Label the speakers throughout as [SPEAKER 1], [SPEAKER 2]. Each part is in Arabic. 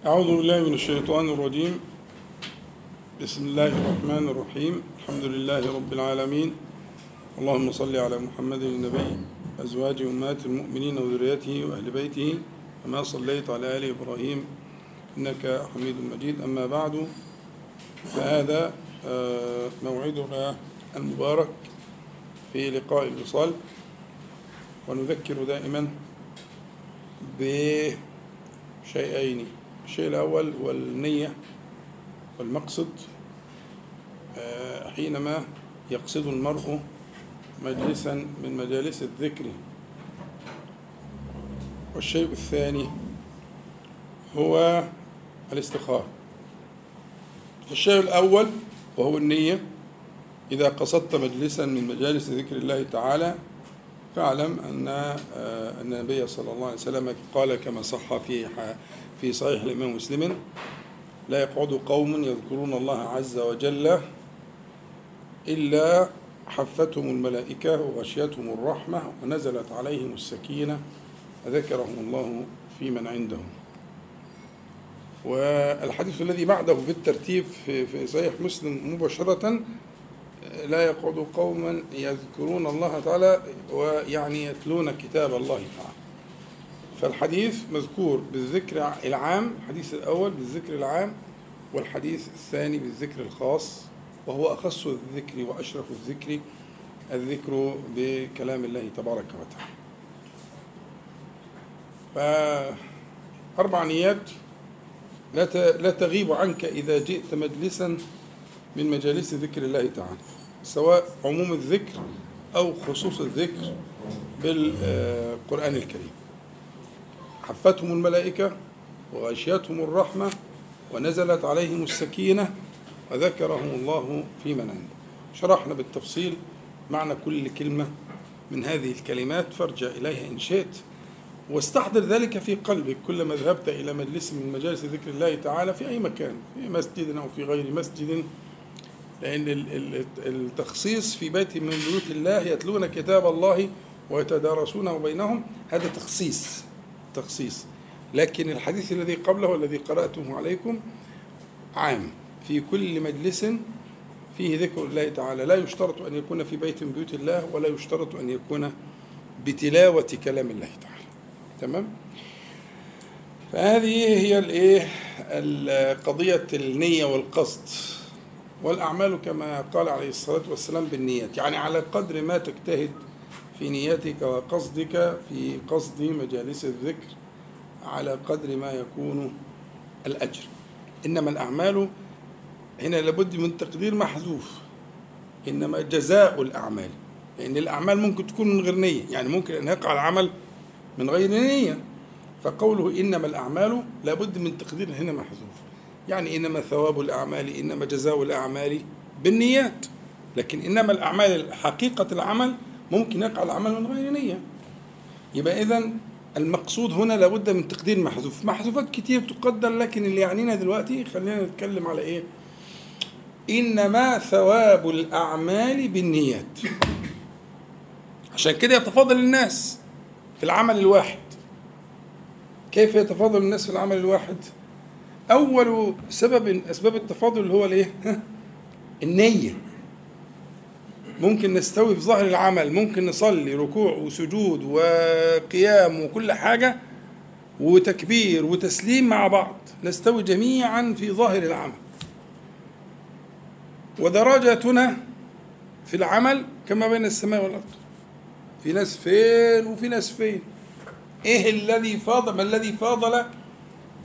[SPEAKER 1] أعوذ بالله من الشيطان الرجيم. بسم الله الرحمن الرحيم. الحمد لله رب العالمين. اللهم صل على محمد النبي أزواج أمهات المؤمنين وذريته وأهل بيته كما صليت على آل إبراهيم إنك حميد مجيد. أما بعد فهذا آه، موعدنا المبارك في لقاء الوصال. ونذكر دائما بشيئين. الشيء الأول هو النية والمقصد. آه، حينما يقصد المرء مجلسا من مجالس الذكر. والشيء الثاني هو الاستخارة. الشيء الأول وهو النية. إذا قصدت مجلسا من مجالس ذكر الله تعالى فاعلم أن آه، أن النبي صلى الله عليه وسلم قال كما صح في في صحيح الإمام مسلم لا يقعد قوم يذكرون الله عز وجل إلا حفتهم الملائكة وغشيتهم الرحمة ونزلت عليهم السكينة وذكرهم الله في من عندهم. والحديث الذي بعده في الترتيب في صحيح مسلم مباشرة لا يقعد قوما يذكرون الله تعالى ويعني يتلون كتاب الله تعالى. فالحديث مذكور بالذكر العام الحديث الأول بالذكر العام والحديث الثاني بالذكر الخاص وهو أخص الذكر وأشرف الذكر الذكر بكلام الله تبارك وتعالى. فأربع نيات لا تغيب عنك إذا جئت مجلسا من مجالس ذكر الله تعالى سواء عموم الذكر أو خصوص الذكر بالقرآن الكريم. حفتهم الملائكة وغشيتهم الرحمة ونزلت عليهم السكينة وذكرهم الله في من عنده شرحنا بالتفصيل معنى كل كلمة من هذه الكلمات فارجع إليها إن شئت. واستحضر ذلك في قلبك كلما ذهبت إلى مجلس من مجالس ذكر الله تعالى في أي مكان في مسجد أو في غير مسجد. لأن التخصيص في بيت من بيوت الله يتلون كتاب الله ويتدارسونه بينهم هذا تخصيص. تخصيص لكن الحديث الذي قبله والذي قرأته عليكم عام. في كل مجلس فيه ذكر الله تعالى. لا يشترط أن يكون في بيت من بيوت الله ولا يشترط أن يكون بتلاوة كلام الله تعالى. تمام؟ فهذه هي الإيه؟ قضية النية والقصد. والأعمال كما قال عليه الصلاة والسلام بالنيات. يعني على قدر ما تجتهد في نيتك وقصدك في قصد مجالس الذكر على قدر ما يكون الأجر. إنما الأعمال هنا لابد من تقدير محذوف. إنما جزاء الأعمال لأن الأعمال ممكن تكون من غير نية يعني ممكن أن يقع العمل من غير نية. فقوله إنما الأعمال لابد من تقدير هنا محذوف. يعني إنما ثواب الأعمال إنما جزاء الأعمال بالنيات. لكن إنما الأعمال حقيقة العمل ممكن يقع العمل من غير نية. يبقى إذا المقصود هنا لابد من تقدير محذوف. محذوفات كتير تقدر لكن اللي يعنينا دلوقتي خلينا نتكلم على إيه؟ إنما ثواب الأعمال بالنيات. عشان كده يتفاضل الناس في العمل الواحد. كيف يتفاضل الناس في العمل الواحد؟ أول سبب من أسباب التفاضل هو الإيه؟ النية. ممكن نستوي في ظاهر العمل ممكن نصلي ركوع وسجود وقيام وكل حاجة وتكبير وتسليم مع بعض نستوي جميعا في ظاهر العمل. ودرجاتنا في العمل كما بين السماء والأرض. في ناس فين وفي ناس فين. إيه الذي فاضل ما الذي فاضل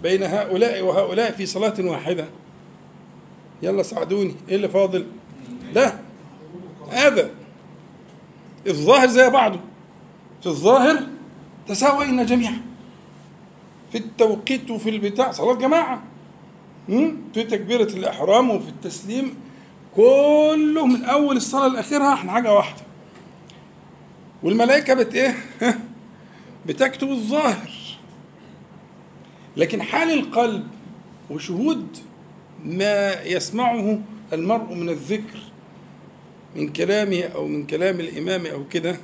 [SPEAKER 1] بين هؤلاء وهؤلاء في صلاة واحدة؟ يلا ساعدوني إيه اللي فاضل؟ ده هذا. الظاهر زي بعضه. في الظاهر تساوينا جميعا. في التوقيت وفي البتاع. صلاة جماعة. في تكبيرة الإحرام وفي التسليم. كله من أول الصلاة لآخرها إحنا حاجة واحدة. والملائكة بت إيه؟ بتكتب الظاهر. لكن حال القلب وشهود ما يسمعه المرء من الذكر من كلامه أو من كلام الإمام أو كده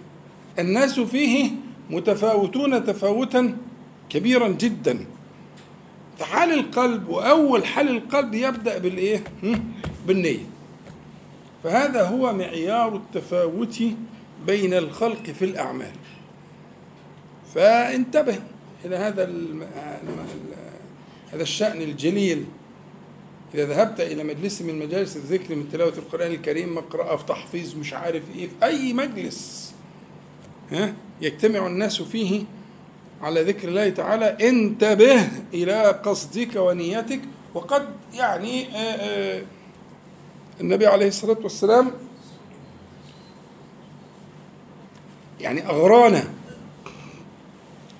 [SPEAKER 1] الناس فيه متفاوتون تفاوتا كبيرا جدا. حال القلب وأول حال القلب يبدأ بالإيه؟ هم؟ بالنية. فهذا هو معيار التفاوت بين الخلق في الأعمال. فانتبه إلى هذا الم... هذا الشأن الجليل إذا ذهبت إلى مجلس من مجالس الذكر من تلاوة القرآن الكريم مقرأة في تحفيظ مش عارف إيه في أي مجلس ها؟ يجتمع الناس فيه على ذكر الله تعالى انتبه إلى قصدك ونيتك. وقد يعني آآ آآ النبي عليه الصلاة والسلام يعني أغرانا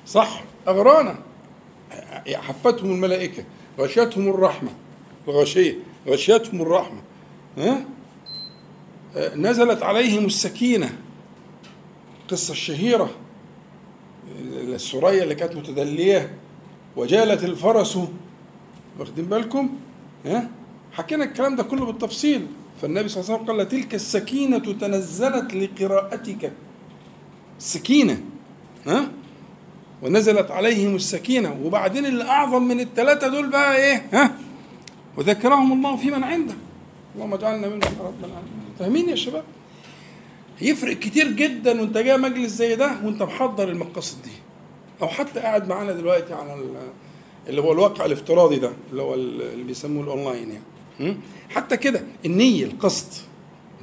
[SPEAKER 1] صح؟ أغرانا حفتهم الملائكة غشتهم الرحمة. الغشية غشيتهم الرحمة. ها؟ نزلت عليهم السكينة. القصة الشهيرة. السرية اللي كانت متدلية. وجالت الفرس. واخدين بالكم؟ ها؟ حكينا الكلام ده كله بالتفصيل. فالنبي صلى الله عليه وسلم قال تلك السكينة تنزلت لقراءتك. السكينة ها؟ ونزلت عليهم السكينة. وبعدين اللي أعظم من الثلاثة دول بقى إيه؟ ها؟ وذكرهم الله في من عنده. اللهم اجعلنا منهم يا رب العالمين. فاهمين يا شباب؟ يفرق كتير جدا وانت جاي مجلس زي ده وانت محضر المقاصد دي. أو حتى قاعد معانا دلوقتي على اللي هو الواقع الافتراضي ده اللي هو اللي بيسموه الاونلاين يعني. حتى كده النية القصد.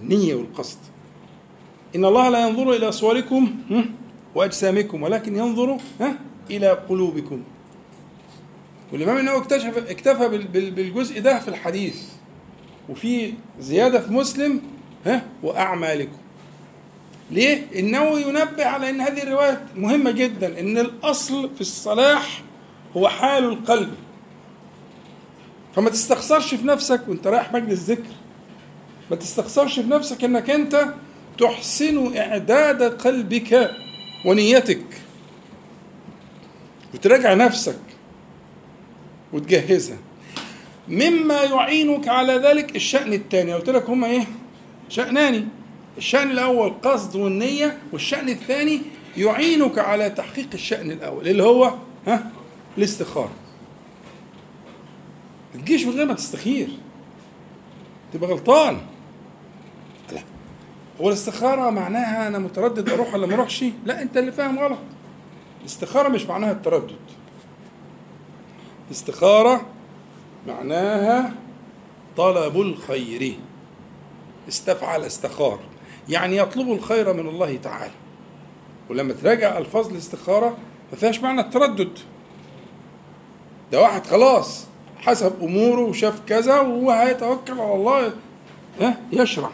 [SPEAKER 1] النية والقصد. إن الله لا ينظر إلى صوركم وأجسامكم ولكن ينظر إلى قلوبكم. والإمام النووي اكتشف اكتفى بالجزء ده في الحديث. وفي زيادة في مسلم ها وأعمالكم ليه؟ النووي ينبه على أن هذه الرواية مهمة جدا أن الأصل في الصلاح هو حال القلب. فما تستخسرش في نفسك وأنت رايح مجلس ذكر. ما تستخسرش في نفسك إنك أنت تحسن إعداد قلبك ونيتك. وتراجع نفسك. وتجهزها. مما يعينك على ذلك الشأن الثاني. قلت لك هما إيه؟ شأنان. الشأن الأول قصد والنية والشأن الثاني يعينك على تحقيق الشأن الأول اللي هو ها؟ الاستخارة. ما تجيش من غير ما تستخير. تبقى غلطان. لا. هو الاستخارة معناها أنا متردد أروح ولا ما أروحش؟ لا أنت اللي فاهم غلط. الاستخارة مش معناها التردد. الاستخارة معناها طلب الخير. استفعل استخار. يعني يطلب الخير من الله تعالى. ولما تراجع ألفاظ الاستخارة ما فيهاش معنى التردد. ده واحد خلاص حسب أموره وشاف كذا وهو هيتوكل على الله يشرع.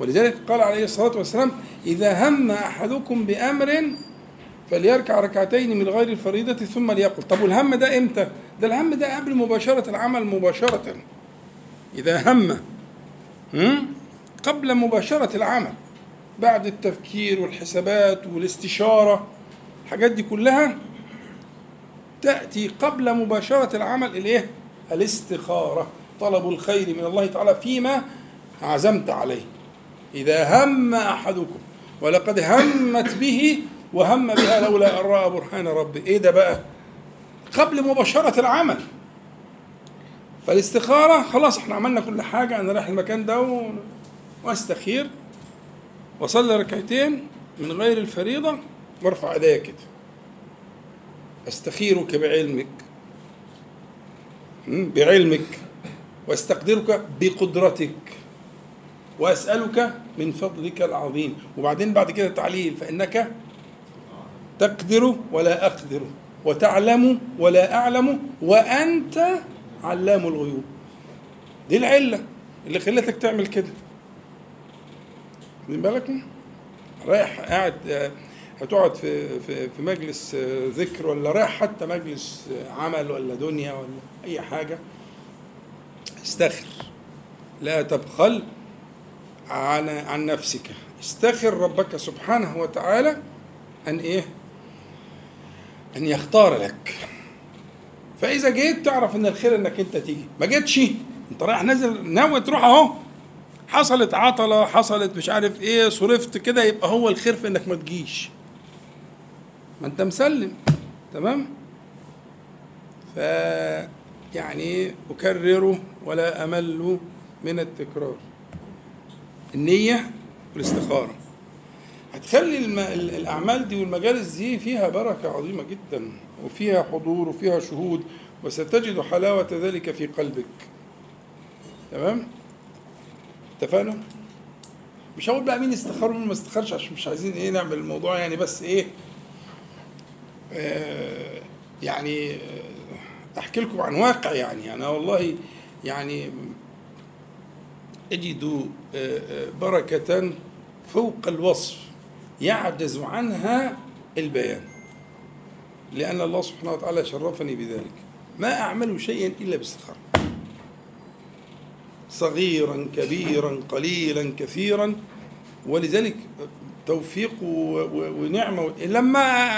[SPEAKER 1] ولذلك قال عليه الصلاة والسلام إذا هم أحدكم بأمر فليركع ركعتين من غير الفريضة ثم ليقل. طب والهم ده إمتى؟ ده الهم ده قبل مباشرة العمل مباشرة. إذا هم قبل مباشرة العمل بعد التفكير والحسابات والاستشارة الحاجات دي كلها تأتي قبل مباشرة العمل الإيه؟ الاستخارة طلب الخير من الله تعالى فيما عزمت عليه. إذا هم أحدكم ولقد همت به وهم بها لولا أن رأى برهان ربي إيه ده بقى؟ قبل مباشرة العمل. فالاستخارة خلاص إحنا عملنا كل حاجة أنا رايح المكان ده و... وأستخير. وصلي ركعتين من غير الفريضة وأرفع إيديا كده. أستخيرك بعلمك. بعلمك. وأستقدرك بقدرتك. وأسألك من فضلك العظيم. وبعدين بعد كده تعليل فإنك تقدر ولا أقدر. وتعلم ولا أعلم وأنت علام الغيوب. دي العلة اللي خلتك تعمل كده. واخدين بالك؟ رايح قاعد هتقعد في في في مجلس ذكر ولا رايح حتى مجلس عمل ولا دنيا ولا أي حاجة؟ استخر لا تبخل عن عن نفسك. استخر ربك سبحانه وتعالى. أن إيه؟ ان يختار لك. فإذا جيت تعرف إن الخير إنك أنت تيجي. ما جيتش؟ أنت رايح نازل ناوي تروح أهو. حصلت عطلة حصلت مش عارف إيه صرفت كده يبقى هو الخير في إنك ما تجيش. ما أنت مسلم. تمام؟ ف يعني أكرره ولا أمل من التكرار. النية والاستخارة. هتخلي. الأعمال دي والمجالس دي فيها بركة عظيمة جدا وفيها حضور وفيها شهود وستجد حلاوة ذلك في قلبك. تمام؟ اتفقنا؟ مش هقول بقى مين استخار ومين ما استخارش عشان مش عايزين إيه نعمل الموضوع يعني بس إيه آه يعني آه، أحكي لكم عن واقع يعني. أنا والله يعني أجد آه، آه، بركة فوق الوصف. يعجز عنها البيان. لأن الله سبحانه وتعالى شرفني بذلك. ما أعمل شيئا إلا باستخارة. صغيرا كبيرا قليلا كثيرا. ولذلك توفيق ونعمة. لما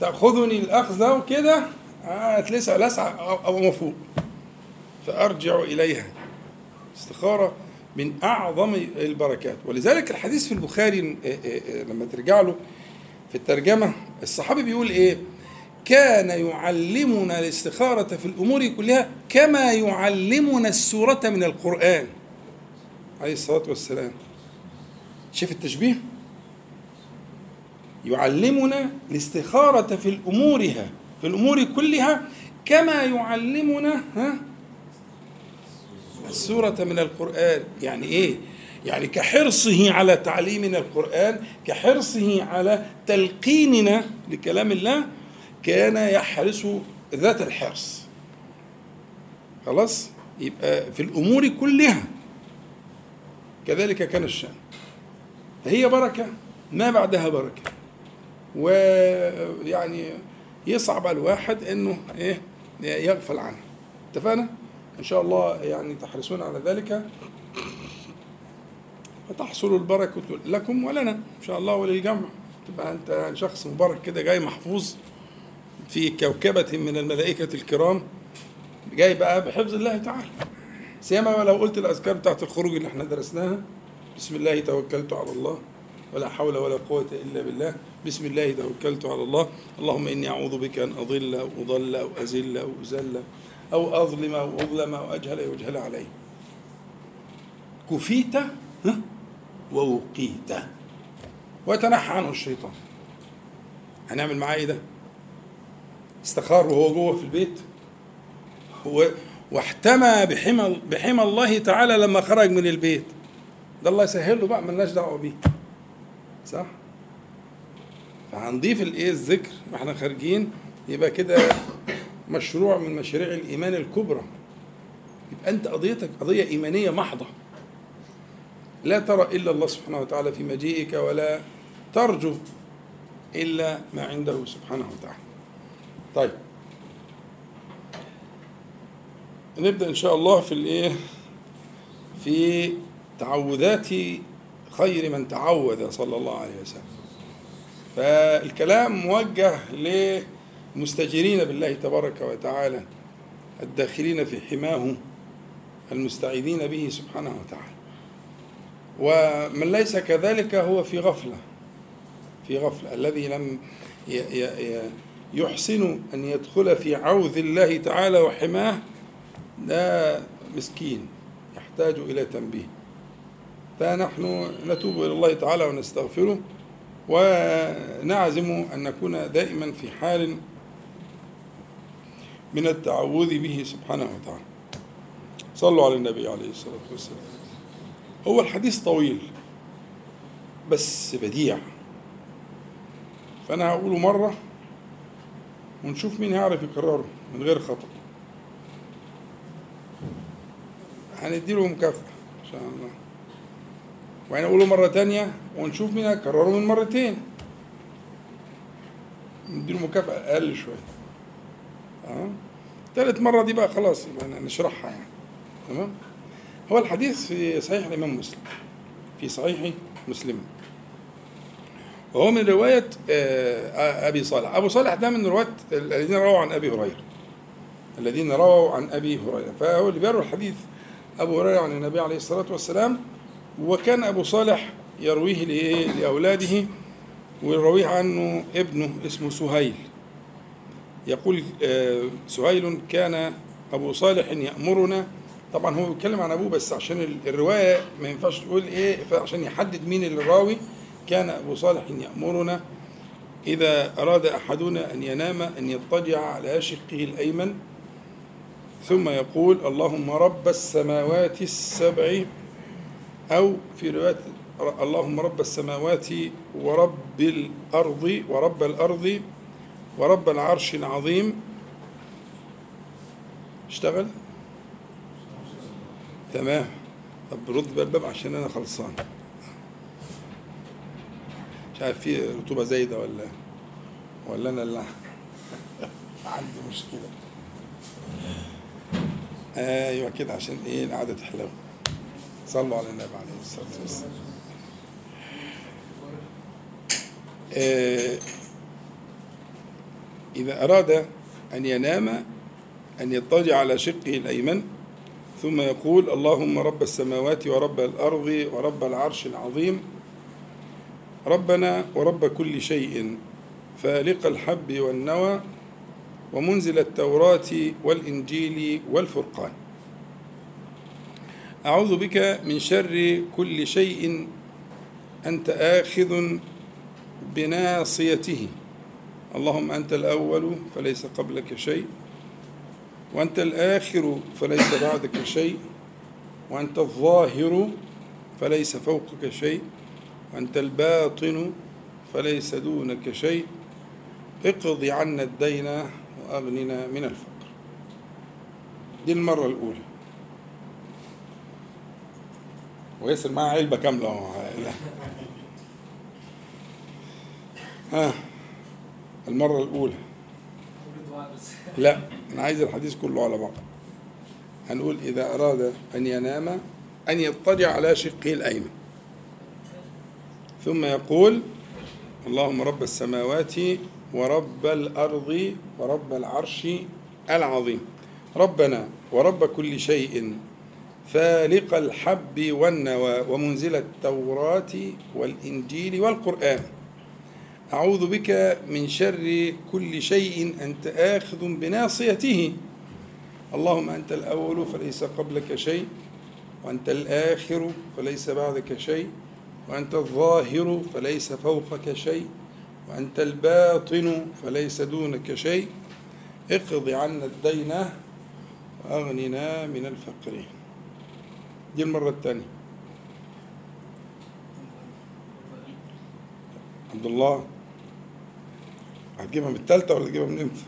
[SPEAKER 1] تأخذني الأخذة وكده أتلسع لسعة أو- أو مفوق فأرجع إليها. استخارة. من أعظم البركات. ولذلك الحديث في البخاري آه، آه، آه، لما ترجع له في الترجمة الصحابي بيقول إيه؟ كان يعلمنا الاستخارة في الأمور كلها كما يعلمنا السورة من القرآن. عليه الصلاة والسلام. شوف التشبيه؟ يعلمنا الاستخارة في الأمورها في الأمور كلها كما يعلمنا ها؟ السورة من القرآن. يعني إيه؟ يعني كحرصه على تعليمنا القرآن كحرصه على تلقيننا لكلام الله كان يحرص ذات الحرص. خلاص؟ يبقى في الأمور كلها كذلك كان الشأن. فهي بركة ما بعدها بركة. ويعني يصعب على الواحد إنه إيه؟ يغفل عنها. اتفقنا؟ إن شاء الله يعني تحرصون على ذلك. فتحصل البركة لكم ولنا. إن شاء الله وللجمع. تبقى أنت شخص مبارك كده جاي محفوظ في كوكبة من الملائكة الكرام. جاي بقى بحفظ الله تعالى. سيما لو قلت الأذكار بتاعت الخروج اللي إحنا درسناها. بسم الله توكلت على الله. ولا حول ولا قوة إلا بالله. بسم الله توكلت على الله. اللهم إني أعوذ بك أن أضل أو أضل أو أزل أو أظلم أو أظلم أو أجهل يجهل علي كفيت؟ ووقيت. ويتنحى عنه الشيطان. هنعمل معاه إيه ده؟ استخار وهو جوه في البيت. واحتمى بحمى بحمى الله تعالى لما خرج من البيت. ده الله يسهل له بقى ملناش دعوة بيه. صح؟ فهنضيف الإيه؟ الذكر. وإحنا خارجين يبقى كده مشروع من مشاريع الإيمان الكبرى. يبقى أنت قضيتك قضية إيمانية محضة. لا ترى إلا الله سبحانه وتعالى في مجيئك ولا ترجو إلا ما عنده سبحانه وتعالى. طيب. نبدأ إن شاء الله في الإيه؟ في تعوذات خير من تعوذ صلى الله عليه وسلم. فالكلام موجه للمستجيرين بالله تبارك وتعالى الداخلين في حماه المستعيذين به سبحانه وتعالى. ومن ليس كذلك هو في غفلة في غفلة. الذي لم يحسن أن يدخل في عوذ الله تعالى وحماه ده مسكين يحتاج إلى تنبيه. فنحن نتوب إلى الله تعالى ونستغفره ونعزم أن نكون دائما في حال من التعوذ به سبحانه وتعالى. صلوا على النبي عليه الصلاة والسلام. هو الحديث طويل بس بديع. فأنا هقوله مرة ونشوف مين هيعرف يكرره من غير خطأ. هنديله مكافأة إن شاء الله. وهنقوله مرة تانية ونشوف مين هيكرره من مرتين. نديله مكافأة أقل شوية. أه؟ تالت مرة دي بقى خلاص يبقى نشرحها يعني. تمام؟ هو الحديث في صحيح الإمام مسلم. في صحيح مسلم. وهو من رواية أبي صالح. أبو صالح ده من رواة الذين رووا عن أبي هريرة. الذين رووا عن أبي هريرة. فهو اللي بيروي الحديث أبو هريرة عن النبي عليه الصلاة والسلام. وكان أبو صالح يرويه لأولاده ويرويه عنه ابنه اسمه سهيل. يقول آه، سهيل كان أبو صالح يأمرنا. طبعا هو بيتكلم عن أبوه بس عشان ال- الرواية ما ينفعش تقول إيه فعشان يحدد مين الراوي كان أبو صالح يأمرنا. إذا أراد أحدنا أن ينام أن يضطجع على شقه الأيمن. ثم يقول اللهم رب السماوات السبع أو في رواية اللهم رب السماوات ورب الأرض ورب الأرض ورب العرش العظيم. اشتغل. تمام. طب رد بقى الباب عشان أنا خلصان. مش عارف في رطوبة زايدة ولا ولا أنا اللي عندي مشكلة. أيوه كده عشان إيه؟ القعدة تحلو. صلوا على النبي عليه الصلاة والسلام. آه، إذا أراد أن ينام أن يضطجع على شقه الأيمن ثم يقول اللهم رب السماوات ورب الأرض ورب العرش العظيم ربنا ورب كل شيء فالق الحب والنوى ومنزل التوراة والإنجيل والفرقان. أعوذ بك من شر كل شيء أنت آخذ بناصيته. اللهم أنت الأول فليس قبلك شيء وأنت الآخر فليس بعدك شيء وأنت الظاهر فليس فوقك شيء وأنت الباطن فليس دونك شيء. اقض عنا الدين وأغننا من الفقر. دي المرة الأولى. وياسر معاه علبة كاملة. ها. المرة الأولى. لا أنا عايز الحديث كله على بعض هنقول إذا أراد أن ينام أن يضطجع على شقه الأيمن. ثم يقول اللهم رب السماوات ورب الأرض ورب العرش العظيم. ربنا ورب كل شيء فالق الحب والنوى ومنزل التوراة والإنجيل والقرآن. أعوذ بك من شر كل شيء أنت آخذ بناصيته. اللهم أنت الأول فليس قبلك شيء وأنت الآخر فليس بعدك شيء وأنت الظاهر فليس فوقك شيء وأنت الباطن فليس دونك شيء. اقض عنا الدين وأغننا من الفقر. دي المرة الثانية. عبد الله. هتجيبها من الثالثة ولا تجيبها من إمتى؟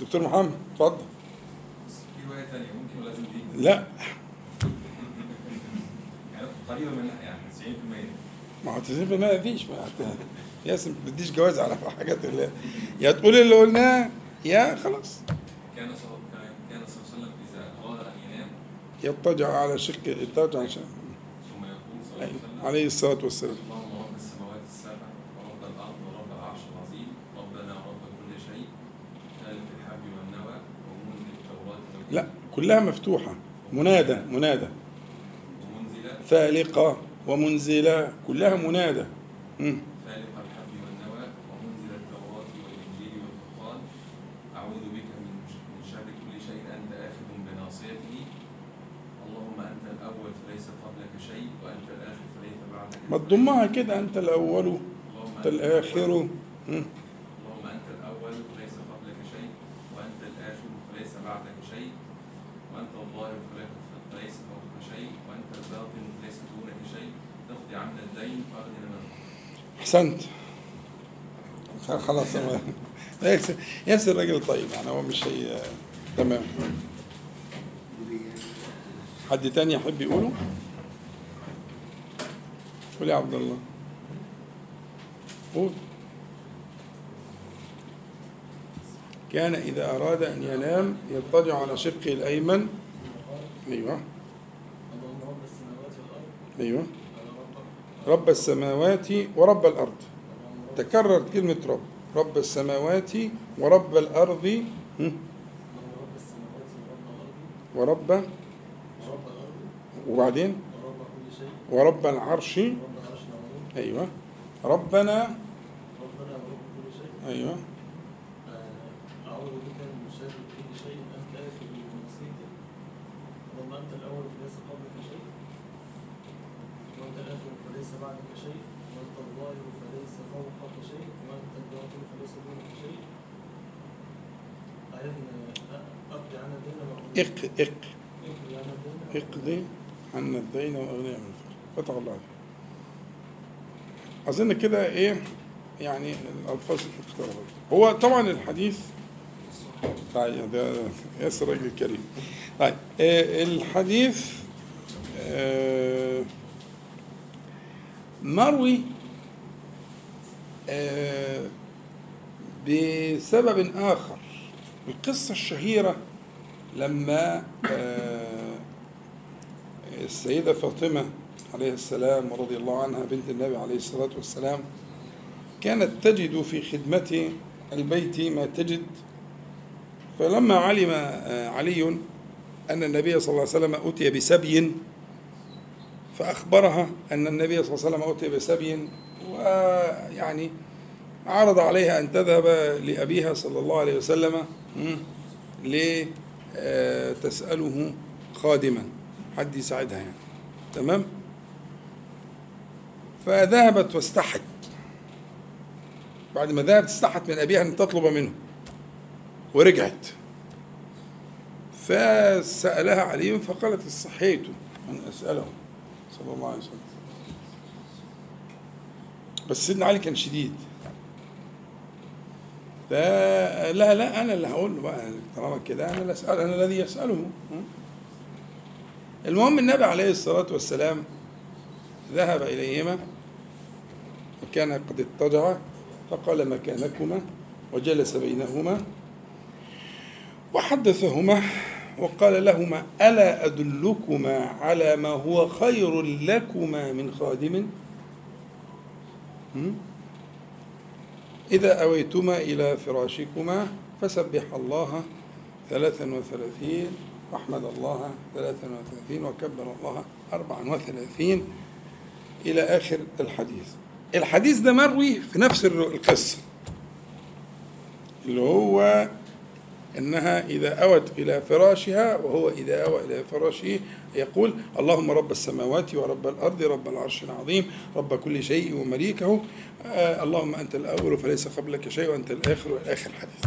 [SPEAKER 1] دكتور محمد اتفضل.
[SPEAKER 2] في رواية تانية ممكن ولازم دي
[SPEAKER 1] لا.
[SPEAKER 2] يعني قريبة من يعني 90%
[SPEAKER 1] ما هو 90% ما فيش ياسر ما بتديش جواز على الحاجات اللي يا تقول اللي قلناه يا خلاص.
[SPEAKER 2] كان صلى الله عليه وسلم إذا أراد أن ينام.
[SPEAKER 1] يضطجع على شق يضطجع عشان.
[SPEAKER 2] ثم يقول صلى الله عليه وسلم.
[SPEAKER 1] عليه الصلاة والسلام
[SPEAKER 2] اللهم رب السماوات السبع ورب الأرض ورب العرش العظيم ربنا ورب كل شيء خالق الحب والنوى ومنزل التوراة والإنجيل
[SPEAKER 1] لا كلها مفتوحة. منادى منادى. فالقة ومنزلة كلها منادى. مم.
[SPEAKER 2] فالق الحب والنوى ومنزل التوراة والإنجيل والفرقان أعوذ بك من من شر كل شيء أنت آخذ بناصيته اللهم أنت الأول فليس قبلك شيء وأنت الآخر فليس بعدك
[SPEAKER 1] ما تضمها كده أنت الأول
[SPEAKER 2] اللهم
[SPEAKER 1] أنت الآخر مم.
[SPEAKER 2] اللهم أنت الأول فليس قبلك شيء وأنت الآخر فليس بعدك شيء وأنت الظاهر فليس فليس فوقك شيء وأنت الباطن فليس دونك شيء تقضي عنا الدين وأغننا من الفقر
[SPEAKER 1] أحسنت خلاص ياسر راجل طيب يعني هو مش هي تمام. حد تاني يحب يقوله؟ قول يا عبد الله. قول. كان إذا أراد أن ينام يضطجع على شقه الأيمن. أيوه. أيوه.
[SPEAKER 3] رب
[SPEAKER 1] السماوات ورب الأرض.
[SPEAKER 3] اللهم رب
[SPEAKER 1] تكرر كلمة رب. رب السماوات ورب الأرض. ورب. وبعدين؟
[SPEAKER 3] ورب
[SPEAKER 1] العرش. أيوة. ربنا.
[SPEAKER 3] ربنا ورب كل شيء
[SPEAKER 1] أيوة
[SPEAKER 3] آه، اعوذ بك وأنت الأول فليس قبلك شيء وأنت فليس بعدك شيء وأنت الظاهر فليس فوقك شيء وأنت الباطن فليس دونك شيء. أقضي عن الدين وأقضي
[SPEAKER 1] اق اق
[SPEAKER 3] أقضي عن الدين.
[SPEAKER 1] اقضي عنا الدين واغنياء من الفقر فتح الله. عليك أظن كده إيه يعني الألفاظ اختلفت هو طبعا الحديث طيب ده ياسر الراجل الكريم. طيب آه الحديث آه مروي آه بسبب آخر القصة الشهيرة لما آه السيدة فاطمة عليه السلام ورضي الله عنها بنت النبي عليه الصلاة والسلام كانت تجد في خدمة البيت ما تجد. فلما علم آه، علي أن النبي صلى الله عليه وسلم أتي بسبي فأخبرها أن النبي صلى الله عليه وسلم أتي بسبي ويعني عرض عليها أن تذهب لأبيها صلى الله عليه وسلم لتسأله خادما حد يساعدها يعني. تمام؟ فذهبت واستحت. بعد ما ذهبت استحت من أبيها أن تطلب منه. ورجعت. فسألها علي فقالت استحيت أن أسأله. صلى الله عليه وسلم. بس سيدنا علي كان شديد. فلا لا أنا اللي هقول له بقى طالما كده أنا اللي أسأل أنا الذي يسأله. المهم النبي عليه الصلاة والسلام ذهب إليهما وكان قد اضطجع فقال مكانكما وجلس بينهما وحدثهما. وقال لهما ألا أدلكما على ما هو خير لكما من خادم? إذا أويتما إلى فراشكما فسبح الله ثلاثا وثلاثين واحمد الله ثلاثا وثلاثين وكبر الله أربعا وثلاثين. إلى آخر الحديث. الحديث ده مروي في نفس القصة. اللي هو إنها إذا أوت إلى فراشها وهو إذا أوى إلى فراشه يقول اللهم رب السماوات ورب الأرض رب العرش العظيم رب كل شيء ومليكه آه اللهم أنت الأول فليس قبلك شيء وأنت الآخر والآخر الحديث.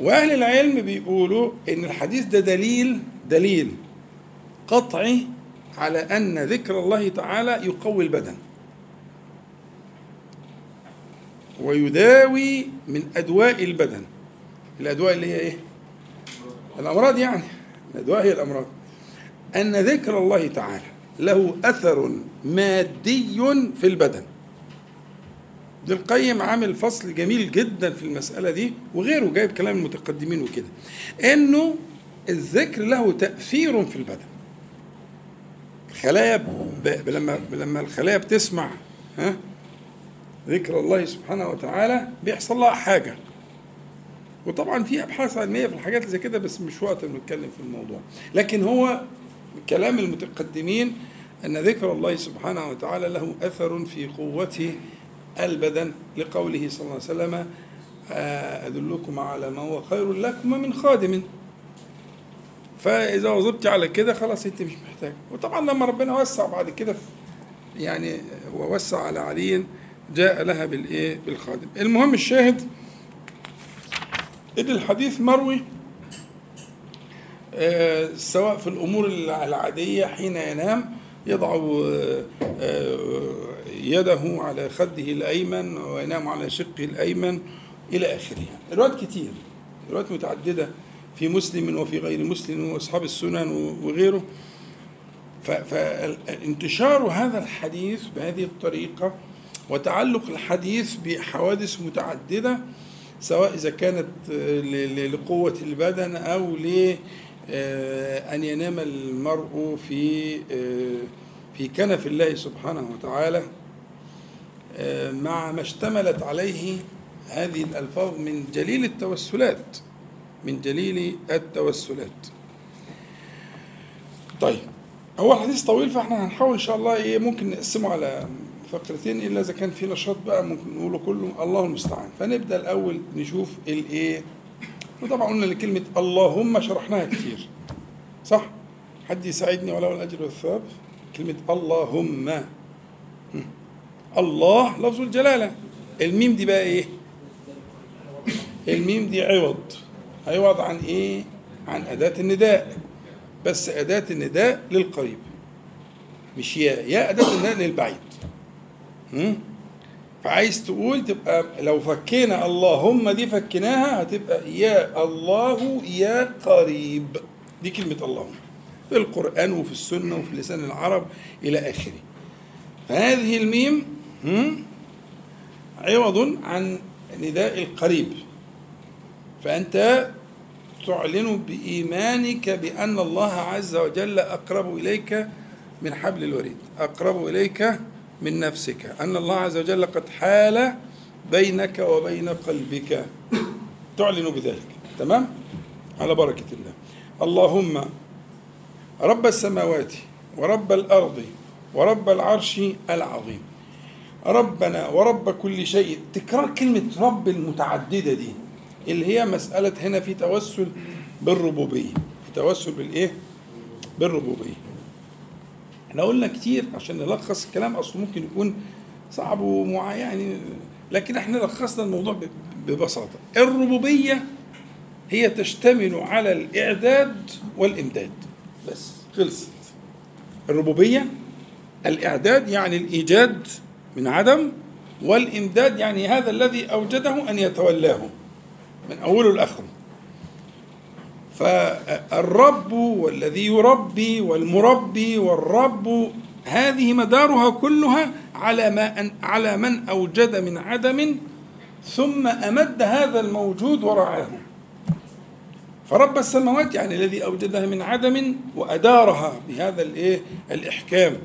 [SPEAKER 1] وأهل العلم بيقولوا إن الحديث ده دليل دليل قطعي على أن ذكر الله تعالى يقوي البدن. ويداوي من أدواء البدن. الأدواء اللي هي إيه؟ الأمراض يعني الأدواء هي الأمراض. أن ذكر الله تعالى له أثر مادي في البدن. ابن القيم عامل فصل جميل جدا في المسألة دي وغيره جايب كلام المتقدمين وكده إنه الذكر له تأثير في البدن الخلايا ب... لما لما الخلايا بتسمع ها ذكر الله سبحانه وتعالى بيحصل لها حاجة وطبعا في أبحاث علمية في الحاجات اللي زي كده بس مش وقت نتكلم في الموضوع. لكن هو كلام المتقدمين أن ذكر الله سبحانه وتعالى له أثر في قوته البدن لقوله صلى الله عليه وسلم آه، أدلكم على ما هو خير لكم من خادم. فإذا وظبت على كده خلاص أنت مش محتاج. وطبعا لما ربنا وسع بعد كده يعني ووسع على علي جاء لها بالإيه؟ بالخادم. المهم الشاهد إن الحديث مروي آه، سواء في الأمور العادية حين ينام يضع آه، آه، يده على خده الأيمن وينام على شقه الأيمن إلى آخره. الروايات كتير الروايات متعددة في مسلم وفي غير مسلم وأصحاب السنن وغيره. فانتشار هذا الحديث بهذه الطريقة وتعلق الحديث بحوادث متعددة سواء إذا كانت آه، لقوة البدن أو ل آه، ينام المرء في آه، في كنف الله سبحانه وتعالى مع ما اشتملت عليه هذه الألفاظ من جليل التوسلات من جليل التوسلات. طيب هو الحديث طويل فإحنا هنحاول إن شاء الله إيه ممكن نقسمه على فقرتين إلا إذا كان في نشاط بقى ممكن نقوله كله الله المستعان. فنبدأ الأول نشوف الايه وطبعا قلنا لكلمة اللهم شرحناها كتير. صح؟ حد يساعدني وله الأجر والثواب؟ كلمة اللهم. هم. الله لفظ الجلالة. الميم دي بقى إيه؟ الميم دي عوض. عوض عن إيه؟ عن أداة النداء. بس أداة النداء للقريب. مش يا يا أداة النداء للبعيد؟ فعايز تقول تبقى لو فكينا اللهم دي فكيناها هتبقى يا الله يا قريب. دي كلمة اللهم في القرآن وفي السنة وفي لسان العرب إلى آخره. فهذه الميم عوض عن نداء القريب. فأنت تعلن بإيمانك بأن الله عز وجل أقرب إليك من حبل الوريد. أقرب إليك من نفسك. أن الله عز وجل قد حال بينك وبين قلبك. تعلن بذلك. تمام؟ على بركة الله. اللهم رب السماوات ورب الأرض ورب العرش العظيم. ربنا ورب كل شيء. تكرار كلمة رب المتعددة دي اللي هي مسألة هنا في توسل بالربوبية. في توسل بالإيه؟ بالربوبية. إحنا قلنا كتير عشان نلخص الكلام أصله ممكن يكون صعب ومع يعني لكن إحنا لخصنا الموضوع ب- ببساطة. الربوبية هي تشتمل على الإعداد والإمداد. بس خلصت. الربوبية الإعداد يعني الإيجاد من عدم والإمداد يعني هذا الذي أوجده أن يتولاه من أوله لآخره. فالرب والذي يربي والمربي والرب هذه مدارها كلها على ما أن على من أوجد من عدم ثم أمد هذا الموجود ورعاه فرب السماوات يعني الذي أوجدها من عدم وأدارها بهذا الإيه؟ الإحكام.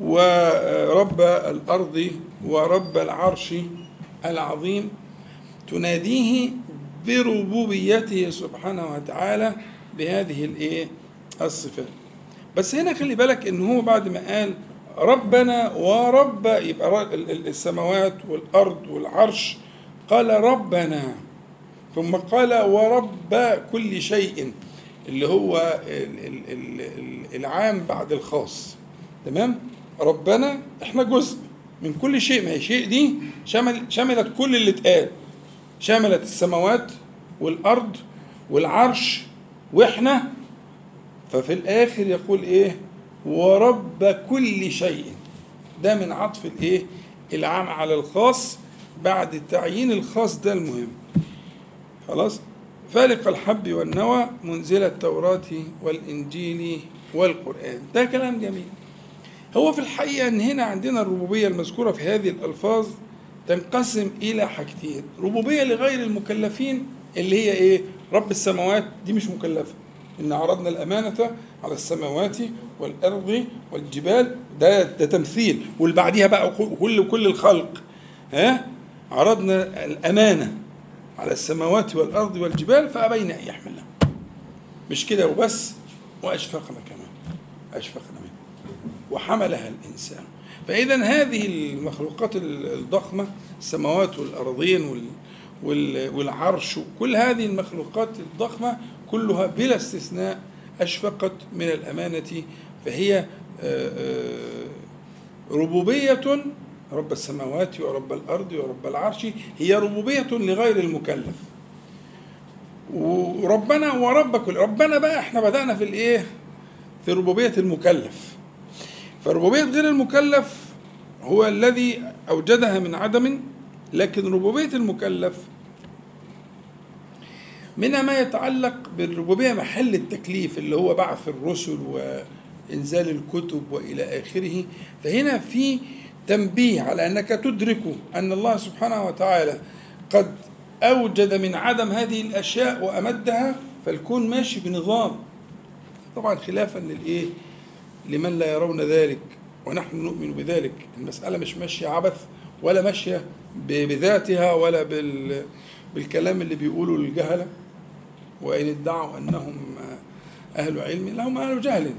[SPEAKER 1] ورب الأرض ورب العرش العظيم تناديه بربوبيته سبحانه وتعالى بهذه الإيه؟ الصفات. بس هنا خلي بالك إن هو بعد ما قال ربنا ورب يبقى السماوات والأرض والعرش. قال ربنا ثم قال ورب كل شيء اللي هو ال- ال- ال- ال- العام بعد الخاص. تمام؟ ربنا إحنا جزء من كل شيء. ما هي شيء دي شمل شملت كل اللي اتقال. شملت السماوات والأرض والعرش وإحنا ففي الآخر يقول إيه؟ ورب كل شيء. ده من عطف الإيه؟ العام على الخاص بعد تعيين الخاص ده المهم. خلاص؟ فالق الحب والنوى منزل التوراة والإنجيل والقرآن. ده كلام جميل. هو في الحقيقة أن هنا عندنا الربوبية المذكورة في هذه الألفاظ تنقسم إلى حاجتين ربوبية لغير المكلفين اللي هي إيه؟ رب السماوات دي مش مكلفة. إن عرضنا الأمانة على السماوات والأرض والجبال ده ده تمثيل. واللي بعديها بقى كل كل الخلق. ها؟ عرضنا الأمانة على السماوات والأرض والجبال فأبين أن يحملها مش كده وبس؟ وأشفقنا كمان. أشفقنا منه. وحملها الإنسان. فإذا هذه المخلوقات الضخمة السماوات والأرضين وال وال- والعرش كل هذه المخلوقات الضخمة كلها بلا استثناء أشفقت من الأمانة فهي آه، آه، ربوبية رب السماوات ورب الأرض ورب العرش هي ربوبية لغير المكلف. وربنا ورب كل ربنا بقى إحنا بدأنا في الإيه؟ في ربوبية المكلف. فربوبية غير المكلف هو الذي أوجدها من عدم لكن ربوبية المكلف منها ما يتعلق بالربوبية محل التكليف اللي هو بعث الرسل وإنزال الكتب وإلى آخره. فهنا في تنبيه على أنك تدرك أن الله سبحانه وتعالى قد أوجد من عدم هذه الأشياء وأمدها فالكون ماشي بنظام. طبعا خلافا للإيه؟ لمن لا يرون ذلك ونحن نؤمن بذلك. المسألة مش ماشية عبث ولا ماشية بذاتها ولا بال بالكلام اللي بيقوله الجهلة. وإن ادعوا أنهم أهل علم لهم أهل جهل.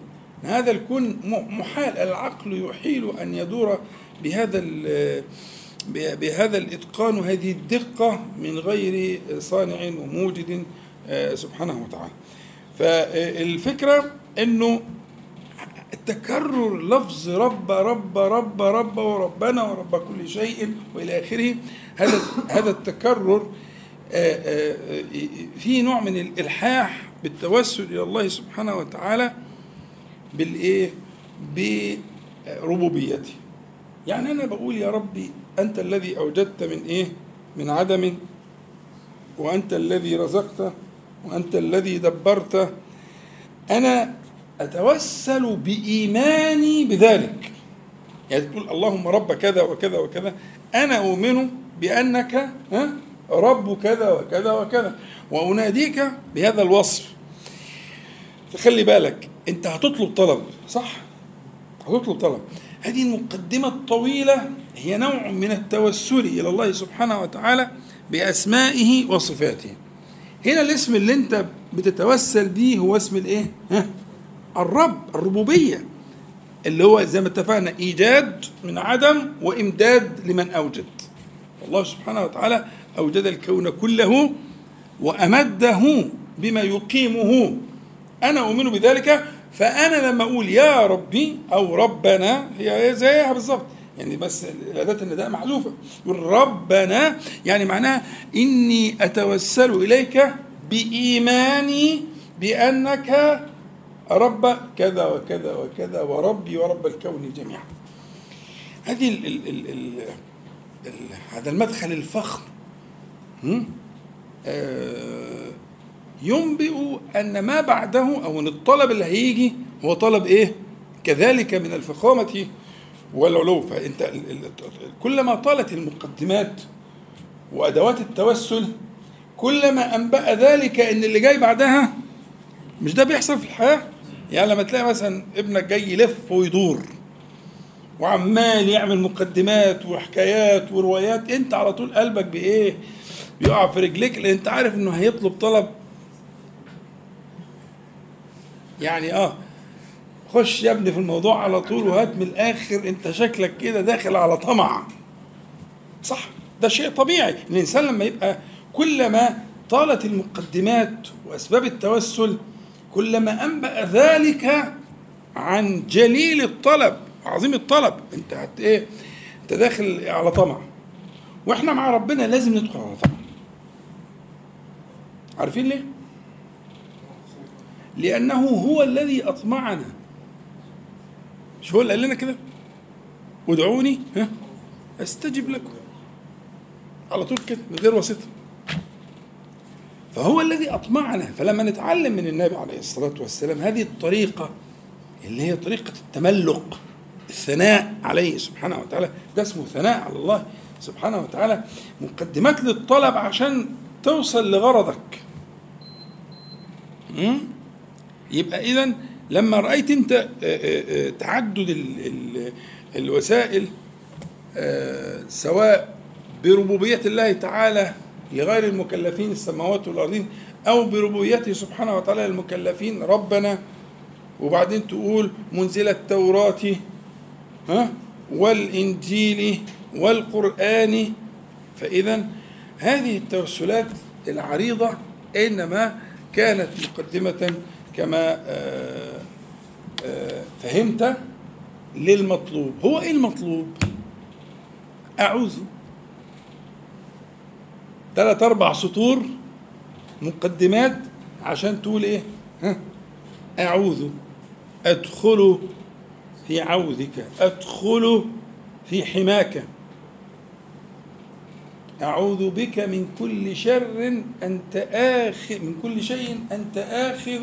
[SPEAKER 1] هذا الكون محال. العقل يحيل أن يدور بهذا بهذا الإتقان وهذه الدقة من غير صانع وموجد آه، سبحانه وتعالى. فالفكرة إنه تكرر لفظ رب رب رب رب وربنا ورب كل شيء وإلى آخره. هذا هذا التكرر آه، آه، في نوع من الإلحاح بالتوسل إلى الله سبحانه وتعالى بالإيه؟ بربوبيته. يعني أنا بقول يا ربي أنت الذي أوجدت من إيه؟ من عدم وأنت الذي رزقت وأنت الذي دبرت. أنا أتوسل بإيماني بذلك. يعني تقول اللهم رب كذا وكذا وكذا أنا أؤمن بأنك ها رب كذا وكذا وكذا وأناديك بهذا الوصف. فخلي بالك أنت هتطلب طلب صح؟ هتطلب طلب. هذه المقدمة الطويلة هي نوع من التوسل إلى الله سبحانه وتعالى بأسمائه وصفاته. هنا الاسم اللي أنت بتتوسل به هو اسم الإيه؟ ها؟ الرب الربوبية اللي هو زي ما اتفقنا إيجاد من عدم وإمداد لمن أوجد. الله سبحانه وتعالى أوجد الكون كله وأمده بما يقيمه. أنا أؤمن بذلك فأنا لما أقول يا ربي أو ربنا هي زيها بالظبط. يعني بس أداة النداء محذوفة يقول ربنا يعني معناها إني أتوسل إليك بإيماني بأنك رب كذا وكذا وكذا وربي ورب الكون جميعا هذه ال ال ال ال ال هذا المدخل الفخم؟ آه ينبئ أن ما بعده أو أن الطلب اللي هيجي هو طلب إيه؟ كذلك من الفخامة والعلو ال- كلما طالت المقدمات وأدوات التوسل كلما أنبأ ذلك إن اللي جاي بعدها مش ده بيحصل في الحياة يعني لما تلاقي مثلا ابنك جاي يلف ويدور وعمال يعمل مقدمات وحكايات وروايات أنت على طول قلبك بإيه؟ بيقع في رجليك لأن أنت عارف إنه هيطلب طلب. يعني آه خش يا ابني في الموضوع على طول وهات من الآخر أنت شكلك كده داخل على طمع. صح ده شيء طبيعي. الإنسان لما يبقى كلما طالت المقدمات وأسباب التوسل كلما أنبأ ذلك عن جليل الطلب عظيم الطلب. أنت هت إيه؟ أنت داخل على طمع. وإحنا مع ربنا لازم ندخل على طمع. عارفين ليه؟ لأنه هو الذي أطمعنا. مش هو اللي قال لنا كده؟ ادعوني ها؟ أستجب لكم. على طول كده من غير واسطة. فهو الذي أطمعنا فلما نتعلم من النبي عليه الصلاة والسلام هذه الطريقة اللي هي طريقة التملق الثناء عليه سبحانه وتعالى ده اسمه ثناء على الله سبحانه وتعالى مقدمات للطلب عشان توصل لغرضك? يبقى إذا لما رأيت أنت آه، آه، آه، تعدد ال- ال- الوسائل سواء بربوبية الله تعالى لغير المكلفين السماوات والأرضين أو بربوبيته سبحانه وتعالى للمكلفين. ربنا وبعدين تقول منزل التوراة ها والإنجيل والقرآن. فإذا هذه التوسلات العريضة إنما كانت مقدمة كما آه، آه، فهمت للمطلوب. هو إيه المطلوب؟ أعوذ ثلاث أربع سطور مقدمات عشان تقول إيه؟ ها؟ أعوذ أدخل في عوذك أدخل في حماك. أعوذ بك من كل شر أنت آخذ من كل شيء أنت آخذ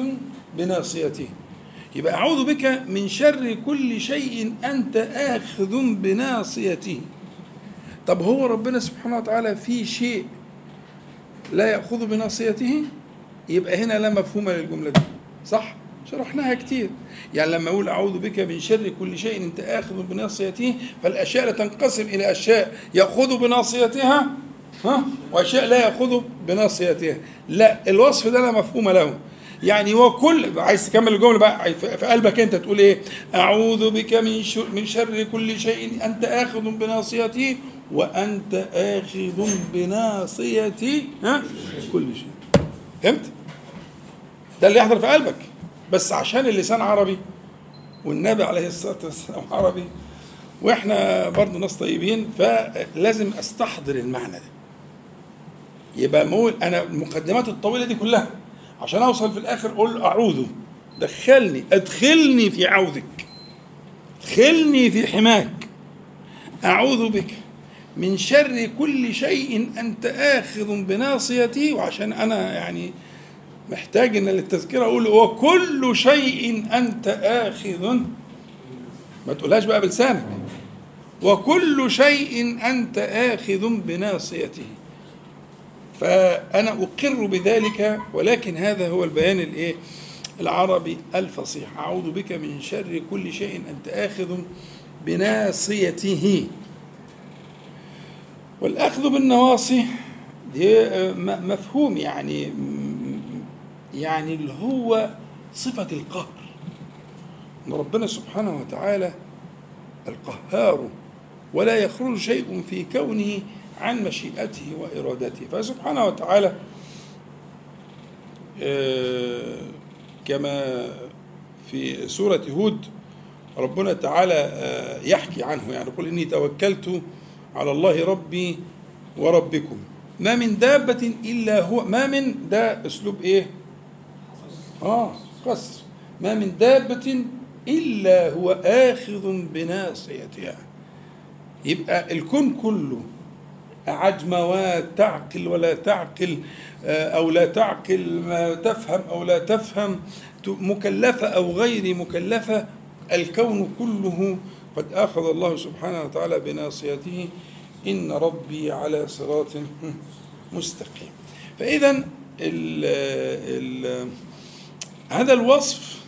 [SPEAKER 1] بناصيته. يبقى أعوذ بك من شر كل شيء أنت آخذ بناصيته. طب هو ربنا سبحانه وتعالى في شيء لا يأخذ بناصيته يبقى هنا لا مفهوم للجملة دي صح؟ شرحناها كتير. يعني لما أقول أعوذ بك من شر كل شيء أنت آخذ بناصيته فالأشياء لا تنقسم إلى أشياء. يأخذ بناصيتها؟ ها؟ وأشياء لا يأخذ بناصيتها. لا الوصف ده لا مفهوم له. يعني هو كل عايز تكمل الجملة بقى في قلبك انت تقول إيه؟ أعوذ بك من شر من شر كل شيء أنت آخذ بناصيته وأنت آخذ بناصيتي ها كل شيء. فهمت؟ ده اللي يحضر في قلبك بس عشان اللسان عربي والنبي عليه الصلاة والسلام عربي وإحنا برضه ناس طيبين فلازم أستحضر المعنى ده يبقى مول أنا المقدمات الطويلة دي كلها عشان اوصل في الآخر أقول اعوذ. دخلني ادخلني في عوذك. ادخلني في حماك. اعوذ بك من شر كل شيء انت آخذ بناصيتي. وعشان أنا يعني محتاج ان للتذكرة أقول وكل شيء انت آخذ. ما تقولهاش بقى بلسانك. وكل شيء انت آخذ بناصيته. فأنا أقر بذلك ولكن هذا هو البيان الإيه؟ العربي الفصيح. أعوذ بك من شر كل شيء أنت آخذ بناصيته. والأخذ بالنواصي م- مفهوم يعني يعني اللي هو صفة القهر. إن ربنا سبحانه وتعالى القهار ولا يخرج شيء في كونه عن مشيئته وإرادته. فسبحانه وتعالى آه، كما في سورة هود ربنا تعالى آه، يحكي عنه. يعني يقول إني توكلت على الله ربي وربكم. ما من دابة إلا هو ما من ده أسلوب إيه؟ آه قصر. ما من دابة إلا هو آخذ بناصيتها. يبقى الكون كله عجموات تعقل ولا تعقل آه، أو لا تعقل ما تفهم أو لا تفهم مكلفة أو غير مكلفة الكون كله قد أخذ الله سبحانه وتعالى بناصيته. إن ربي على صراط مستقيم. فإذا هذا الوصف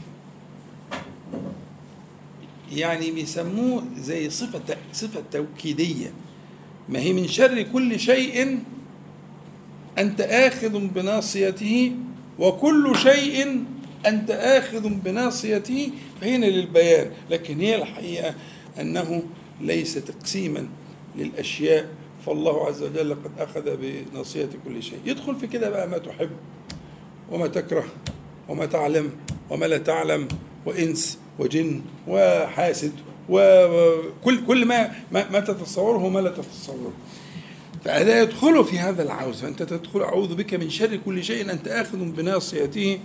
[SPEAKER 1] يعني بيسموه زي صفة صفة توكيدية. ما هي من شر كل شيء أنت آخذ بناصيته وكل شيء أنت آخذ بناصيته فهنا للبيان. لكن هي الحقيقة أنه ليس تقسيما للأشياء فالله عز وجل قد أخذ بناصية كل شيء. يدخل في كده بقى ما تحب وما تكره وما تعلم وما لا تعلم وإنس وجن وحاسد. وكل كل ما ما, تتصوره وما لا تتصوره. فهذا يدخل في هذا العوز. فأنت تدخل أعوذ بك من شر كل شيء أنت آخذ بناصيته.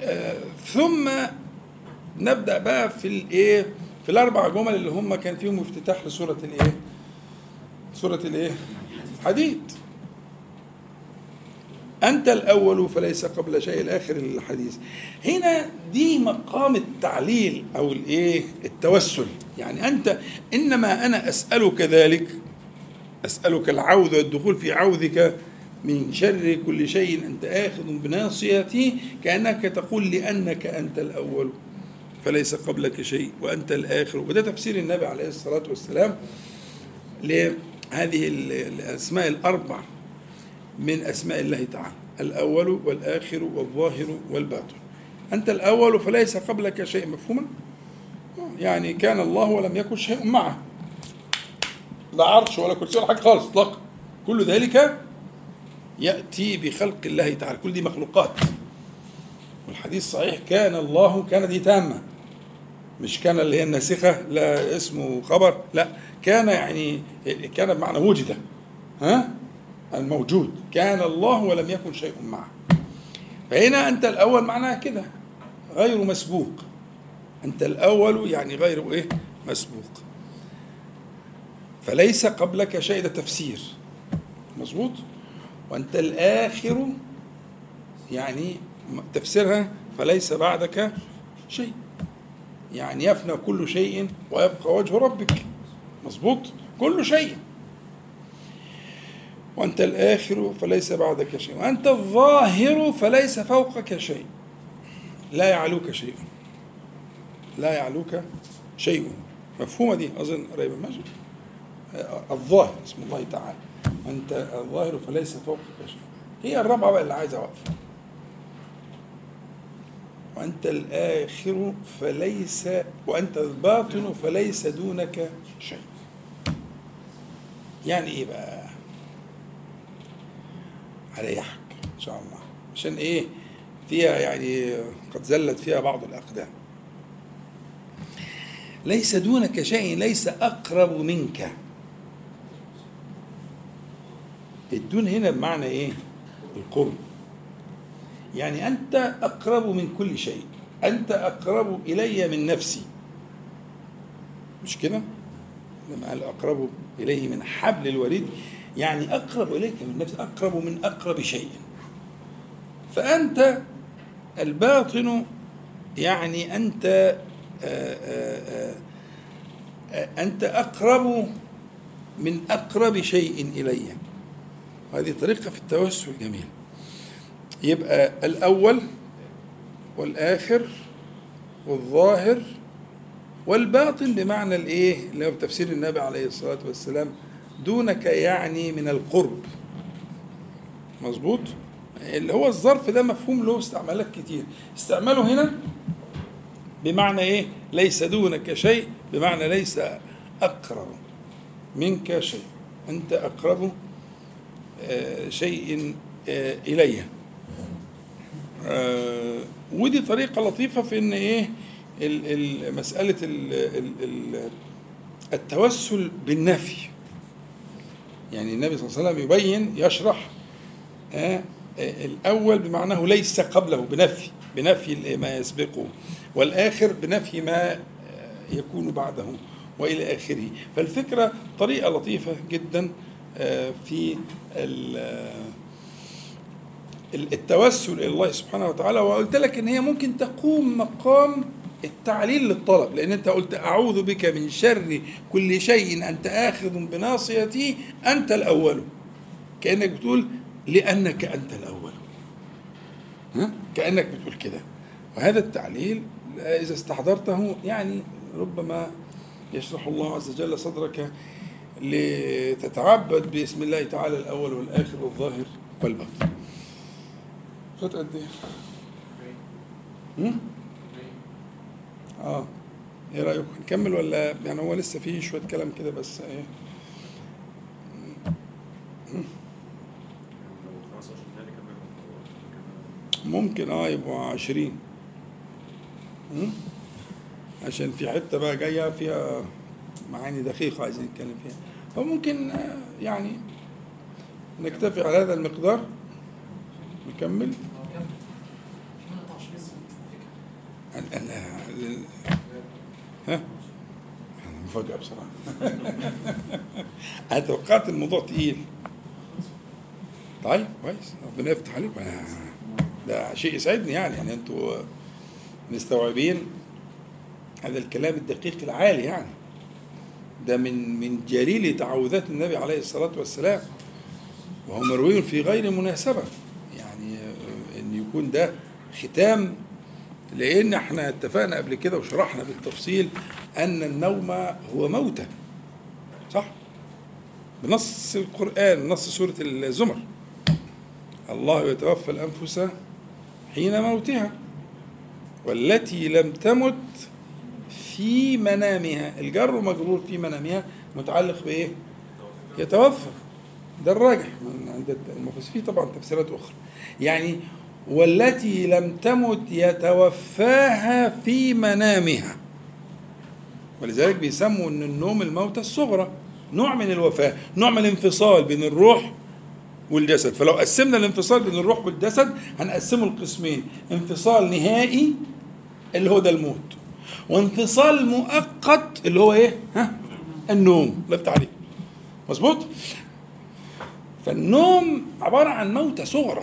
[SPEAKER 1] آه، ثم نبدأ بقى في الإيه؟ في الأربع جمل اللي هم كان فيهم افتتاح لسورة الإيه؟ سورة الإيه؟ حديد. أنت الأول فليس قبل شيء. الآخر الحديث هنا دي مقام التعليل أو الإيه؟ التوسل. يعني أنت إنما أنا أسألك ذلك أسألك العوذ والدخول في عوذك من شر كل شيء. أنت آخذ بناصيتي كأنك تقول لأنك أنت الأول فليس قبلك شيء وأنت الآخر. وده تفسير النبي عليه الصلاة والسلام لهذه الأسماء الأربع. من أسماء الله تعالى الأول والآخر والظاهر والباطن. أنت الأول فليس قبلك شيء مفهوما؟ يعني كان الله ولم يكن شيء معه. لا عرش ولا كرسي ولا حاجة خالص اطلاقا. كل ذلك يأتي بخلق الله تعالى كل دي مخلوقات. والحديث صحيح كان الله كان دي تامة. مش كان اللي هي الناسخة لا اسمه خبر لا. كان يعني كان بمعنى وجد. ها؟ الموجود. كان الله ولم يكن شيء معه. فهنا أنت الأول معناها كده. غير مسبوق. أنت الأول يعني غير إيه؟ مسبوق. فليس قبلك شيء ده تفسير. مظبوط؟ وأنت الآخر يعني تفسيرها فليس بعدك شيء. يعني يفنى كل شيء ويبقى وجه ربك. مظبوط؟ كل شيء. وأنت الآخر فليس بعدك شيء وأنت الظاهر فليس فوقك شيء. لا يعلوك شيء. لا يعلوك شيء. مفهومة دي؟ أظن قريبة ماشي الظاهر اسم الله تعالى. أنت الظاهر فليس فوقك شيء. هي الرابعة بقى اللي عايزة أوقف. وأنت الآخر فليس وأنت الباطن فليس دونك شيء. يعني إيه بقى؟ على يحك إن شاء الله. عشان إيه؟ فيها يعني قد زلت فيها بعض الأقدام. ليس دونك شيء ليس أقرب منك. الدون هنا بمعنى إيه؟ القرب. يعني أنت أقرب من كل شيء. أنت أقرب إلي من نفسي. مش كده؟ لما قال أقرب إليه من حبل الوريد؟ يعني أقرب إليك من نفسي أقرب من أقرب شيء. فأنت الباطن يعني أنت آآ آآ آآ أنت أقرب من أقرب شيء إلي. هذه طريقة في التوسل جميل يبقى الأول والآخر والظاهر والباطن بمعنى الإيه؟ اللي هو بتفسير النبي عليه الصلاة والسلام دونك يعني من القرب. مظبوط؟ اللي هو الظرف ده مفهوم له استعمالات كتير. استعماله هنا بمعنى إيه؟ ليس دونك شيء بمعنى ليس أقرب منك شيء. أنت أقرب آه، شيء آه، الي آه، ودي طريقة لطيفة في إن إيه؟ ال- ال- مسألة ال- ال- ال- التوسل بالنفي. يعني النبي صلى الله عليه وسلم يبين يشرح آه، آه، الأول بمعناه ليس قبله بنفي بنفي ما يسبقه والآخر بنفي ما آه، يكون بعده وإلى آخره. فالفكرة طريقة لطيفة جدا في ال- التوسل إلى الله سبحانه وتعالى وقلت لك إن هي ممكن تقوم مقام التعليل للطلب لأن أنت قلت أعوذ بك من شر كل شيء أنت آخذ بناصيتي أنت الأول. كأنك بتقول لأنك أنت الأول. ها؟ كأنك بتقول كده. وهذا التعليل إذا استحضرته يعني ربما يشرح الله عز وجل صدرك لتتعبد باسم الله تعالى الأول والآخر والظاهر والباطن. فات قد إيه؟ آه. إيه رايكم نكمل ولا يعني هو لسه فيه شوية كلام كده بس إيه؟
[SPEAKER 4] لو 15 دقيقة كمان
[SPEAKER 1] ممكن آه يبقوا عشرين؟ عشان في حتة بقى جاية فيها معاني دقيقة عايزين نتكلم فيها. فممكن آه، يعني نكتفي على هذا المقدار؟ نكمل؟ ال- ها؟ أنا مفاجأة بصراحة. أنا توقعت الموضوع تقيل. طيب كويس. ربنا يفتح عليكم. أنا- ده شيء يسعدني يعني. يعني أنتوا مستوعبين هذا الكلام الدقيق العالي يعني. ده من من جليل تعوذات النبي عليه الصلاة والسلام. وهو مروي في غير مناسبة. يعني آه، إن يكون ده ختام لأن إحنا اتفقنا قبل كده وشرحنا بالتفصيل ان النوم هو موتة صح؟ بنص القرآن نص سورة الزمر. الله يتوفى الأنفس حين موتها والتي لم تمت في منامها. الجر ومجرور في منامها متعلق بإيه؟ يتوفى. ده الراجح عند المفسرين. طبعا تفسيرات أخرى. يعني والتي لم تمت يتوفاها في منامها. ولذلك بيسموا إن النوم الموتى الصغرى نوع من الوفاة نوع من الانفصال بين الروح والجسد. فلو قسمنا الانفصال بين الروح والجسد هنقسمه لقسمين انفصال نهائي اللي هو ده الموت وانفصال مؤقت اللي هو إيه؟ ها؟ النوم. الله يفتح عليك. مظبوط؟ فالنوم عبارة عن موتة صغرى.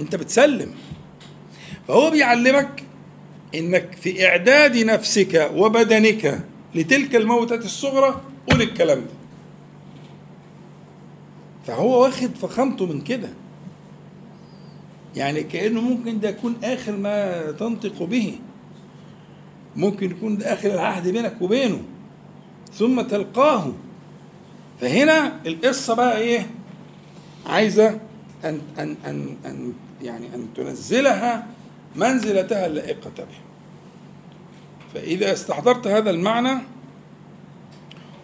[SPEAKER 1] انت بتسلم. فهو بيعلمك انك في اعداد نفسك وبدنك لتلك الموتة الصغرى قول الكلام ده. فهو واخد فخامته من كده. يعني كأنه ممكن ده يكون آخر ما تنطق به. ممكن يكون ده آخر العهد بينك وبينه. ثم تلقاه. فهنا القصة بقى إيه؟ عايزة أن أن أن أن يعني أن تنزلها منزلتها اللائقة به. فإذا استحضرت هذا المعنى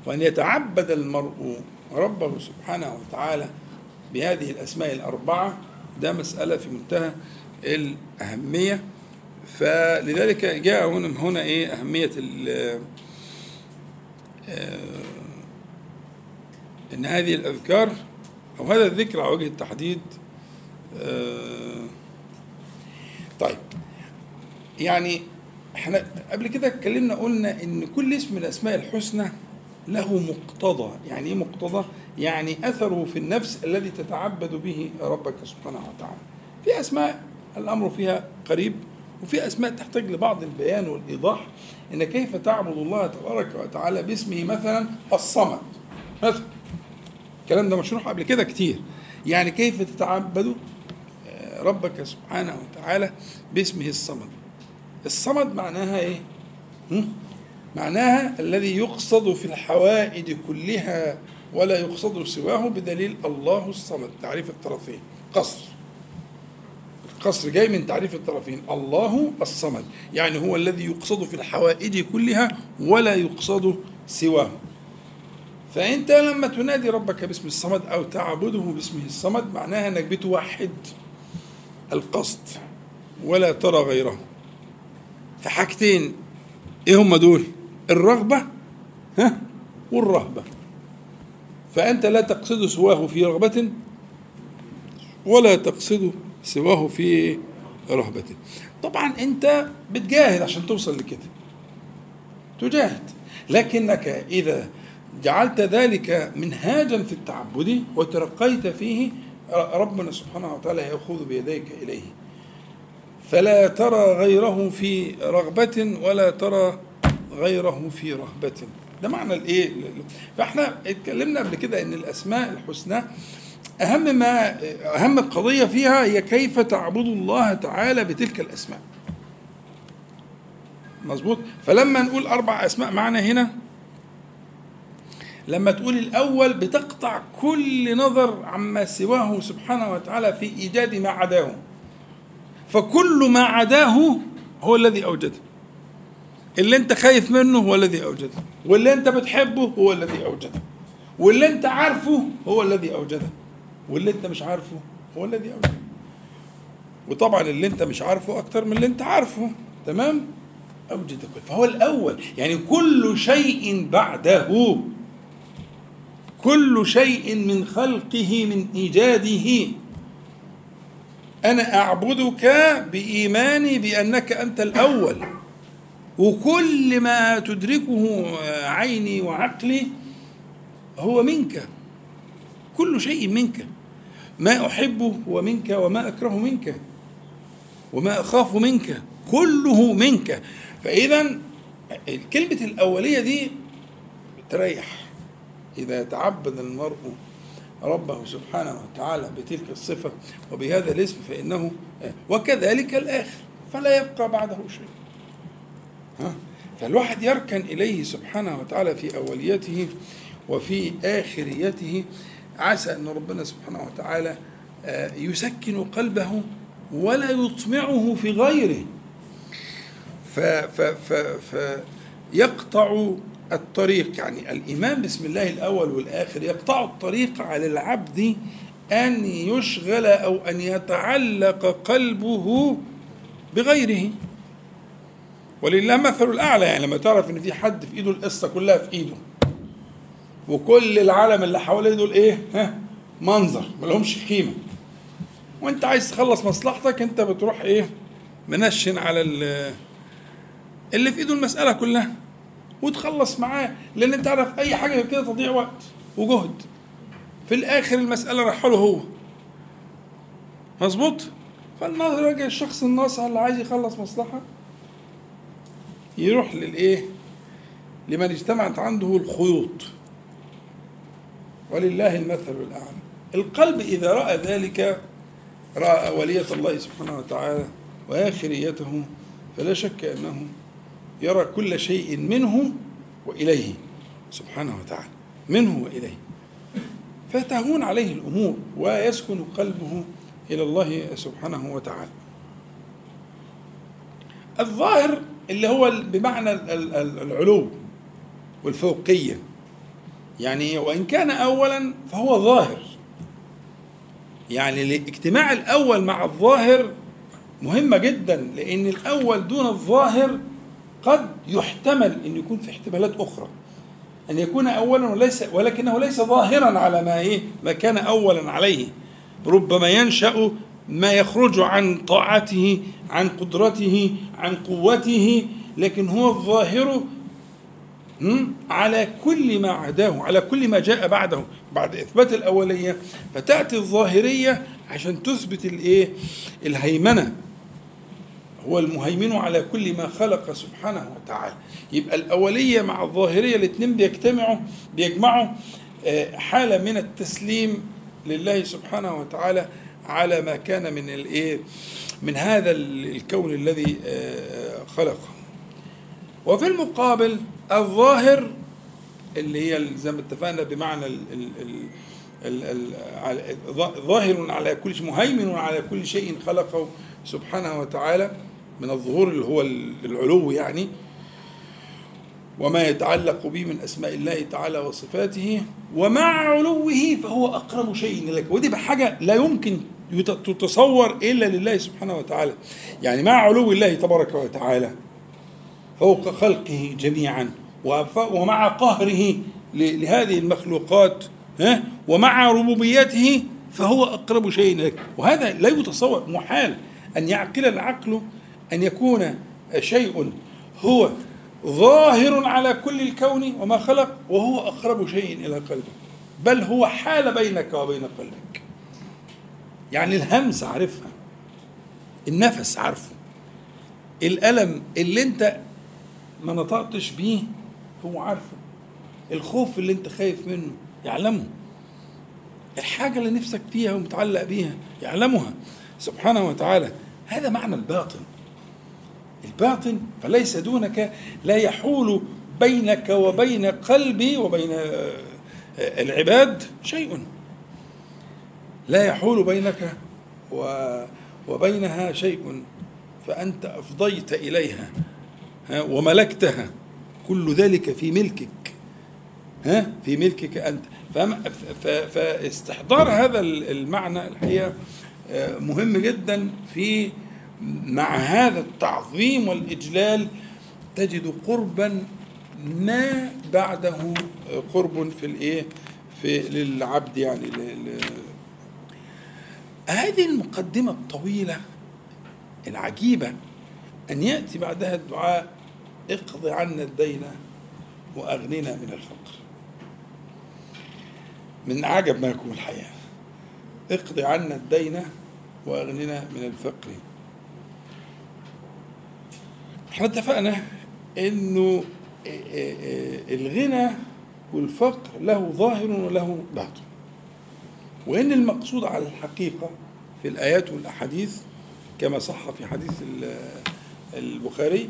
[SPEAKER 1] وأن يتعبد المرء ربه سبحانه وتعالى بهذه الأسماء الأربعة ده مسألة في منتهى الأهمية. فلذلك جاء هنا هنا إيه أهمية آه، إن هذه الأذكار أو هذا الذكر على وجه التحديد طيب. يعني إحنا قبل كده اتكلمنا قلنا إن كل اسم من الأسماء الحسنى له مقتضى. يعني إيه مقتضى؟ يعني أثره في النفس الذي تتعبد به ربك سبحانه وتعالى. في أسماء الأمر فيها قريب وفي أسماء تحتاج لبعض البيان والإيضاح. إن كيف تعبد الله تبارك وتعالى باسمه مثلا؟ الصمد. مثلا. الكلام ده مشروح قبل كده كتير. يعني كيف تتعبد آه، ربك سبحانه وتعالى باسمه الصمد. الصمد معناها إيه؟ معناها الذي يقصد في الحوائج كلها ولا يقصد سواه بدليل الله الصمد تعريف الطرفين. قصر. القصر جاي من تعريف الطرفين الله الصمد. يعني هو الذي يقصد في الحوائج كلها ولا يقصد سواه. فإنت لما تنادي ربك باسم الصمد أو تعبده باسمه الصمد معناها إنك بتوحد. القصد ولا ترى غيره في حاجتين إيه هم دول؟ الرغبة ها؟ والرهبة. فأنت لا تقصد سواه في رغبة ولا تقصد سواه في رهبة. طبعا أنت بتجاهد عشان توصل لكده. تجاهد. لكنك إذا جعلت ذلك منهاجا في التعبد وترقيت فيه ربنا سبحانه وتعالى يأخذ بيديك إليه. فلا ترى غيره في رغبة ولا ترى غيره في رهبة. ده معنى الإيه؟ فإحنا اتكلمنا قبل كده إن الأسماء الحسنى أهم ما أهم قضيه فيها هي كيف تعبد الله تعالى بتلك الأسماء. مظبوط؟ فلما نقول أربع أسماء معنا هنا لما تقول الأول بتقطع كل نظر عما سواه سبحانه وتعالى في إيجاد ما عداه. فكل ما عداه هو الذي أوجده. اللي أنت خايف منه هو الذي أوجده. واللي أنت بتحبه هو الذي أوجده. واللي أنت عارفه هو الذي أوجده. واللي أنت مش عارفه هو الذي أوجده. وطبعا اللي أنت مش عارفه أكتر من اللي أنت عارفه. تمام؟ أوجد كل. فهو الأول. يعني كل شيء بعده كل شيء من خلقه من إيجاده. أنا أعبدك بإيماني بأنك أنت الأول. وكل ما تدركه عيني وعقلي هو منك. كل شيء منك. ما أحبه هو منك وما أكره منك وما أخاف منك. كله منك. فاذا كلمة الأولية دي تريح. إذا تعبد المرء ربه سبحانه وتعالى بتلك الصفة وبهذا الاسم فإنه وكذلك الآخر فلا يبقى بعده شيء. ها؟ فالواحد يركن إليه سبحانه وتعالى في أوليته وفي آخريته. عسى أن ربنا سبحانه وتعالى يسكن قلبه ولا يطمعه في غيره. ف ف ف ف يقطع الطريق يعني الإيمان بسم الله الأول والآخر يقطع الطريق على العبد أن يشغل أو أن يتعلق قلبه بغيره. ولله مثل الأعلى يعني لما تعرف إن في حد في إيده القصة كلها في إيده وكل العالم اللي حواليه دول إيه؟ ها؟ منظر ما لهمش قيمة. وأنت عايز تخلص مصلحتك أنت بتروح إيه؟ منشن على اللي في إيده المسألة كلها. وتخلص معاه لأن أنت عارف أي حاجة كده تضيع وقت وجهد. في الآخر المسألة رايحه له هو. مظبوط؟ فالناظر الشخص الناصح اللي عايز يخلص مصلحة يروح للإيه؟ لمن اجتمعت عنده الخيوط. ولله المثل الأعلى. القلب إذا رأى ذلك رأى أولية الله سبحانه وتعالى وآخريته فلا شك أنه يرى كل شيء منه وإليه سبحانه وتعالى منه وإليه. فتهون عليه الأمور ويسكن قلبه إلى الله سبحانه وتعالى. الظاهر اللي هو بمعنى العلو والفوقية يعني وإن كان أولا فهو ظاهر. يعني الاجتماع الأول مع الظاهر مهمة جدا لأن الأول دون الظاهر قد يحتمل أن يكون في احتمالات أخرى. أن يكون أولا وليس ولكنه ليس ظاهرا على ما إيه؟ ما كان أولا عليه. ربما ينشأ ما يخرج عن طاعته عن قدرته عن قوته لكن هو الظاهر؟ على كل ما عداه على كل ما جاء بعده. بعد إثبات الأولية فتأتي الظاهرية عشان تثبت الإيه؟ الهيمنة. هو المهيمن على كل ما خلق سبحانه وتعالى. يبقى الأولية مع الظاهرية الاثنين بيجتمعوا بيجمعوا آه، حالة من التسليم لله سبحانه وتعالى على ما كان من الإيه؟ من هذا الكون الذي آه، خلقه. وفي المقابل الظاهر اللي هي زي ما اتفقنا بمعنى ظاهر على كل شيء مهيمن على كل شيء خلقه سبحانه وتعالى. من الظهور اللي هو ال- العلو يعني وما يتعلق به من أسماء الله تعالى وصفاته ومع علوه فهو أقرب شيء اليك ودي بحاجه لا يمكن تتصور إلا لله سبحانه وتعالى. يعني مع علو الله تبارك وتعالى فوق خلقه جميعا ومع قهره لهذه المخلوقات ها ومع ربوبيته فهو أقرب شيء اليك وهذا لا يتصور محال أن يعقل العقل أن يكون شيء هو ظاهر على كل الكون وما خلق وهو أقرب شيء إلى قلبك. بل هو حال بينك وبين قلبك. يعني الهمس عارفها النفس عارفه. الألم اللي أنت ما نطقتش بيه هو عارفه. الخوف اللي أنت خايف منه يعلمه. الحاجة اللي نفسك فيها ومتعلق بيها يعلمها. سبحانه وتعالى. هذا معنى الباطن. الباطن فليس دونك لا يحول بينك وبين قلبي وبين آه، العباد شيء. لا يحول بينك وبينها شيء فأنت أفضيت إليها ها، وملكتها. كل ذلك في ملكك ها في ملكك أنت. فاستحضار هذا المعنى الحقيقة آه، مهم جدا في مع هذا التعظيم والإجلال تجد قربا ما بعده قرب في الإيه؟ في للعبد يعني ل- ل- هذه المقدمة الطويلة العجيبة أن يأتي بعدها الدعاء اقض عنا الدين وأغننا من الفقر. من أعجب ما يكون الحياة. اقض عنا الدين وأغننا من الفقر. إحنا اتفقنا انه الغنى والفقر له ظاهر وله باطن وإن المقصود على الحقيقة في الآيات والأحاديث كما صح في حديث ال- البخاري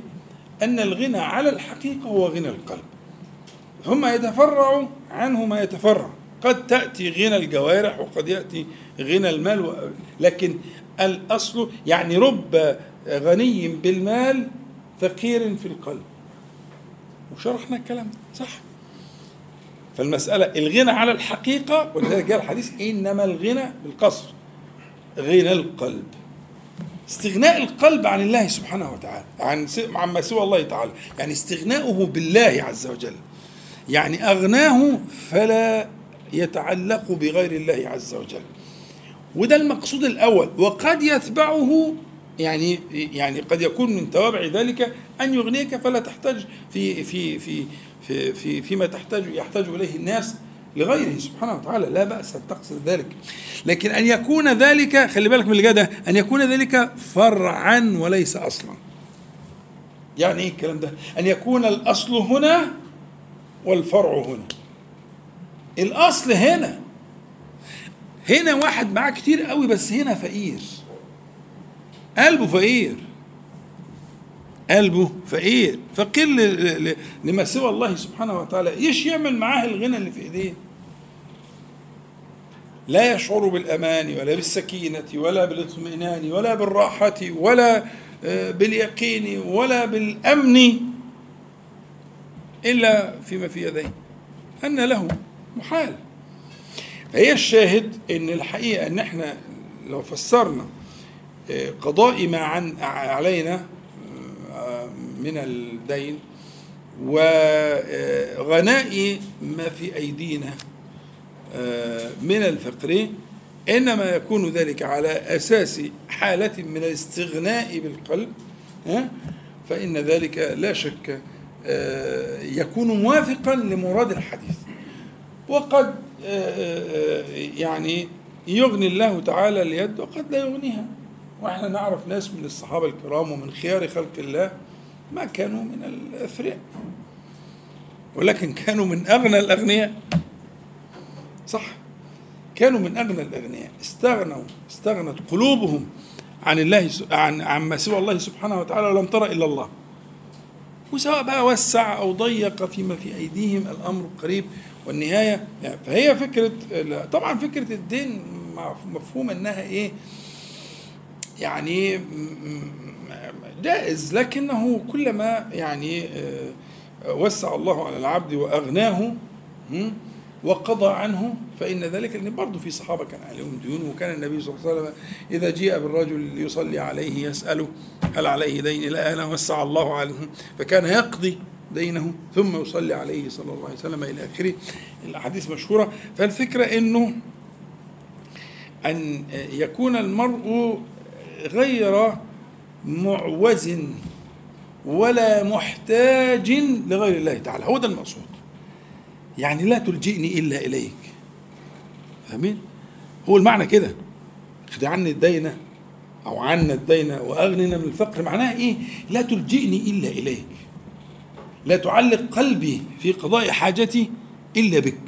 [SPEAKER 1] أن الغنى على الحقيقة هو غنى القلب ثم يتفرع عنه ما يتفرع قد تأتي غنى الجوارح وقد يأتي غنى المال. لكن الأصل يعني رب غني بالمال فقير في القلب. وشرحنا الكلام صح؟ فالمسألة الغنى على الحقيقة ولذلك جاء الحديث إنما الغنى بالقصر غنى القلب. استغناء القلب عن الله سبحانه وتعالى عن عما سوى الله تعالى. يعني استغناؤه بالله عز وجل. يعني أغناه فلا يتعلق بغير الله عز وجل. وده المقصود الأول. وقد يتبعه يعني يعني قد يكون من توابع ذلك أن يغنيك فلا تحتاج في في في في, في فيما تحتاج يحتاج إليه الناس لغيره. سبحانه وتعالى لا بأس أن تقصد ذلك. لكن أن يكون ذلك خلي بالك من اللي ده أن يكون ذلك فرعا وليس أصلا. يعني إيه الكلام ده؟ أن يكون الأصل هنا والفرع هنا. الأصل هنا. هنا واحد معاه كتير قوي بس هنا فقير. قلبه فقير. قلبه فقير. فقير لما سوى الله سبحانه وتعالى. إيش يعمل معاه الغنى اللي في إيديه؟ لا يشعر بالأمان ولا بالسكينة ولا بالاطمئنان ولا بالراحة ولا آه، باليقين ولا بالأمن إلا فيما في يديه. أن له محال. هي الشاهد إن الحقيقة إن إحنا لو فسرنا قضاء ما عن علينا آه، من الدين وغناء ما في أيدينا آه، من الفقر إنما يكون ذلك على أساس حالة من الاستغناء بالقلب ها؟ فإن ذلك لا شك آه، يكون موافقا لمراد الحديث وقد آه، آه، يعني يغني الله تعالى اليد وقد لا يغنيها وإحنا نعرف ناس من الصحابة الكرام ومن خيار خلق الله ما كانوا من الأثرياء. ولكن كانوا من أغنى الأغنياء. صح. كانوا من أغنى الأغنياء. استغنوا استغنت قلوبهم عن الله عن عما سوى الله سبحانه وتعالى ولم ترى إلا الله. وسواء بقى وسع أو ضيق فيما في أيديهم الأمر قريب والنهاية يعني فهي فكرة لا، طبعا فكرة الدين مفهوم إنها إيه؟ يعني جائز لكنه كلما يعني آه، وسع الله على العبد وأغناه م، وقضى عنه فإن ذلك لأن برضه في صحابة كان عليهم ديون وكان النبي صلى الله عليه وسلم إذا جيء بالرجل يصلي عليه يسأله هل عليه دين؟ لا أنا وسع الله عنه. فكان يقضي دينه ثم يصلي عليه صلى الله عليه وسلم إلى آخره. الأحاديث مشهورة. فالفكرة إنه أن يكون المرء غير معوز ولا محتاج لغير الله تعالى هو ده المقصود. يعني لا تلجئني إلا إليك. فاهمين؟ هو المعنى كده. خد عني الدين أو عنا الدين وأغننا من الفقر معناها إيه؟ لا تلجئني إلا إليك. لا تعلق قلبي في قضاء حاجتي إلا بك.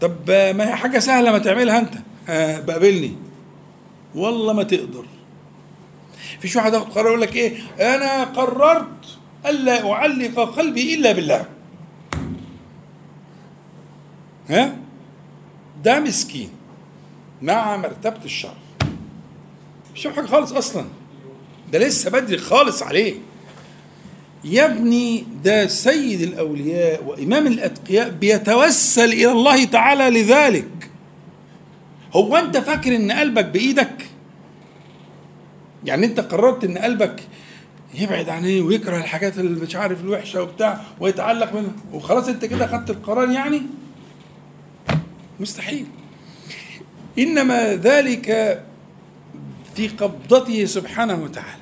[SPEAKER 1] طب ما هي حاجة سهلة ما تعملها أنت. آه بقابلني. والله ما تقدر. فيش واحد ياخد قرار يقول لك إيه؟ أنا قررت الا أعلق قلبي إلا بالله. ها؟ ده مسكين. مع مرتبه الشرف. مش حاجة خالص أصلا. ده لسه بدري خالص عليه. يا ابني ده سيد الأولياء وإمام الأتقياء بيتوسل إلى الله تعالى لذلك. هو انت فاكر ان قلبك بإيدك؟ يعني انت قررت ان قلبك يبعد عن إيه ويكره الحاجات اللي مش عارف الوحشة وبتاع ويتعلق منها وخلاص انت كده خدت القرار يعني؟ مستحيل. إنما ذلك في قبضته سبحانه وتعالى.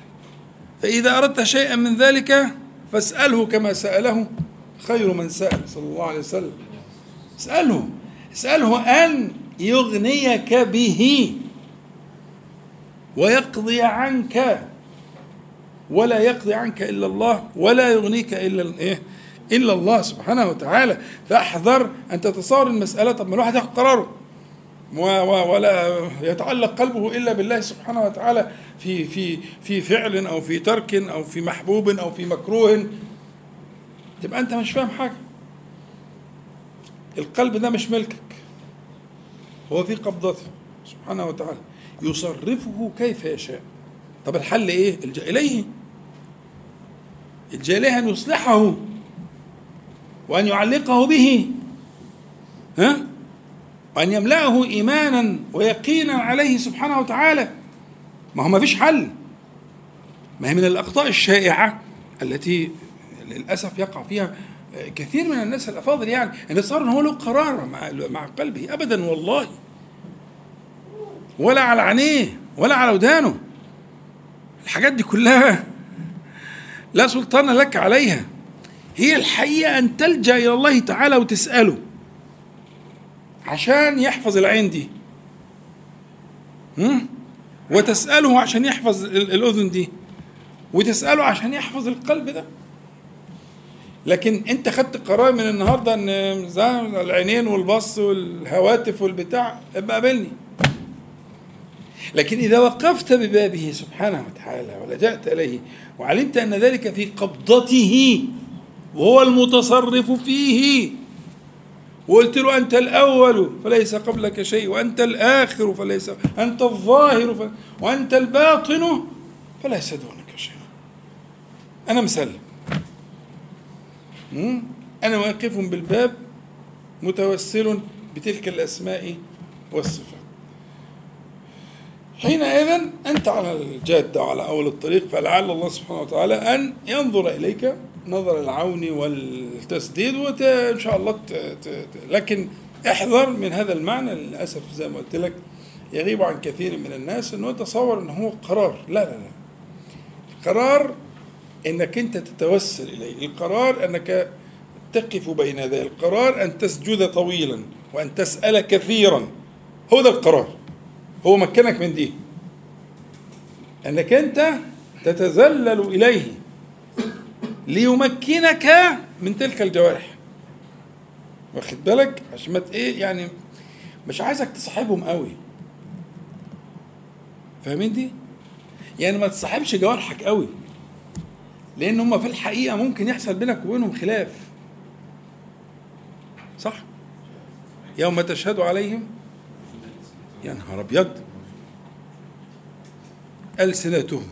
[SPEAKER 1] فإذا أردت شيئا من ذلك فاسأله كما سأله خير من سأل صلى الله عليه وسلم. اسأله. اسأله أن يغنيك به ويقضي عنك ولا يقضي عنك إلا الله ولا يغنيك إلا إيه؟ إلا الله سبحانه وتعالى. فاحذر أن تتصور المسألة. طب ما الواحد ياخد قراره. ولا يتعلق قلبه إلا بالله سبحانه وتعالى. في في في فعل أو في ترك أو في محبوب أو في مكروه. تبقى أنت مش فاهم حاجة. القلب ده مش ملكك. هو في قبضته سبحانه وتعالى. يصرفه كيف يشاء. طب الحل إيه؟ الجا إليه. الجا إليه أن يصلحه وأن يعلقه به. ها؟ وأن يملأه ايمانا ويقينا عليه سبحانه وتعالى. ما هو ما فيش حل. ما هي من الأخطاء الشائعة التي للأسف يقع فيها كثير من الناس الأفاضل يعني أن صار ان هو له قرار مع مع قلبه. ابدا والله. ولا على عينيه ولا على ودانه. الحاجات دي كلها لا سلطان لك عليها. هي الحقيقة أن تلجأ إلى الله تعالى وتسأله عشان يحفظ العين دي. هم؟ وتسأله عشان يحفظ ال- الأذن دي. وتسأله عشان يحفظ القلب ده. لكن انت خدت قرار من النهارده ان العينين والبص والهواتف والبتاع ابقى قابلني لكن إذا وقفت ببابه سبحانه وتعالى ولجأت إليه وعلمت أن ذلك في قبضته وهو المتصرف فيه وقلت له أنت الأول فليس قبلك شيء وأنت الآخر فليس أنت الظاهر. وأنت الباطن فليس دونك شيء أنا مسلم؟ أنا واقف بالباب متوسل بتلك الأسماء والصفات. حينئذ أنت على الجادة وعلى أول الطريق فلعل الله سبحانه وتعالى أن ينظر إليك نظر العون والتسديد وإن شاء الله ت... ت... ت... لكن احذر من هذا المعنى للأسف زي ما قلت لك يغيب عن كثير من الناس أنه يتصور أنه هو قرار. لا لا لا. قرار أنك أنت تتوسل إليه. القرار أنك تقف بين يدي القرار أن تسجد طويلا وأن تسأل كثيرا. هو ده القرار. هو مكنك من دي. أنك أنت تتذلل إليه ليمكنك من تلك الجوارح. واخد بالك؟ عشان ما إيه يعني مش عايزك تصاحبهم قوي. فاهمين دي؟ يعني ما تصاحبش جوارحك قوي. لأن هم في الحقيقة ممكن يحصل بينك وبينهم خلاف. صح؟ يوم تشهد عليهم. يا نهار أبيض. ألسنتهم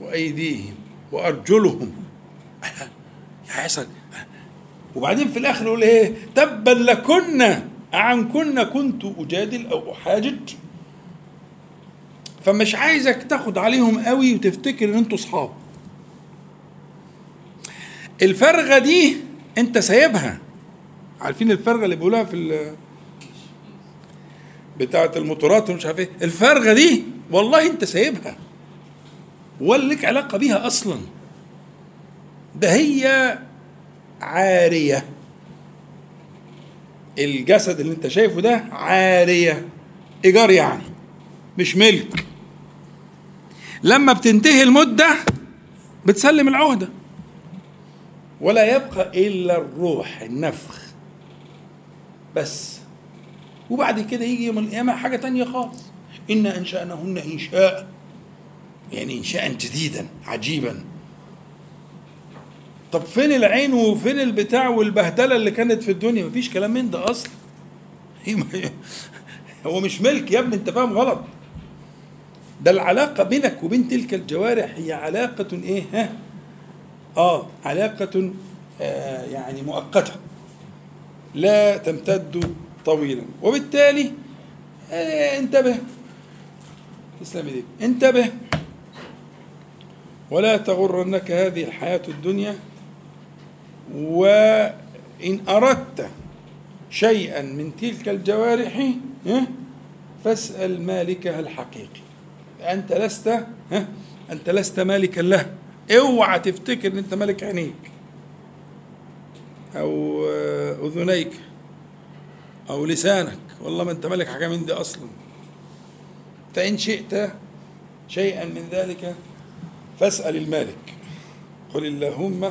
[SPEAKER 1] وأيديهم وأرجلهم. هيحصل وبعدين في الآخر يقول إيه؟ تبا لكن عن كن كنت أجادل أو أحاجج. فمش عايزك تاخد عليهم قوي وتفتكر إن أنتوا صحاب الفرغة دي انت سايبها. عارفين الفرغة اللي بيقولوها في بتاعة الموتورات ومش عارف إيه؟ الفرغة دي والله انت سايبها. ولا لك علاقة بيها أصلا. ده هي عارية. الجسد اللي انت شايفه ده عارية. إيجار يعني مش ملك. لما بتنتهي المدة بتسلم العهدة. ولا يبقى إلا الروح النفخ. بس. وبعد كده يجي يوم القيامة حاجة تانية خالص. أنا انشانهن إنشاء. يعني انشاء جديدا عجيبا. طب فين العين وفين البتاع والبهدلة اللي كانت في الدنيا؟ مفيش كلام من ده أصلا. هو مش ملك يا ابني أنت فاهم غلط. ده العلاقة بينك وبين تلك الجوارح هي علاقة إيه؟ ها؟ آه علاقة آه يعني مؤقتة. لا تمتد طويلا. وبالتالي آه انتبه. تسلم إيديك. انتبه. ولا تغرنك هذه الحياة الدنيا. وإن أردت شيئا من تلك الجوارح فاسأل مالكها الحقيقي. أنت لست أنت لست مالكا له. اوعى تفتكر ان انت مالك عينيك أو آه، اذنيك أو لسانك. والله ما انت مالك حاجة من دي أصلا. فان شئت شيئا من ذلك فاسأل المالك. قل اللهم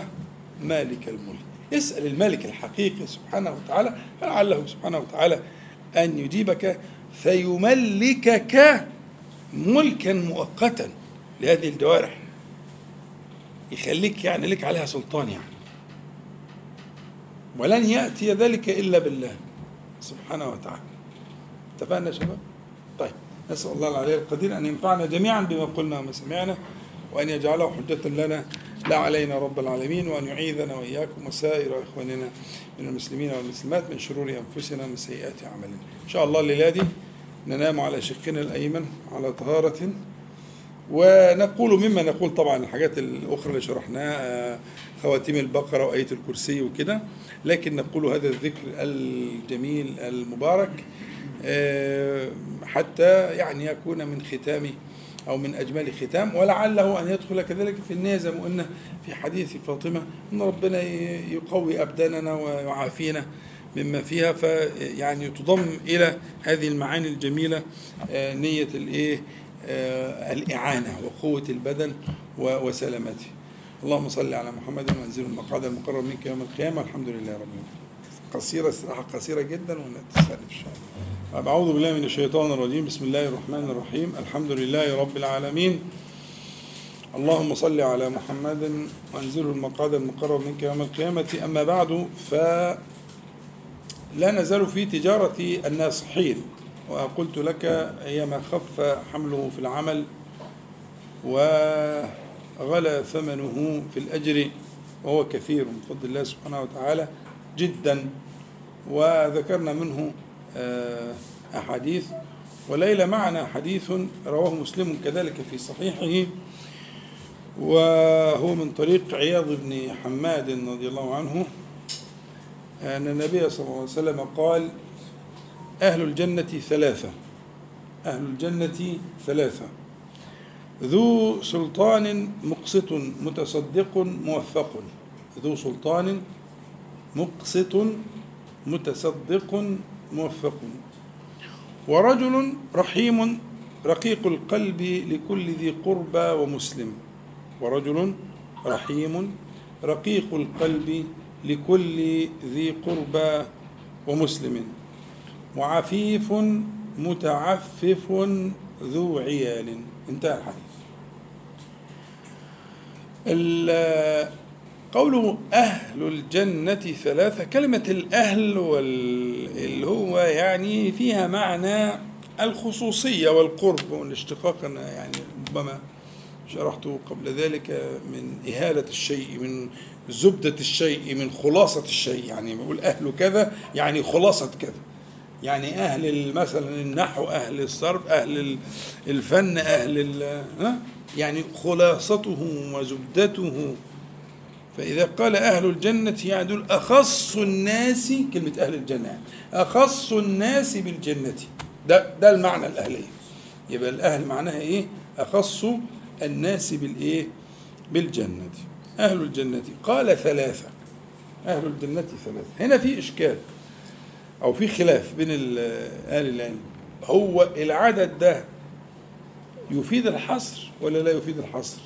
[SPEAKER 1] مالك الملك. اسأل المالك الحقيقي سبحانه وتعالى فلعله سبحانه وتعالى أن يجيبك فيملكك ملكا مؤقتا لهذه الجوارح. يخليك يعني لك عليها سلطان يعني. ولن يأتي ذلك إلا بالله سبحانه وتعالى. اتفقنا يا شباب؟ طيب نسأل الله العلي القدير أن ينفعنا جميعا بما قلنا وما سمعنا وأن يجعله حجة لنا لا علينا رب العالمين وأن يعيذنا وإياكم وسائر إخواننا من المسلمين والمسلمات من شرور أنفسنا ومن سيئات أعمالنا. إن شاء الله الليلة دي ننام على شقنا الأيمن على طهارة ونقول مما نقول طبعا الحاجات الأخرى اللي شرحناها خواتيم البقرة وآية الكرسي وكده لكن نقول هذا الذكر الجميل المبارك آه، حتى يعني يكون من ختام أو من أجمل ختام ولعله أن يدخل كذلك في النية زي ما قلنا في حديث فاطمة أن ربنا يقوي أبداننا ويعافينا مما فيها فيعني تضم إلى هذه المعاني الجميلة آه، نية الإيه آه، الإعانة وقوة البدن وسلامته. اللهم صل على محمد وأنزل المقعد المقرب منك يوم القيامة. الحمد لله رب العالمين. قصيرة استراحة قصيرة جدا ونتسلف إن شاء الله. أعوذ بالله من الشيطان الرجيم. بسم الله الرحمن الرحيم. الحمد لله رب العالمين. اللهم صل على محمد وأنزله المقعد المقرب منك يوم القيامة. أما بعد فلا نزال في تجارة الناصحين. وقلت لك هي ما خف حمله في العمل وغلى ثمنه في الأجر وهو كثير من فضل الله سبحانه وتعالى جدا. وذكرنا منه آه، أحاديث. وليلة معنا حديث رواه مسلم كذلك في صحيحه. وهو من طريق عياض بن حماد رضي الله عنه. أن النبي صلى الله عليه وسلم قال أهل الجنة ثلاثة. أهل الجنة ثلاثة. ذو سلطان مقسط متصدق موفق. ذو سلطان مقسط متصدق موفق. ورجل رحيم رقيق القلب لكل ذي قربى ومسلم. ورجل رحيم رقيق القلب لكل ذي قربى ومسلم. وعفيف متعفف ذو عيال. انتهى الحديث. ال- قوله أهل الجنة ثلاثة. كلمة الأهل وال- اللي هو يعني فيها معنى الخصوصية والقرب والاشتقاق. أنا يعني ربما شرحت قبل ذلك من إهالة الشيء من زبدة الشيء من خلاصة الشيء. يعني بقول أهل كذا يعني خلاصة كذا. يعني أهل مثلا النحو أهل الصرف أهل ال- الفن أهل ها؟ يعني خلاصته وزبدته. فإذا قال أهل الجنة يعني دول أخص الناس كلمة أهل الجنة يعني أخص الناس بالجنة. ده ده المعنى الأهلية. يبقى الأهل معناها إيه؟ أخص الناس بالإيه؟ بالجنة. أهل الجنة. قال ثلاثة. أهل الجنة ثلاثة. هنا في إشكال. أو في خلاف بين أهل العلم هو العدد ده يفيد الحصر ولا لا يفيد الحصر؟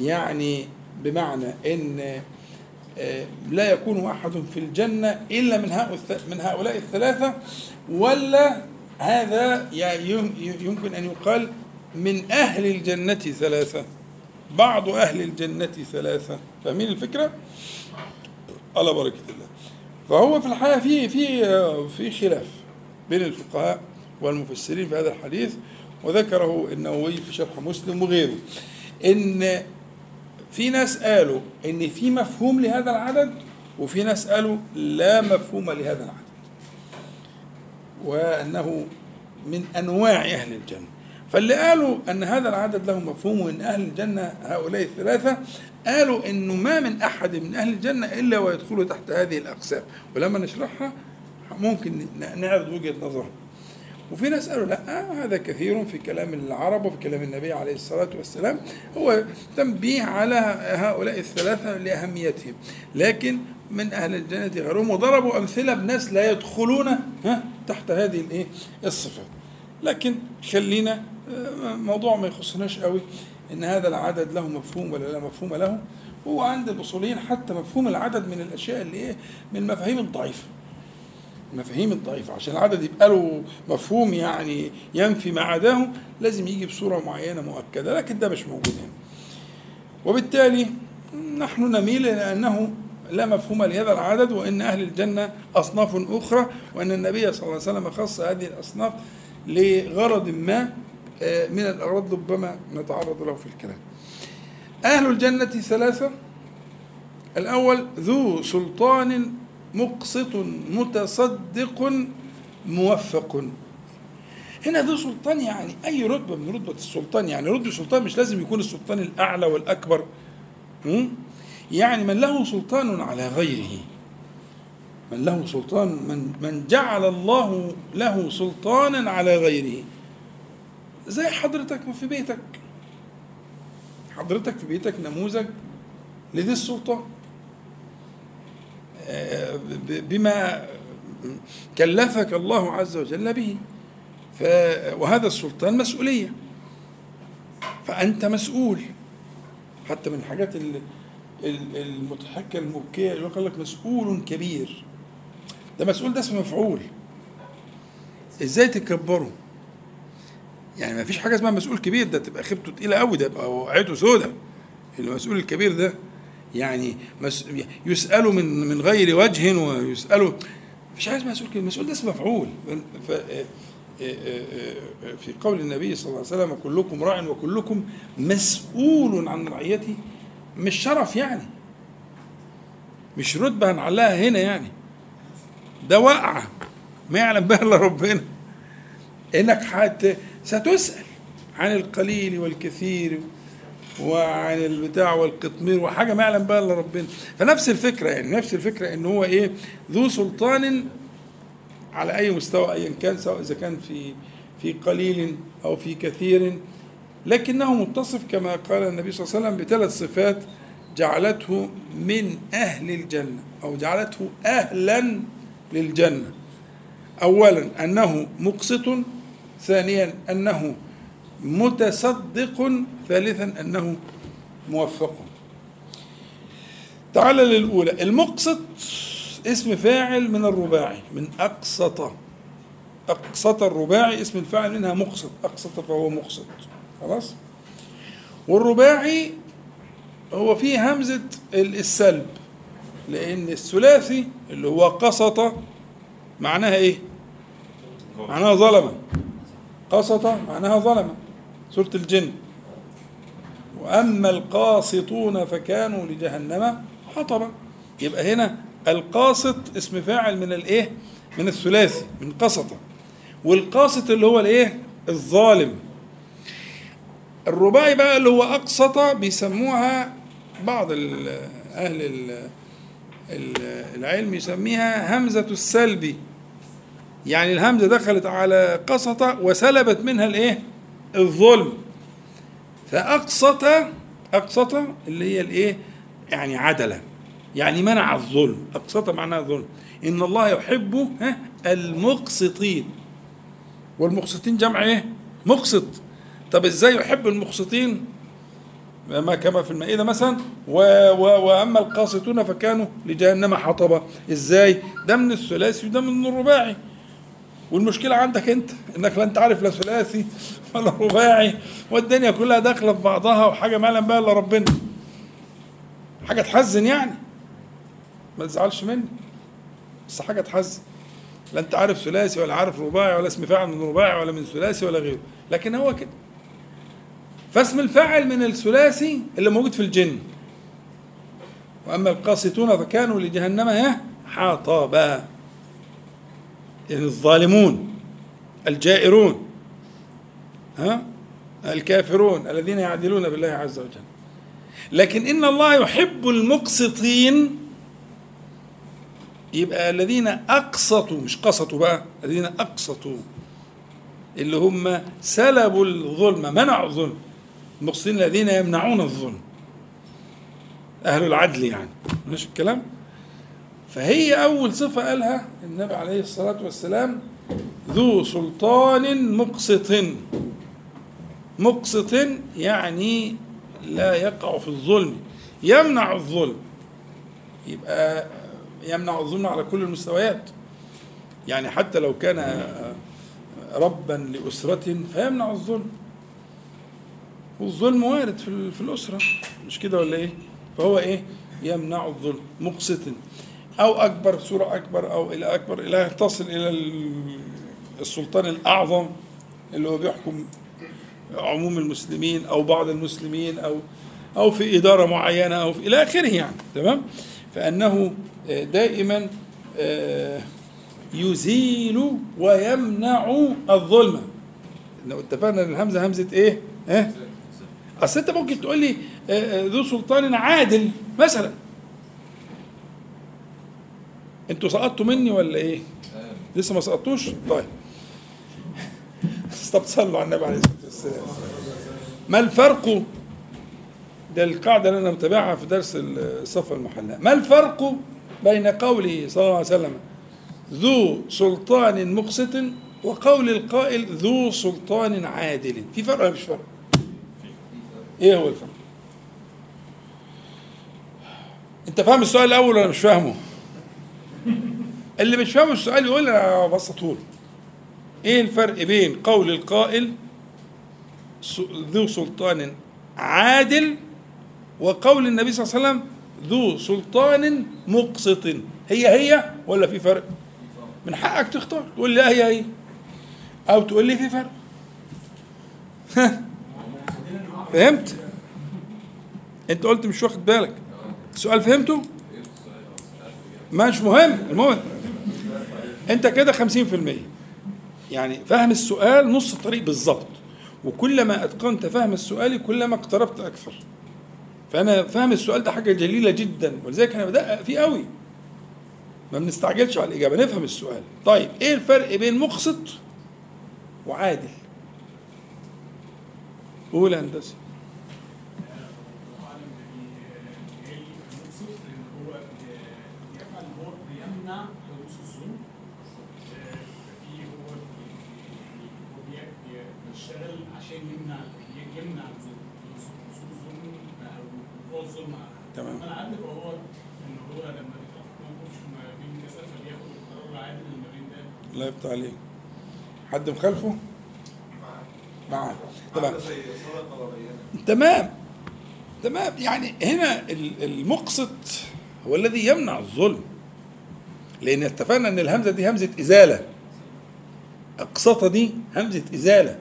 [SPEAKER 1] يعني بمعنى إن آه، لا يكون أحد في الجنة إلا من من هؤلاء الثلاثة ولا هذا ي- يم- يمكن أن يقال من أهل الجنة ثلاثة بعض أهل الجنة ثلاثة فاهمين الفكرة؟ على بركه الله فهو في الحقيقة في في في خلاف بين الفقهاء والمفسرين في هذا الحديث وذكره النووي في شرح مسلم وغيره. إن في ناس قالوا إن في مفهوم لهذا العدد وفي ناس قالوا لا مفهوم لهذا العدد. وأنه من أنواع أهل الجنة. فاللي قالوا أن هذا العدد له مفهوم وإن أهل الجنة هؤلاء الثلاثة قالوا إنه ما من أحد من أهل الجنة إلا ويدخل تحت هذه الأقسام. ولما نشرحها ممكن نعرض وجهة نظرهم وفي ناس قالوا لا هذا كثير في كلام العرب وفي كلام النبي عليه الصلاة والسلام. هو تنبيه على هؤلاء الثلاثة لأهميتهم. لكن من أهل الجنة غيرهم وضربوا أمثلة بناس لا يدخلون تحت هذه الإيه؟ الصفات لكن خلينا آه، موضوع ما يخصناش قوي إن هذا العدد له مفهوم ولا لا مفهوم له. هو عند الأصوليين حتى مفهوم العدد من الأشياء اللي إيه؟ من المفاهيم الضعيفه المفاهيم الضعيفة عشان العدد يبقى له مفهوم يعني ينفي ما عداه لازم يجي بصورة معينة مؤكدة. لكن ده مش موجود هنا. وبالتالي نحن نميل إلى أنه لا مفهوم لهذا العدد وأن أهل الجنة أصناف أخرى وأن النبي صلى الله عليه وسلم خص هذه الأصناف لغرض ما من الأغراض ربما نتعرض له في الكلام. أهل الجنة ثلاثة. الأول ذو سلطان مقسط متصدق موفق. هنا ذو سلطان يعني أي رتبة من رتبة السلطان يعني رتبة السلطان مش لازم يكون السلطان الأعلى والأكبر? يعني من له سلطان على غيره. من له سلطان من من جعل الله له سلطانا على غيره. زي حضرتك في بيتك. حضرتك في بيتك نموذج لذي السلطان آه، بما كلفك الله عز وجل به. ف وهذا السلطان مسؤولية. فأنت مسؤول. حتى من الحاجات ال- ال- المضحكة المبكية اللي قال لك مسؤول كبير. ده مسؤول ده اسم مفعول. إزاي تكبره؟ يعني ما فيش حاجة اسمها مسؤول كبير ده تبقى خيبته تقيلة قوي ده يبقى وقعته سودة. المسؤول الكبير ده يعني مس... يسأل من من غير وجه ويسأل حاجة اسمها مسؤول كبير المسؤول ده اسم مفعول. ف... في قول النبي صلى الله عليه وسلم كلكم راع وكلكم مسؤول عن رعيته مش شرف يعني مش رتبة هنعلقها هنا يعني ده وقعة ما يعلم بها إلا ربنا. إنك حت ستسأل عن القليل والكثير وعن البتاع والقطمير وحاجة ما يعلم بها إلا ربنا. فنفس الفكرة يعني نفس الفكرة إن هو إيه ذو سلطان على أي مستوى ايا كان سواء إذا كان في في قليل أو في كثير. لكنه متصف كما قال النبي صلى الله عليه وسلم بثلاث صفات جعلته من أهل الجنة أو جعلته أهلا للجنة. اولا أنه مقسط ثانيا أنه متصدق ثالثا أنه موفق. تعال للأولى. المقسط اسم فاعل من الرباعي من اقسط اقسط الرباعي اسم الفاعل منها مقسط اقسط فهو مقسط خلاص؟ والرباعي هو فيه همزة السلب لأن الثلاثي اللي هو قسط معناها إيه؟ معناها ظلمه قسط معناها ظلمه سورة الجن. وأما القاسطون فكانوا لجهنم حطبا. يبقى هنا القاسط اسم فاعل من الإيه؟ من الثلاثي من قسطة. والقاسط اللي هو الإيه؟ الظالم. الرباعي بقى اللي هو أقسط بيسموها بعض أهل ال العلم يسميها همزة السلبي. يعني الهمزة دخلت على قسطة وسلبت منها الايه؟ الظلم. فأقسط أقسط اللي هي الإيه؟ يعني عدلة. يعني منع الظلم. أقسط معناها ظلم إن الله يحب المقسطين. والمقسطين جمع إيه؟ مقسط. طب إزاي يحب المقسطين؟ ما كما في المائدة مثلا و و وأما القاسطون فكانوا لجهنم حطبا. إزاي؟ ده من الثلاثي وده من الرباعي. والمشكلة عندك أنت إنك لا أنت عارف لا ثلاثي ولا رباعي والدنيا كلها داخلة في بعضها وحاجة ما يعلم بها إلا ربنا. حاجة تحزن يعني. ما تزعلش مني. بس حاجة تحزن. لا أنت عارف ثلاثي ولا عارف رباعي ولا اسم فاعل من رباعي ولا من ثلاثي ولا غيره. لكن هو كده. فاسم الفاعل من الثلاثي اللي موجود في الجن. وأما القاسطون فكانوا لجهنم حطبا يعني الظالمون الجائرون ها؟ الكافرون الذين يعدلون بالله عز وجل. لكن إن الله يحب المقسطين يبقى الذين أقسطوا مش قسطوا بقى الذين أقسطوا اللي هم سلبوا الظلم منعوا الظلم. المقسطين الذين يمنعون الظلم. أهل العدل يعني. مش الكلام؟ فهي أول صفة قالها النبي عليه الصلاة والسلام ذو سلطان مقسط. مقسط يعني لا يقع في الظلم يمنع الظلم. يبقى يمنع الظلم على كل المستويات. يعني حتى لو كان ربا لأسرة فيمنع الظلم. والظلم وارد في الأسرة. مش كده ولا إيه؟ فهو إيه؟ يمنع الظلم. مقسط. أو أكبر سورة أكبر أو إلى أكبر إلى تصل إلى السلطان الأعظم اللي هو بيحكم عموم المسلمين أو بعض المسلمين أو أو في إدارة معينة أو في إلى آخره يعني تمام فأنه دائما يزيل ويمنع الظلم لو اتفقنا إن الهمزة همزة إيه؟ ها؟ أصل أنت ممكن تقول لي ذو سلطان عادل مثلا أنتوا سقطتوا مني ولا إيه؟ لسه ما سقطتوش؟ طيب. طب صلوا على النبي عليه الصلاة والسلام. ما الفرق؟ ده القاعدة اللي أنا متابعها في درس الصفة المحلاة ما الفرق بين قوله صلى الله عليه وسلم ذو سلطان مقسط وقول القائل ذو سلطان عادل؟ في فرق ولا مش فرق؟ إيه هو الفرق؟ أنت فاهم السؤال الأول ولا مش فاهمه؟ اللي مش فاهم السؤال يقول أنا بسطه إيه الفرق بين قول القائل ذو سلطان عادل وقول النبي صلى الله عليه وسلم ذو سلطان مقسط؟ هي هي ولا في فرق؟ من حقك تختار. تقول لي هي هي. أو تقول لي في فرق. فهمت؟ أنت قلت مش واخد بالك. السؤال فهمته؟ مش مهم المهم. انت كده 50% يعني فهم السؤال نص الطريق بالظبط. وكلما اتقنت فهم السؤال كلما اقتربت أكثر. فأنا فهم السؤال ده حاجة جليلة جدا. ولذلك أنا بدقق فيه قوي. ما بنستعجلش على الإجابة نفهم السؤال. طيب إيه الفرق بين مقسط وعادل؟ قول هندسة
[SPEAKER 5] العالم يعني المقصود ان هو يفعل هو بيمنع حدوث الظلم في هو يعني هو بي- بي- بيشتغل عشان يمنع يمنع الظلم حصول الظلم أو وقوع الظلم على اما العدل فهو إن هو لما بيتحط في موقف ما بين كذا فبياخد القرار العادل اللي ما بين ده.
[SPEAKER 1] الله يفتح عليك. حد مخالفه؟ معاه تمام. تمام. تمام. يعني هنا ال- المقسط هو الذي يمنع الظلم. لأن اتفقنا إن الهمزة دي همزة إزالة. اقسط دي همزة إزالة.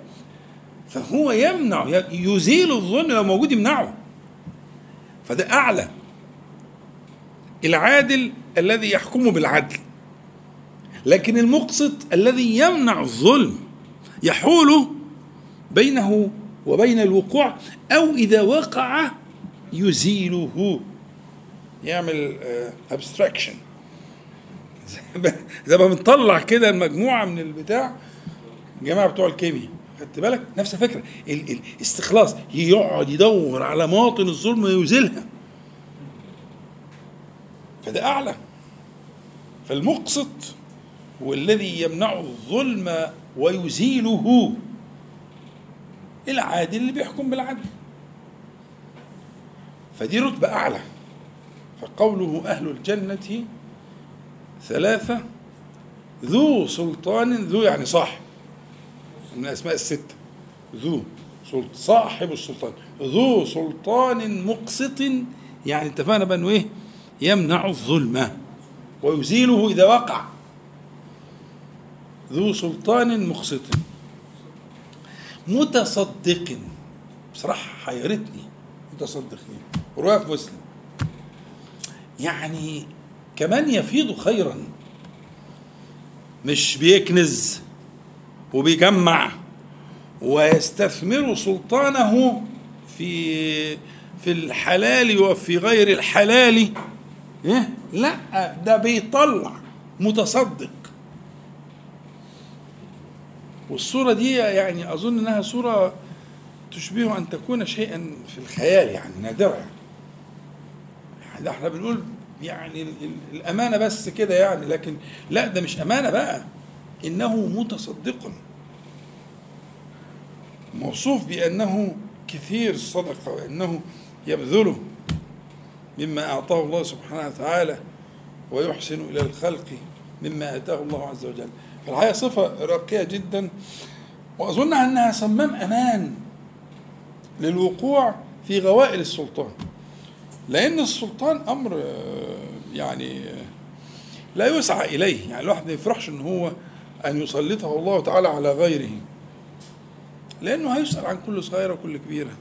[SPEAKER 1] فهو يمنع يزيل الظلم لو موجود يمنعه. فده أعلى. العادل الذي يحكم بالعدل. لكن المقسط الذي يمنع الظلم يحول بينه وبين الوقوع أو إذا وقع يزيله. يعمل ابستراكشن زي ما بنطلع كده المجموعة من البتاع. الجماعة بتوع الكيمياء خدت بالك؟ نفس الفكرة. ال- الاستخلاص يقعد يدور على مواطن الظلم ويزيلها. فده أعلى. فالمقسط هو الذي يمنع الظلم ويزيله العادل اللي بيحكم بالعدل. فدي رتبة أعلى. فقوله أهل الجنة ثلاثة ذو سلطان ذو يعني صاحب. من الأسماء الستة. ذو صاحب السلطان. ذو سلطان مقسط. يعني اتفقنا بقى إنه إيه؟ يمنع الظلم. ويزيله إذا وقع ذو سلطان مقسط. متصدق. بصراحة حيرتني. متصدق. رواية مسلم. يعني كمان يفيض خيرا. مش بيكنز وبيجمع ويستثمر سلطانه في في الحلال وفي غير الحلال. إيه؟ لا ده بيطلع متصدق. والصورة دي يعني أظن أنها صورة تشبه أن تكون شيئا في الخيال يعني نادرة يعني, يعني ده إحنا بنقول يعني ال- ال- الأمانة بس كده يعني لكن لا ده مش أمانة بقى. إنه متصدق. موصوف بأنه كثير الصدقة وأنه يبذله. مما أعطاه الله سبحانه وتعالى ويحسن إلى الخلق مما آتاه الله عز وجل. فالحقيقة صفة راقية جدا. وأظن أنها صمام أمان للوقوع في غوائل السلطان. لأن السلطان أمر آه، يعني آه، لا يسعى إليه. يعني الواحد ما يفرحش إن هو أن يسلطه الله تعالى على غيره. لأنه هيسأل عن كل صغيرة وكل كبيرة.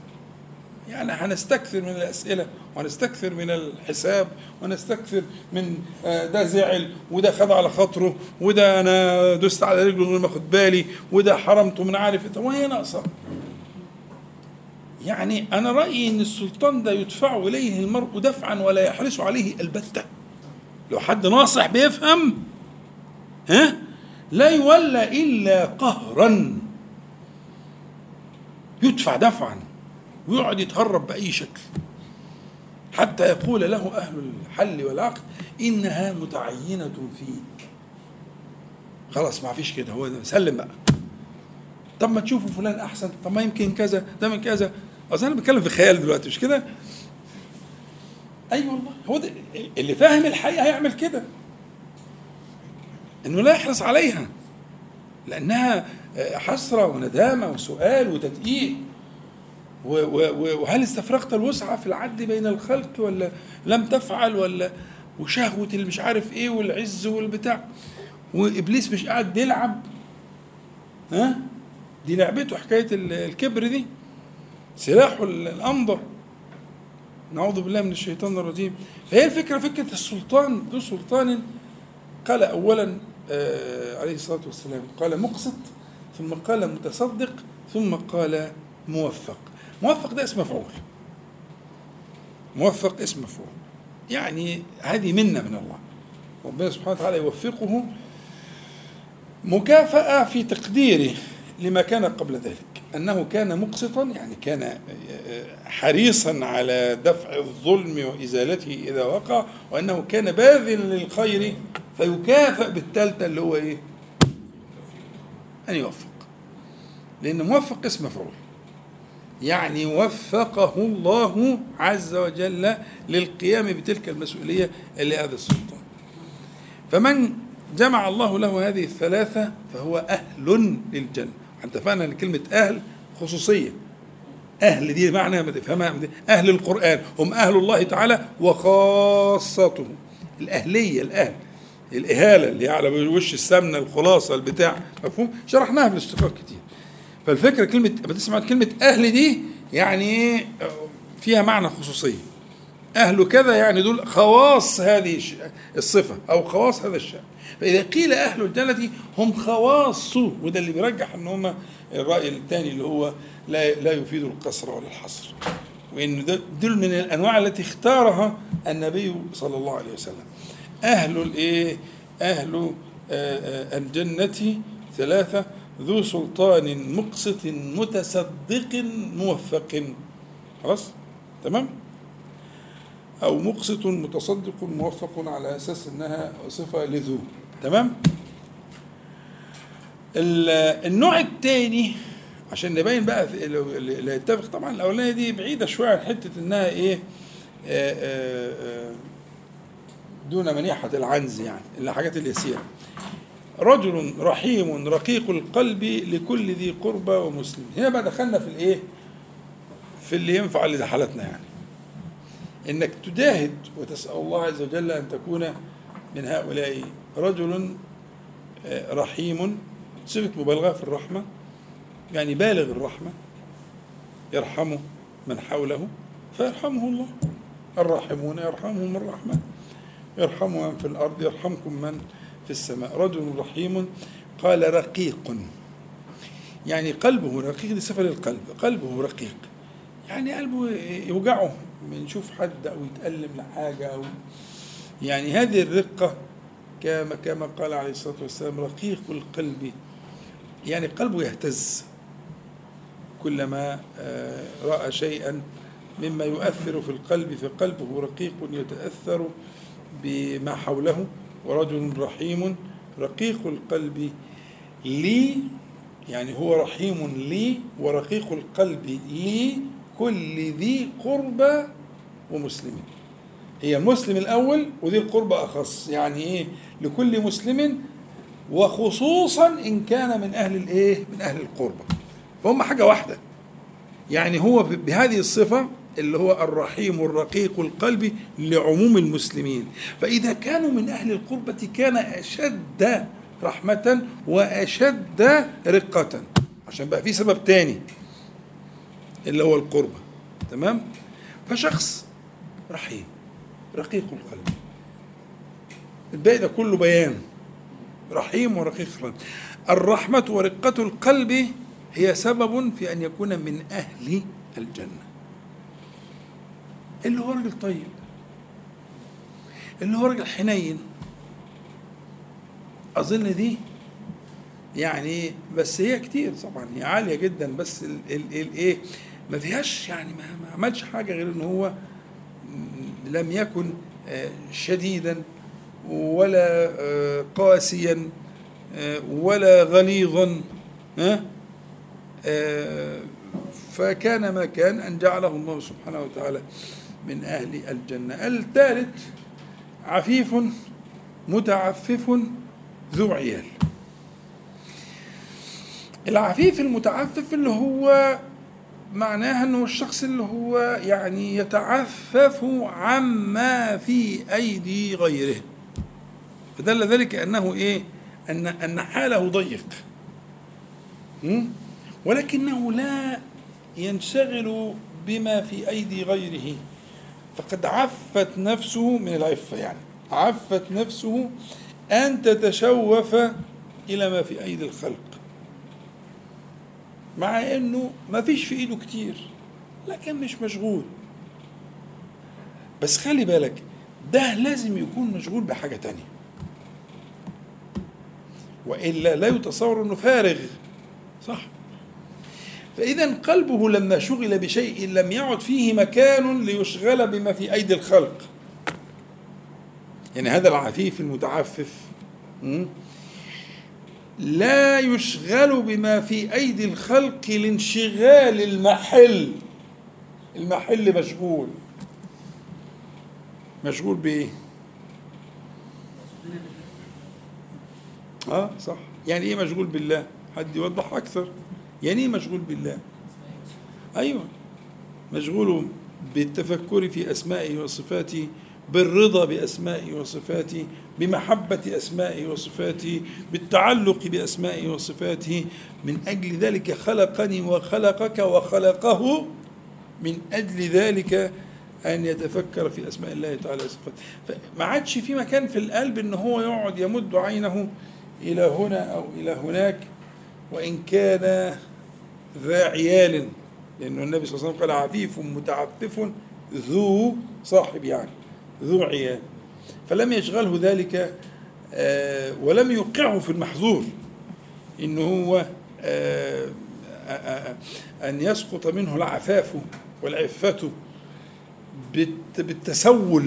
[SPEAKER 1] يعني هنستكثر من الأسئلة وهنستكثر من الحساب ونستكثر من آه، ده زعل وده خد على خاطره وده أنا دست على رجله من ما أخد بالي وده حرمته من عارف. طب وهي ناقصة. يعني أنا رأيي إن السلطان ده يدفع إليه المرء دفعا ولا يحرص عليه البتة. لو حد ناصح بيفهم ها؟ لا يولى إلا قهرا. يدفع دفعا. ويقعد يتهرب بأي شكل. حتى يقول له أهل الحل والعقد إنها متعينة فيك. خلاص ما فيش كده. هو سلم بقى. طب ما تشوفوا فلان أحسن. طب ما يمكن كذا. ده من كذا. أصل أنا بتكلم في خيال دلوقتي. مش كده؟ أي أيوة والله. هو ده اللي فاهم الحقيقة هيعمل كده. إنه لا يحرص عليها. لأنها حسرة وندامة وسؤال وتدقيق. وهل استفرغت الوسعة في العد بين الخلق ولا لم تفعل ولا؟ وشهوة اللي مش عارف إيه والعز والبتاع. وإبليس مش قاعد بيلعب. ها؟ دي لعبته حكاية ال- الكبر دي. سلاحه ال- الأمضة نعوذ بالله من الشيطان الرجيم. فهي الفكرة فكرة السلطان. ذو سلطان قال أولا آه عليه الصلاة والسلام قال مقسط ثم قال متصدق ثم قال موفق. موفق ده اسم مفعول. موفق اسم مفعول. يعني هذه منة من الله. ربنا سبحانه وتعالى يوفقه مكافأة في تقديره لما كان قبل ذلك. أنه كان مقسطا يعني كان حريصا على دفع الظلم وإزالته إذا وقع وأنه كان باذل للخير فيكافئ بالثالثة اللي هو إيه؟ أن يوفق. لأن موفق اسم مفعول. يعني وفقه الله عز وجل للقيام بتلك المسؤولية اللي هذا السلطان. فمن جمع الله له هذه الثلاثة فهو أهل للجنة. اتفقنا إن كلمة أهل خصوصية. أهل دي معنى ما تفهمها. أهل القرآن. هم أهل الله تعالى وخاصته. الأهلية الأهل. الإهالة اللي على وش السمنة الخلاصة البتاع. مفهوم؟ شرحناها في الاشتقاق كتير. فالفكرة كلمة لما تسمع كلمة أهل دي يعني فيها معنى خصوصية أهل كذا يعني دول خواص هذه الصفة أو خواص هذا الشأن. فإذا قيل أهل الجنة هم خواصه وده اللي بيرجح أن هم الرأي الثاني اللي هو لا لا يفيد القصر ولا الحصر. وإن دول من الأنواع التي اختارها النبي صلى الله عليه وسلم. أهل الإيه؟ أهل الجنة ثلاثة ذو سلطان مقسط متصدق موفق. خلاص؟ تمام؟ أو مقسط متصدق موفق على أساس أنها صفة لذو. تمام؟ النوع الثاني عشان نبين بقى اللي يتفق طبعا الأولانية دي بعيدة شوية عن حتة إنها إيه آآ آآ دون منيحة العنز يعني الحاجات اليسيرة. رجل رحيم رقيق القلب لكل ذي قربى ومسلم. هنا بقى دخلنا في الايه؟ في اللي ينفع لحالتنا يعني. انك تجاهد وتسأل الله عز وجل أن تكون من هؤلاء. رجل رحيم. صفة مبالغة في الرحمة. يعني بالغ الرحمة. يرحم من حوله. فيرحمه الله. الراحمون يرحمهم الرحمن يرحم من في الأرض يرحمكم من في السماء. رجل رحيم قال رقيق. يعني قلبه رقيق دي صفة للقلب. قلبه رقيق. يعني قلبه يوجعه. من يشوف حد أو يتألم لحاجة أو يعني هذه الرقة كما كما قال عليه الصلاة والسلام رقيق القلب. يعني قلبه يهتز. كلما رأى شيئا مما يؤثر في القلب فقلبه رقيق يتأثر بما حوله. ورجل رحيم رقيق القلب لي يعني هو رحيم لي ورقيق القلب لي كل ذي قربى ومسلمين هي المسلم الأول وذي القربى أخص يعني إيه؟ لكل مسلم وخصوصا إن كان من أهل الإيه؟ من أهل القربى فهم حاجة واحدة يعني هو بهذه الصفة اللي هو الرحيم الرقيق القلب لعموم المسلمين. فإذا كانوا من أهل القربة كان أشد رحمة وأشد رقة. عشان بقى في سبب تاني اللي هو القربة. تمام؟ فشخص رحيم رقيق القلب. الباقي ده كله بيان. رحيم ورقيق القلب. الرحمة ورقة القلب هي سبب في أن يكون من أهل الجنة. اللي هو راجل طيب. اللي هو راجل حنين. أظن دي يعني بس هي كتير طبعا هي عالية جدا بس الايه ما فيهاش يعني ما, عملش حاجة غير إن هو لم يكن شديدا ولا قاسيا ولا غليظا فكان ما كان أن جعله الله سبحانه وتعالى. من أهل الجنة. الثالث عفيف متعفف ذو عيال. العفيف المتعفف اللي هو معناها إنه الشخص اللي هو يعني يتعفف عما في أيدي غيره. فدل ذلك أنه إيه؟ ان أن حاله ضيق. ولكنه لا ينشغل بما في أيدي غيره. فقد عفت نفسه من العفة يعني. عفت نفسه أن تتشوف إلى ما في أيدي الخلق. مع إنه ما فيش في إيده كتير لكن مش مشغول. بس خلي بالك ده لازم يكون مشغول بحاجة تانية. وإلا لا يتصور أنه فارغ صح؟ فإذا قلبه لما شغل بشيء لم يعد فيه مكان ليشغل بما في أيدي الخلق. يعني هذا العفيف المتعفف? لا يشغل بما في أيدي الخلق لانشغال المحل. المحل مشغول. مشغول بإيه؟ آه صح. يعني إيه مشغول بالله؟ حد يوضح أكثر. يعني إيه مشغول بالله؟ أيوه. مشغول بالتفكر في أسمائه وصفاته بالرضا بأسمائه وصفاته بمحبة أسمائه وصفاته بالتعلق بأسمائه وصفاته. من أجل ذلك خلقني وخلقك وخلقه. من أجل ذلك أن يتفكر في أسماء الله تعالى وصفاته. فما عادش في مكان في القلب إن هو يقعد يمد عينه إلى هنا أو إلى هناك. وإن كان ذا عيال. لأنه النبي صلى الله عليه وسلم قال عفيف متعفف ذو صاحب يعني ذو عيال. فلم يشغله ذلك آه، ولم يوقعه في المحظور إنه هو آه، آه، أن يسقط منه العفاف والعفة بالت- بالتسول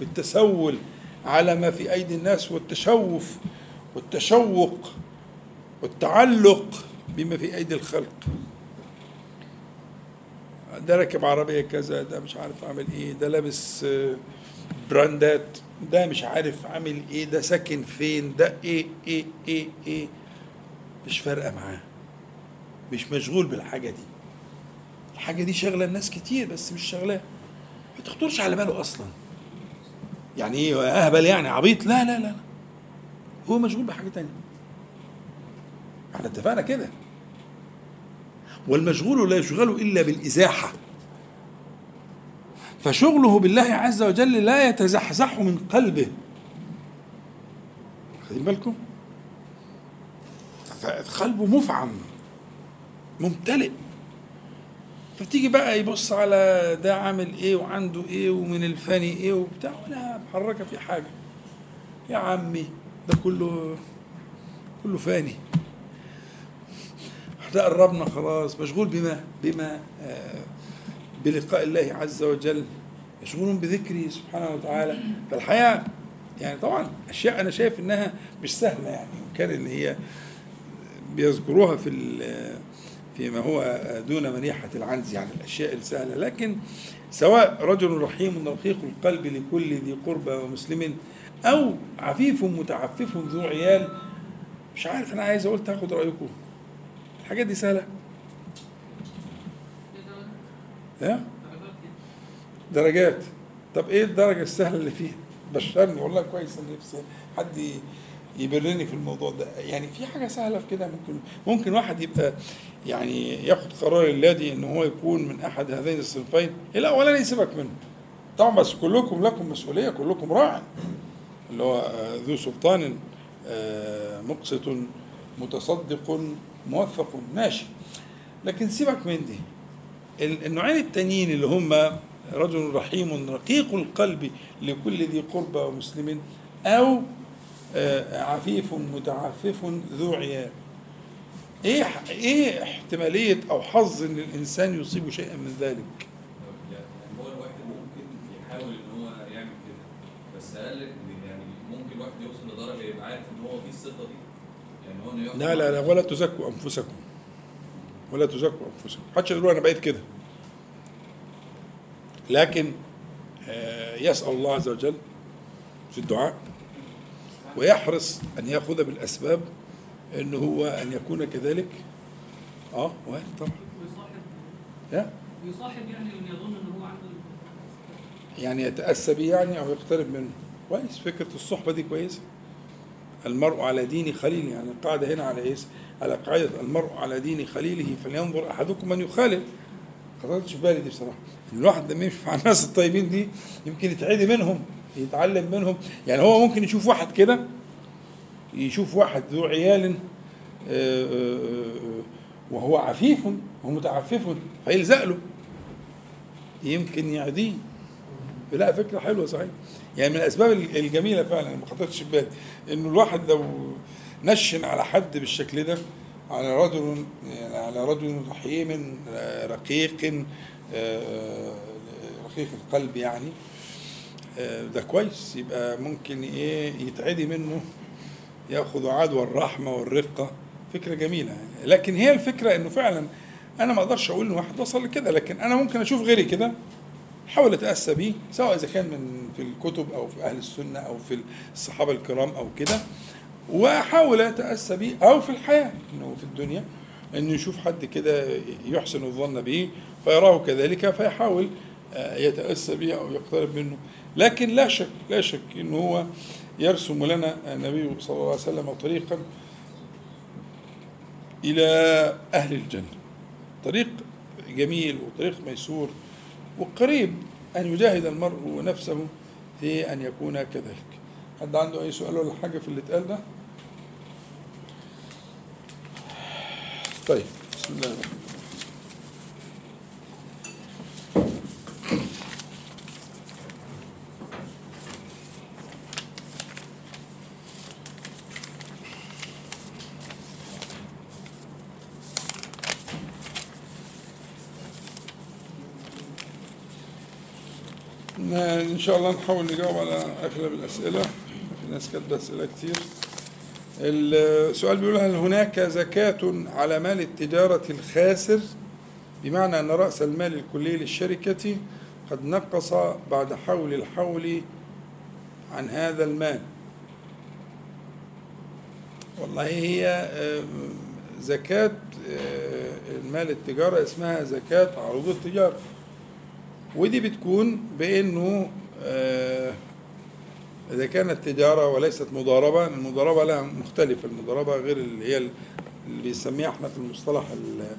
[SPEAKER 1] بالتسول على ما في أيدي الناس والتشوف والتشوق والتعلق. بما في أيدي الخلق. ده راكب عربية كذا ده مش عارف عامل إيه ده لابس آه، براندات ده مش عارف عامل إيه ده ساكن فين ده إيه إيه إيه إيه. مش فارقة معاه. مش مشغول بالحاجة دي. الحاجة دي شاغلة الناس كتير بس مش شاغلاه. ما تخطرش على باله أصلا. يعني إيه أهبل يعني عبيط؟ لا لا لا. هو مشغول بحاجة تانية. إحنا اتفقنا كده. والمشغول لا يشغل إلا بالإزاحة. فشغله بالله عز وجل لا يتزحزح من قلبه. خدين بالكم؟ فقلبه مفعم ممتلئ. فتيجي بقى يبص على ده عامل إيه وعنده إيه ومن الفني إيه وبتاع ولا محركه في حاجة. يا عمي ده كله كله فاني. ده قربنا خلاص مشغول بما بما آه بلقاء الله عز وجل مشغول بذكره سبحانه وتعالى. فالحياة يعني طبعا أشياء أنا شايف إنها مش سهلة يعني وكان اللي هي بيذكروها في فيما هو دون منيحة العنز يعني الأشياء السهلة. لكن سواء رجل رحيم رقيق القلب لكل ذي قربى ومسلم أو عفيف متعفف ذو عيال مش عارف أنا عايز أقول تاخد رأيكم. الحاجات دي سهلة. ها؟ درجات. طب إيه الدرجة السهلة اللي فيها؟ بشرني والله كويس إن نفسي حد يبرني في الموضوع ده. يعني في حاجة سهلة في كده ممكن ممكن واحد يبقى يعني ياخد قرار اللادي إن هو يكون من أحد هذين الصنفين. الاولاني يسيبك منه. طبعا بس كلكم لكم مسؤولية كلكم راع. اللي هو ذو سلطان آه، مقسط متصدق موفق ماشي. لكن سيبك من دي. ال- النوعين التانيين اللي هم رجل رحيم رقيق القلب لكل ذي قربى ومسلم أو آه، عفيف متعفف ذو عيال. إيه إيه احتمالية أو حظ إن الإنسان يصيب شيئا من ذلك؟
[SPEAKER 2] يعني هو الواحد ممكن يحاول إن هو يعمل كده. بس قال يعني ممكن الواحد يوصل لدرجة يبقى عارف إن هو فيه الصفة دي يعني هو انه يقف
[SPEAKER 1] لا لا لا ولا تزكوا أنفسكم. ولا تزكوا أنفسكم. محدش يقول أنا بقيت كده. لكن آه، يسأل الله عز وجل في الدعاء ويحرص أن يأخذ بالأسباب أنه هو أن يكون كذلك. آه طبعا.
[SPEAKER 6] ويصاحب يعني اللي يظن إن هو عنده
[SPEAKER 1] يعني يتأسى به يعني أو يقترب منه. كويس. فكرة الصحبة دي كويسة. المرء على دين خليله يعني القاعدة هنا على إيه على قاعدة المرء على دين خليله فلينظر أحدكم من يخالل خطرتش في بالي دي بصراحة. الواحد لما يمشي مع الناس الطيبين دي يمكن يتعدي منهم يتعلم منهم. يعني هو ممكن يشوف واحد كده يشوف واحد ذو عيال آه، آه، آه، وهو عفيف ومتعفف فيلزق له. يمكن يعديه. لا فكرة حلوة صحيح. يعني من الأسباب الجميلة فعلا ما خطرتش في بالي إنه الواحد لو نشن على حد بالشكل ده على رجل يعني على رجل رحيم آه، رقيق آه، رقيق القلب يعني آه، ده كويس. يبقى ممكن إيه يتعدي منه يأخذ عدوى الرحمة والرقة. فكرة جميلة يعني. لكن هي الفكرة إنه فعلا أنا ما أقدرش أقول ان واحد وصل لكده لكن أنا ممكن أشوف غيري كده احاول اتاسى بيه سواء إذا كان من في الكتب أو في أهل السنة أو في الصحابة الكرام أو كده واحاول اتاسى بيه أو في الحياة إنه في الدنيا إنه يشوف حد كده يحسن الظن به فيراه كذلك فيحاول آه، يتأسى به أو يقترب منه. لكن لا شك لا شك انه هو يرسم لنا النبي صلى الله عليه وسلم طريقا إلى أهل الجنة. طريق جميل وطريق ميسور وقريب أن يجاهد المرء نفسه في أن يكون كذلك. حد عنده أي سؤال ولا حاجة في اللي اتقال ده؟ طيب بسم الله الرحمن الرحيم. إن شاء الله نحاول نجاوب على أغلب الأسئلة. في ناس كاتبة أسئلة كتير. السؤال بيقول هل هناك زكاة على مال التجارة الخاسر؟ بمعنى أن رأس المال الكلي للشركة قد نقص بعد حول الحول عن هذا المال. والله هي آه، زكاة آه، المال التجارة اسمها زكاة عروض التجارة. ودي بتكون بأنه إذا كانت تجارة وليست مضاربة المضاربة لها مختلفة. المضاربة غير اللي هي اللي بنسميها إحنا في المصطلح ال-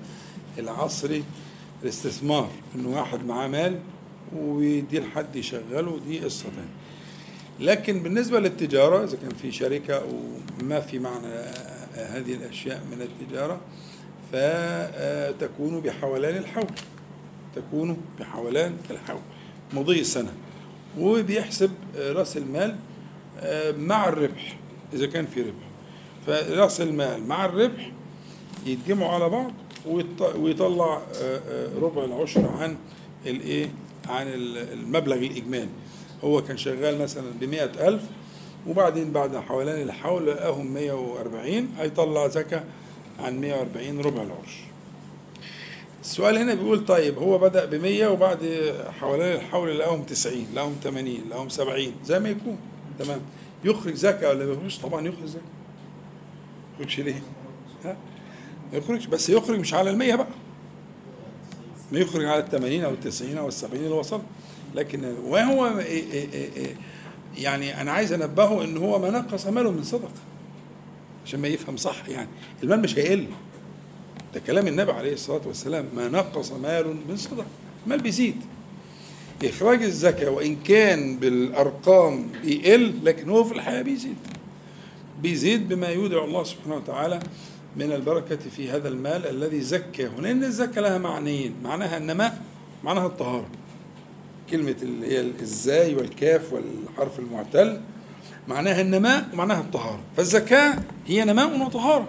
[SPEAKER 1] العصري الاستثمار إنه واحد معاه مال ويديه لحد يشغله دي قصة تانية. لكن بالنسبة للتجارة إذا كان في شركة أو ما في معنى هذه الأشياء من التجارة فتكون بحولان الحول. تكون بحولان الحول. مضي سنة. وبيحسب راس المال آه، مع الربح إذا كان في ربح. فرأس المال مع الربح يتجمعوا على بعض ويط- ويطلع آه، آه، ربع العشر عن الايه عن ال- المبلغ الإجمالي. هو كان شغال مثلا بمئة ألف وبعدين بعد حوالين الحول لقاهم 140 هيطلع زكاة عن 140 ربع العشر. السؤال هنا بيقول طيب هو بدأ ب 100 وبعد حوالين الحول لقاهم 90 لقاهم 80 لقاهم 70 زي ما يكون. تمام. يخرج زكاة ولا ما يخرجش؟ طبعا يخرج زكاة ما يخرجش ليه؟ ها؟ ما يخرجش. بس يخرج مش على ال 100 بقى. ما يخرج على ال 80 أو ال 90 أو ال 70 اللي وصل. لكن وهو إيه- إيه- إيه- يعني أنا عايز أنبهه إن هو ما نقص ماله من صدقة. عشان ما يفهم صح يعني. المال مش هيقل. ده كلام النبي عليه الصلاة والسلام ما نقص مال من صدقة المال بيزيد. إخراج الزكاة وإن كان بالأرقام بيقل لكن هو في الحياة بيزيد. بيزيد بما يودع الله سبحانه وتعالى من البركة في هذا المال الذي زكاه. لأن الزكاة لها معنيين. معناها النماء معناها الطهارة. كلمة اللي هي الزاي والكاف والحرف المعتل معناها النماء ومعناها الطهارة. فالزكاة هي نماء وطهارة.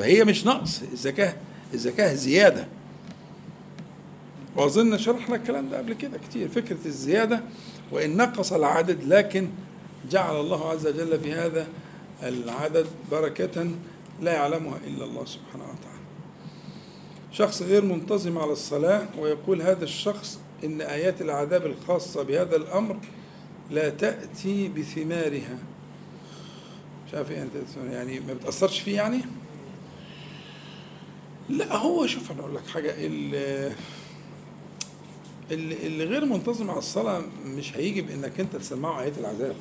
[SPEAKER 1] فهي مش نقص الزكاة الزكاة زيادة. وأظن شرحنا الكلام ده قبل كده كتير فكرة الزيادة وإن نقص العدد لكن جعل الله عز وجل في هذا العدد بركة لا يعلمها إلا الله سبحانه وتعالى. شخص غير منتظم على الصلاة ويقول هذا الشخص إن آيات العذاب الخاصة بهذا الأمر لا تأتي بثمارها. مش عارف يعني يعني ما بتأثرش فيه يعني؟ لا هو شوف أنا أقول لك حاجة اللي, اللي غير منتظم على الصلاة مش هيجي بإنك أنت تسمعه ايات العذاب.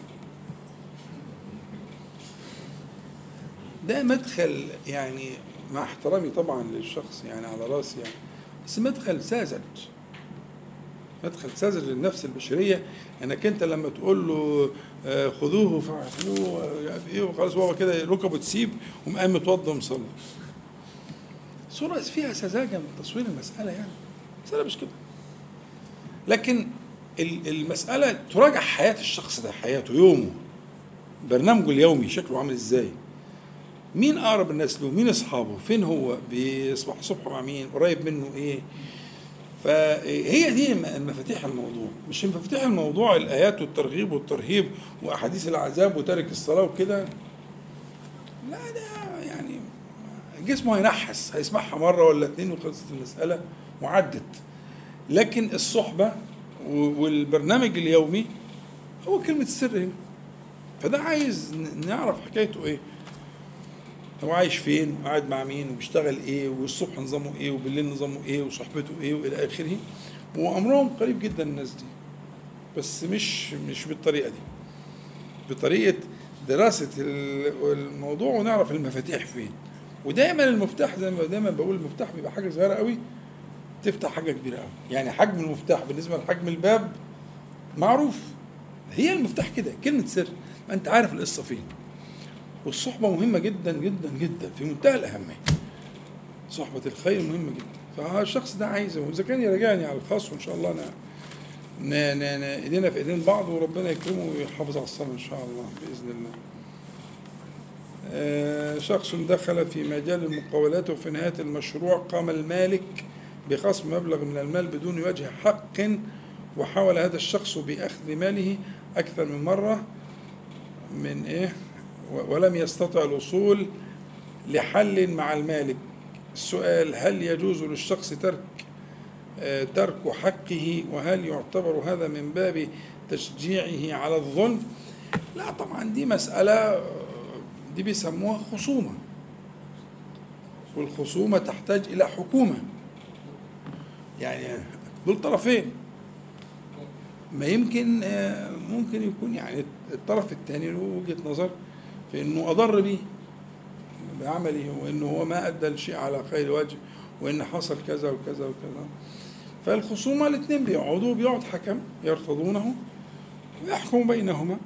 [SPEAKER 1] ده مدخل يعني مع احترامي طبعا للشخص يعني على رأسي يعني بس مدخل ساذج. مدخل ساذج للنفس البشرية إنك أنت لما تقول له آه، خذوه عارف إيه وخلاص هو كده ركبه تسيب ومقام متوضى ومصلي. صورة فيها سذاجة من تصوير المسألة يعني. المسألة مش كده. لكن ال- المسألة تراجع حياة الشخص ده حياته يومه. برنامجه اليومي شكله عامل إزاي؟ مين أقرب الناس له؟ مين أصحابه؟ فين هو؟ بيصبح الصبح مع مين؟ قريب منه إيه؟ فهي دي مفاتيح الموضوع. مش مفاتيح الموضوع الآيات والترغيب والترهيب وأحاديث العذاب وترك الصلاة وكده؟ لا ده يعني جسمه هينحس هيسمعها مرة ولا اتنين وخلصت المسألة وعدت. لكن الصحبة والبرنامج اليومي هو كلمة السر هنا. فده عايز نعرف حكايته إيه. هو عايش فين؟ وقاعد مع مين؟ وبيشتغل إيه؟ والصبح نظامه إيه؟ وبالليل نظامه إيه؟ وصحبته إيه؟ وإلى آخره. وأمرهم قريب جدا الناس دي. بس مش مش بالطريقة دي. بطريقة دراسة ال- الموضوع ونعرف المفاتيح فين. ودايما المفتاح زي ما دايما بقول المفتاح بيبقى حاجة صغيرة قوي تفتح حاجة كبيرة قوي. يعني حجم المفتاح بالنسبة لحجم الباب معروف. هي المفتاح كده كلمة سر. أنت عارف القصة فين. والصحبة مهمة جدا جدا جدا في منتهى الأهمية. صحبة الخير مهمة جدا. فالشخص ده عايزه. وإذا كان يراجعني على الخاص وإن شاء الله ن- إيدينا في إيدين بعض وربنا يكرمه ويحافظ على الصلاة إن شاء الله بإذن الله. آه، شخص دخل في مجال المقاولات وفي نهاية المشروع قام المالك بخصم مبلغ من المال بدون وجه حق وحاول هذا الشخص بأخذ ماله أكثر من مرة من إيه؟ ولم يستطع الوصول لحل مع المالك. السؤال هل يجوز للشخص ترك آه، ترك حقه؟ وهل يعتبر هذا من باب تشجيعه على الظلم؟ لا طبعا دي مسألة دي بيسموها خصومة. والخصومة تحتاج إلى حكومة. يعني دول طرفين. ما يمكن آه، ممكن يكون يعني الطرف الثاني له وجهة نظر في إنه أضر بيه بعمله وإنه هو ما أدى الشيء على خير وجه وإن حصل كذا وكذا وكذا. فالخصومة الاثنين بيقعدوا بيقعد حكم يرتضونه ويحكم بينهما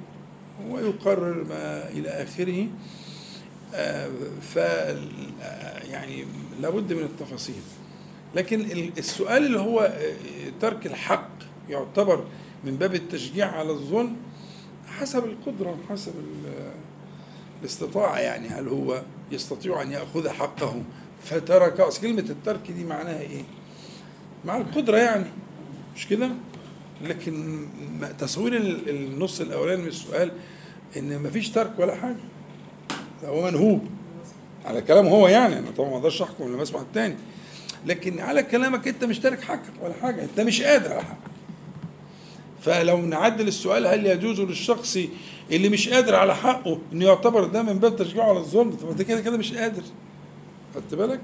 [SPEAKER 1] ويقرر ما إلى آخره. ف يعني لابد من التفاصيل لكن ال- السؤال اللي هو ترك الحق يعتبر من باب التشجيع على الظلم حسب القدرة حسب ال- الاستطاعة يعني هل هو يستطيع أن يأخذ حقه فترك أصل كلمة الترك دي معناها إيه؟ مع القدرة يعني مش كده؟ لكن تصوير ال- النص الأولاني من السؤال إن مفيش ترك ولا حاجة ده هو منهوب. على كلامه هو يعني أنا طبعا ما أقدرش أحكم لما أسمع التاني. لكن على كلامك أنت مش تارك حقك ولا حاجة أنت مش قادر على حقك فلو نعدل السؤال هل يجوز للشخص اللي مش قادر على حقه إنه يعتبر ده من باب تشجيعه على الظلم؟ طب أنت كده كده مش قادر. خدت بالك؟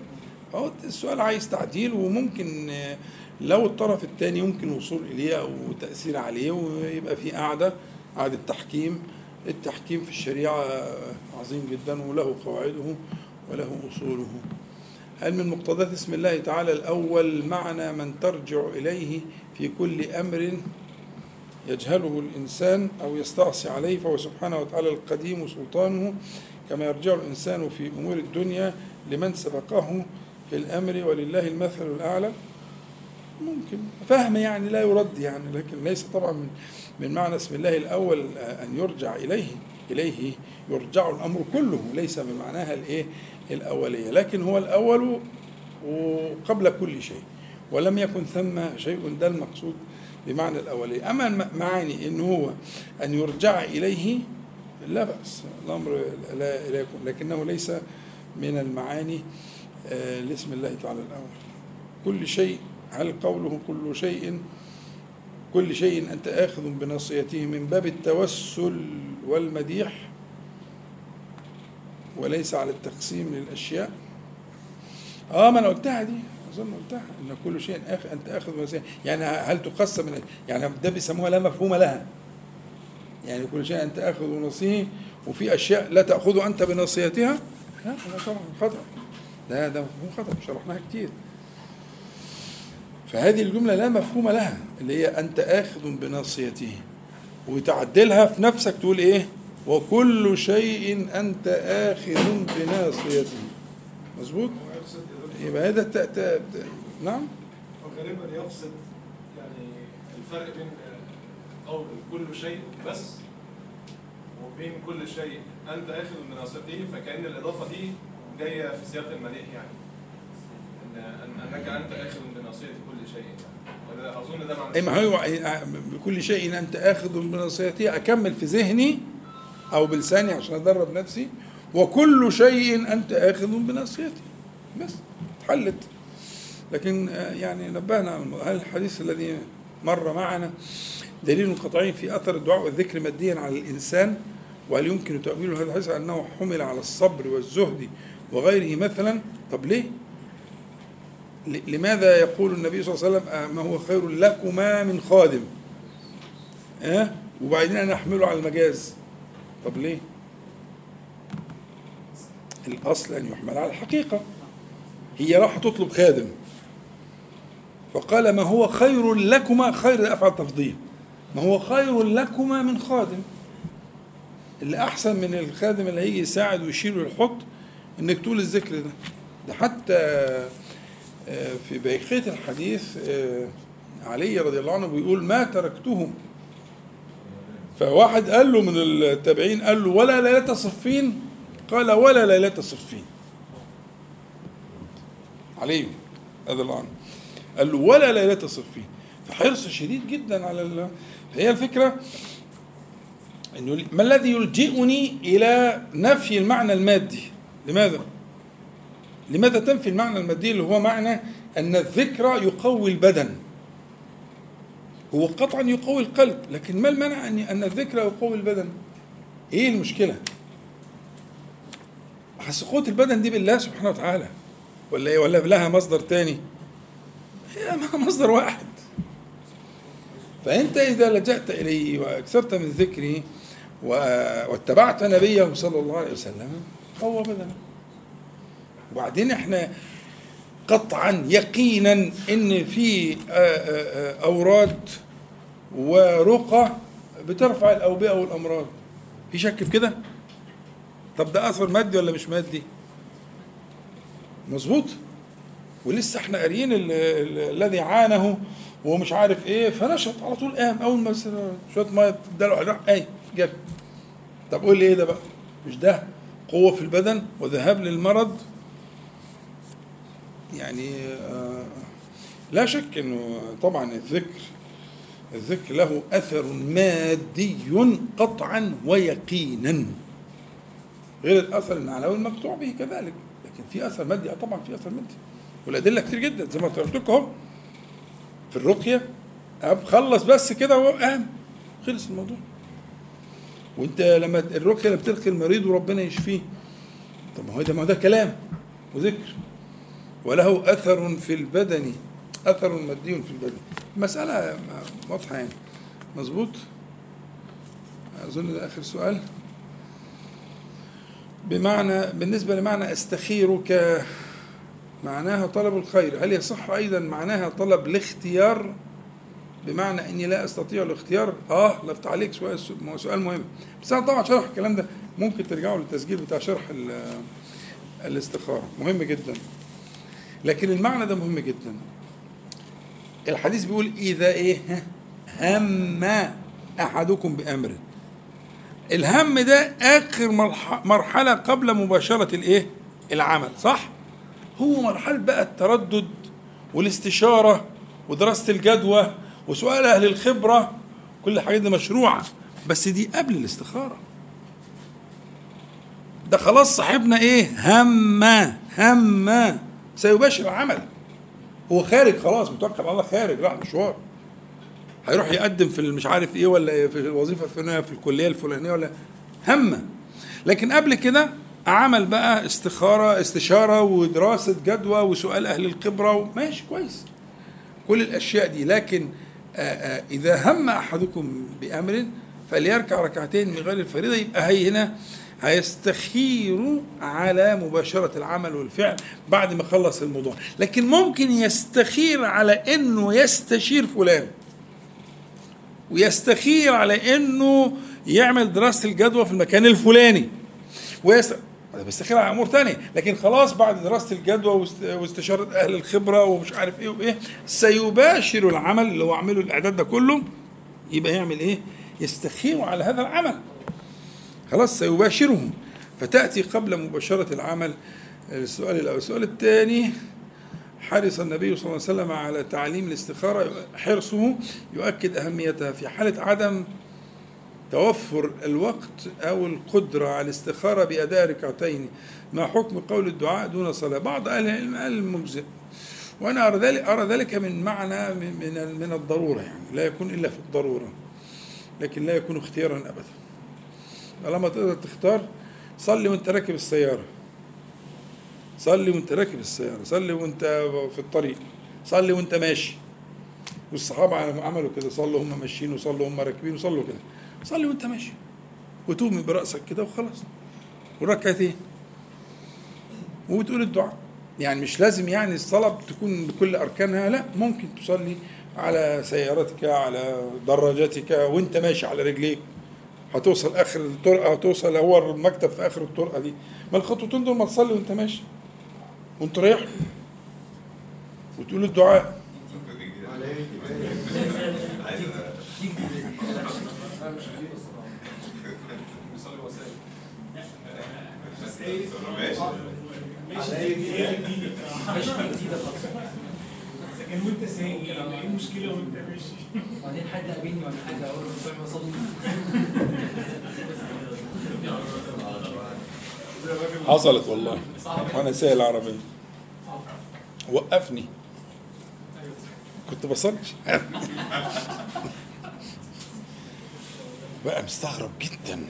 [SPEAKER 1] هو السؤال عايز تعديل وممكن لو الطرف الثاني يمكن الوصول إليه أو تأثير عليه ويبقى في قاعدة قاعدة تحكيم. التحكيم في الشريعة عظيم جدا وله قواعده وله أصوله. هل من مقتضيات اسم الله تعالى الأول معنى من ترجع إليه في كل أمر يجهله الإنسان أو يستعصي عليه؟ فهو سبحانه وتعالى القديم سلطانه كما يرجع الإنسان في أمور الدنيا لمن سبقه في الأمر ولله المثل الأعلى. ممكن. فهم يعني لا يرد يعني لكن ليس طبعا من من معنى اسم الله الأول أن يرجع إليه إليه يرجع الأمر كله ليس من معناها الإيه؟ الأولية. لكن هو الأول وقبل كل شيء ولم يكن ثم شيء ده المقصود بمعنى الأولية. أما معاني إن هو أن يرجع إليه لا بأس الأمر لا, لا يكون لكنه ليس من المعاني آه، لاسم الله تعالى الأول. كل شيء هل قوله كل شيء كل شيء أنت آخذ بناصيته من باب التوسل والمديح؟ وليس على التقسيم للأشياء. آه ما أنا قلتها دي. أظن قلتها. إن كل شيء آخ أنت آخذ بناصيته. يعني هل تقسم من يعني ده بيسموها لا مفهوم لها. يعني كل شيء أنت آخذ بناصيه وفي أشياء لا تأخذ أنت بناصيتها. لا طبعا خطأ. ده ده مفهوم خطأ. شرحناها كتير. فهذه الجملة لا مفهوم لها اللي هي أنت آخذ بناصيته وتعدلها في نفسك تقول إيه؟ وكل شيء أنت آخذ بناصيته. مظبوط؟ يبقى هذا الت... ت... ت... نعم؟
[SPEAKER 7] وغالبا يقصد يعني الفرق بين قول كل شيء بس وبين كل شيء أنت آخذ بناصيته فكأن الإضافة دي جاية في سياق المديح يعني. ان أن- إنك أنت آخذ بناصيه كل شيء. أظن ده معنى
[SPEAKER 1] ما هو بكل شيء أنت آخذ بناصيته أكمل في ذهني أو بلساني عشان أدرب نفسي وكل شيء أنت آخذ بناصيته بس حلت لكن آه، يعني نبهنا. هل الحديث الذي مر معنا دليل قطعي في أثر الدعاء والذكر ماديا على الإنسان؟ وهل يمكن تأويل هذا الحديث أنه حمل على الصبر والزهد وغيره مثلا؟ طب ليه؟ لماذا يقول النبي صلى الله عليه وسلم آه، ما هو خير لكما من خادم؟ ها؟ وبعدين أنا أحمله على المجاز. طب ليه؟ الأصل أن يحمل على الحقيقة. هي راح تطلب خادم. فقال ما هو خير لكما؟ خير أفعل تفضيل. ما هو خير لكما من خادم؟ اللي أحسن من الخادم اللي هيجي يساعد ويشيل ويحط إنك تقول الذكر ده. ده حتى في بقية الحديث آه، علي رضي الله عنه بيقول ما تركتهم فواحد قال له من التابعين قال له ولا ليلة صفين قال ولا ليلة صفين علي رضي الله عنه قال له ولا ليلة صفين فحرص شديد جدا على. هي الفكرة إنه ما الذي يلجئني إلى نفي المعنى المادي لماذا؟ لماذا تنفي المعنى المادي اللي هو معنى أن الذكر يقوي البدن؟ هو قطعا يقوي القلب لكن ما المنع أن الذكر يقوي البدن؟ إيه المشكلة؟ حس قوة البدن دي بالله سبحانه وتعالى ولا إيه؟ ولا لها مصدر تاني؟ هي مصدر واحد. فأنت إذا لجأت إليه وأكثرت من ذكره و- واتبعت نبيه صلى الله عليه وسلم قوى بدنك وبعدين إحنا قطعا يقينا إن في آه، آه، أوراد ورقى بترفع الأوبئة والأمراض. في شك في كده؟ طب ده أثر مادي ولا مش مادي؟ مظبوط. ولسه إحنا قاريين ال- ال- الذي عانه ومش عارف إيه فنشط على طول قام. أول ما شوية مية على راح أي جاب طب قول لي إيه ده بقى؟ مش ده قوة في البدن؟ وذهاب للمرض؟ يعني آه، لا شك إنه طبعا الذكر الذكر له أثر مادي قطعا ويقينا غير الأثر المعنوي المقطوع به كذلك لكن في أثر مادي آه طبعا في أثر مادي والأدلة كتير جدا زي ما قلت لكم أهو في الرقية أب خلص بس كده وهو قام خلص الموضوع. وأنت لما الرقية اللي بتلقي المريض وربنا يشفيه طب ما هو ده ما هو ده كلام وذكر. وله أثر في البدن أثر مادي في البدن. مسألة واضحة يعني. مظبوط؟ أظن ده آخر سؤال. بمعنى بالنسبة لمعنى أستخيرك معناها طلب الخير. هل يصح أيضا معناها طلب الاختيار؟ بمعنى إني لا أستطيع الاختيار؟ آه لفت عليك سؤال سؤال مهم. بس أنا طبعا شرح الكلام ده ممكن ترجعوا للتسجيل بتاع شرح ال- الاستخارة. مهم جدا. لكن المعنى ده مهم جدا. الحديث بيقول إذا إيه؟ هم أحدكم بأمر. الهم ده آخر مرح- مرحلة قبل مباشرة الإيه؟ العمل صح؟ هو مرحلة بقى التردد والاستشارة ودراسة الجدوى وسؤال أهل الخبرة كل الحاجات دي مشروعة بس دي قبل الاستخارة. ده خلاص صاحبنا إيه؟ هم هم. سيباشر العمل هو خارج خلاص متوكل على الله خارج راح مشوار. هيروح يقدم في مش عارف إيه ولا في الوظيفة الفلانية في الكلية الفلانية ولا هم لكن قبل كده عمل بقى استخارة استشارة ودراسة جدوى وسؤال أهل الخبرة ماشي كويس. كل الأشياء دي. لكن آآ آآ إذا هم أحدكم بأمر فليركع ركعتين من غير الفريضة يبقى هي هنا هيستخير على مباشرة العمل والفعل بعد ما خلص الموضوع. لكن ممكن يستخير على إنه يستشير فلان. ويستخير على إنه يعمل دراسة الجدوى في المكان الفلاني. ويست... على أمور تانية. لكن خلاص بعد دراسة الجدوى واست- واستشارة أهل الخبرة ومش عارف إيه وإيه سيباشر العمل اللي هو عامله الإعداد ده كله يبقى يعمل إيه؟ يستخير على هذا العمل. خلاص سيباشره فتأتي قبل مباشرة العمل السؤال الأول. السؤال الثاني حرص النبي صلى الله عليه وسلم على تعليم الاستخارة. حرصه يؤكد أهميتها في حالة عدم توفر الوقت أو القدرة على الاستخارة بأداء ركعتين. ما حكم قول الدعاء دون صلاة؟ بعض أهل العلم قال المجزئ. وأنا أرى ذلك أرى ذلك من معنى من من الضرورة يعني. لا يكون إلا في الضرورة لكن لا يكون اختيارا أبدا. طالما تقدر تختار صلي وانت راكب السيارة. صلي وانت راكب السيارة. صلي وانت في الطريق. صلي وانت ماشي. والصحابة عملوا كده. صلوا هم ماشيين وصلوا هم راكبين وصلوا كده. صلي وانت ماشي. وتومي برأسك كده وخلاص. وركعتين وتقول الدعاء. يعني مش لازم يعني الصلاة تكون بكل أركانها لا. ممكن تصلي على سيارتك على دراجتك وانت ماشي على رجليك. هتوصل آخر الطرقة هتوصل هو المكتب في آخر الطرقة دي. ما الخطوتين دول ما تصلي وأنت ماشي. وأنت رايح وتقول الدعاء
[SPEAKER 5] هي جديدة
[SPEAKER 3] ماشي دي جديدة خالص
[SPEAKER 5] لكن وانت سايق إيه المشكلة وانت ماشي
[SPEAKER 3] وبعدين حد قابلني ولا حاجة أقول له روح بصلي
[SPEAKER 1] حصلت والله. وأنا سايق العربية. وقفني. كنت بصلي. بقى مستغرب جدا.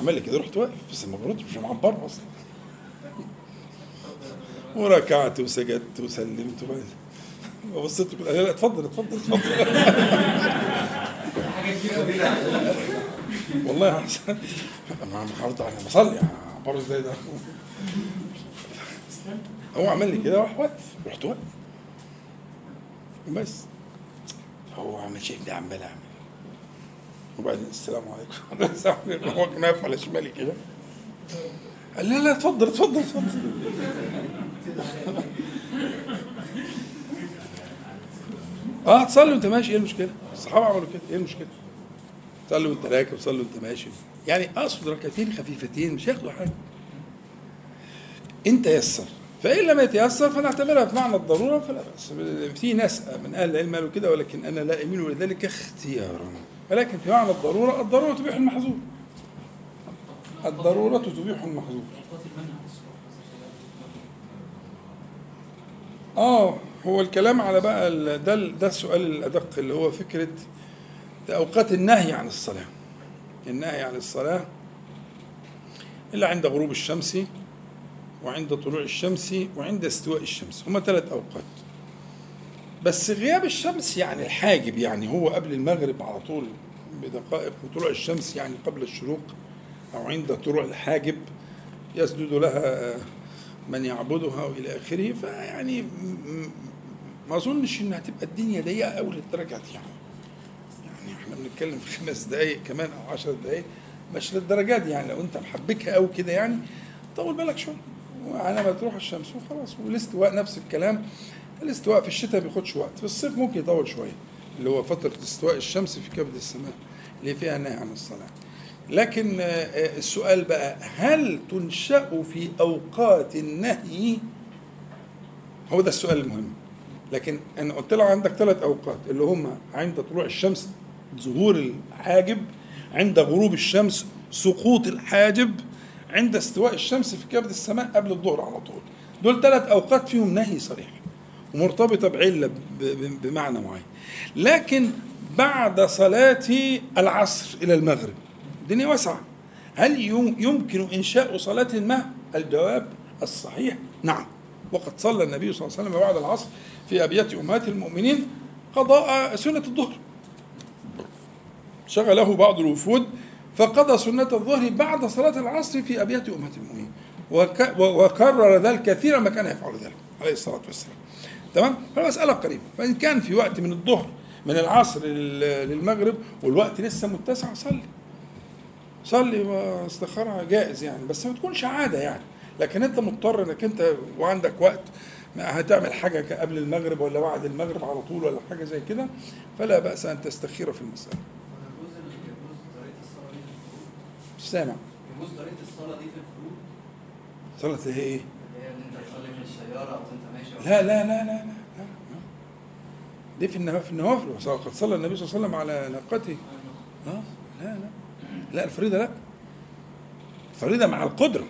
[SPEAKER 1] عمل لي كده رحت واقف بس ما بردش مش معبر أصلا. وركعت وسجدت وسلمت وبصيت قال لي لا اتفضل اتفضل اتفضل. والله احسن ما حاولت أنا بصلي عبر إزاي ده. هو عمل لي كده راح واقف رحت واقف بس هو عمال شايفني عمال اعمل وبعدين السلام عليكم. السلام عليكم. هو كان واقف على شمالي كده. قال لا لا اتفضل اتفضل اتفضل. آه تصلي وانت ماشي إيه المشكلة؟ الصحابة عملوا كده إيه المشكلة؟ صلي وانت راكب صلي وانت ماشي. يعني اقصد ركعتين خفيفتين مش هياخدوا حاجة. انت يسر فإن لم يتيسر فنعتبرها بمعنى الضرورة فلا بأس. في ناس من أهل العلم قالوا كده ولكن أنا لا اميل لذلك اختيارا. ولكن في معنى الضرورة الضرورة تبيح المحظور. الضرورة تبيح المحظور. آه هو الكلام على بقى ده ده السؤال الأدق اللي هو فكرة أوقات النهي عن الصلاة. النهي عن الصلاة الا عند غروب الشمس وعند طلوع الشمس وعند استواء الشمس هما ثلاث أوقات. بس غياب الشمس يعني الحاجب يعني هو قبل المغرب على طول بدقائق وطلوع الشمس يعني قبل الشروق أو عند طلوع الحاجب يسجد لها من يعبدها وإلى آخره فيعني ما أظنش إنها تبقى الدنيا ضيقة قوي للدرجه دي يعني. يعني إحنا بنتكلم في خمس دقائق كمان أو عشر دقائق مش للدرجات دي يعني. لو أنت محبكها قوي كده يعني طول بالك شوية. وعلى ما تروح الشمس وخلاص والاستواء نفس الكلام. الاستواء في الشتاء ما بياخدش وقت في الصيف ممكن يطول شوية اللي هو فترة استواء الشمس في كبد السماء اللي فيها نهي عن الصلاه لكن آه، آه، السؤال بقى هل تنشأ في أوقات النهي؟ هو ده السؤال المهم. لكن أنا قلت له عندك ثلاث أوقات اللي هم عند طلوع الشمس ظهور الحاجب عند غروب الشمس سقوط الحاجب عند استواء الشمس في كبد السماء قبل الظهر على طول. دول ثلاث أوقات فيهم نهي صريح ومرتبطة بعلة بمعنى معين. لكن بعد صلاة العصر إلى المغرب الدنيا واسعة. هل يم- يمكن إنشاء صلاة ما؟ الجواب الصحيح نعم. وقد صلى النبي صلى الله عليه وسلم بعد العصر في أبيات أمهات المؤمنين قضاء سنة الظهر. شغله بعض الوفود فقضى سنة الظهر بعد صلاة العصر في أبيات أمة المؤمنين. وك وكرر ذلك كثيرا ما كان يفعل ذلك عليه الصلاة والسلام. تمام؟ فالمسألة قريبة. فإن كان في وقت من الظهر من العصر لل- للمغرب والوقت لسه متسع صلي. صلي واستخارة جائز يعني بس ما تكونش عادة يعني. لكن انت مضطر انك انت وعندك وقت ما هتعمل حاجة قبل المغرب ولا بعد المغرب على طول ولا حاجة زي كده فلا بأس أن تستخير في المسألة. مش سامع.
[SPEAKER 3] يجوز طريقة الصلاة دي في الفروض؟
[SPEAKER 1] صلاة هي إيه؟
[SPEAKER 3] اللي هي إن أنت تصلي في السيارة أو انت ماشي
[SPEAKER 1] لا لا لا لا لا, لا. دي في النوافل في النوافل. قد صلى النبي صلى الله عليه وسلم على ناقته. آه لا لا. لا الفريضة لا. الفريضة مع القدرة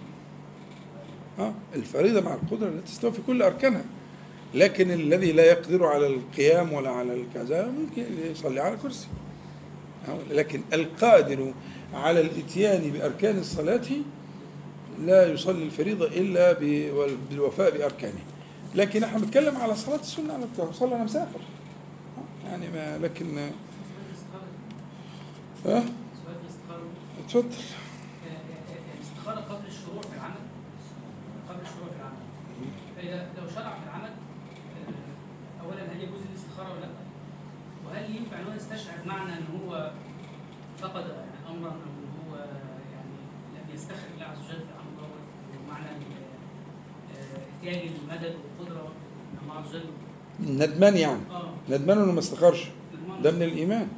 [SPEAKER 1] آه الفريضة مع القدرة لا تستوي في كل أركانها. لكن الذي لا يقدر على القيام ولا على الكذا ممكن يصلي على كرسي آه، لكن القادر على الإتيان بأركان الصلاة لا يصلي الفريضة إلا ب- بالوفاء بأركانه. لكن إحنا بنتكلم على صلاة السنة على صلى أنا مسافر. آه، يعني ما لكن ها
[SPEAKER 6] الاستخارة
[SPEAKER 1] اتفضل.
[SPEAKER 6] الاستخارة قبل الشروع في العمل. قبل الشروع في العمل. فإذا لو شرع في العمل آه، أولا هل يجوز الاستخارة ولا لأ؟ وهل ينفع أن هو يستشعر معنى أن هو فقد يعني أمرا أو أن هو يعني لم يستخر الله عز وجل في دوت ومعنى آه، إحتياج المدد والقدرة من الله عز وجل؟
[SPEAKER 1] ندمان يعني.
[SPEAKER 6] آه.
[SPEAKER 1] ندمان إنه ما استخرش.
[SPEAKER 6] المهم
[SPEAKER 1] ده من
[SPEAKER 6] الإيمان.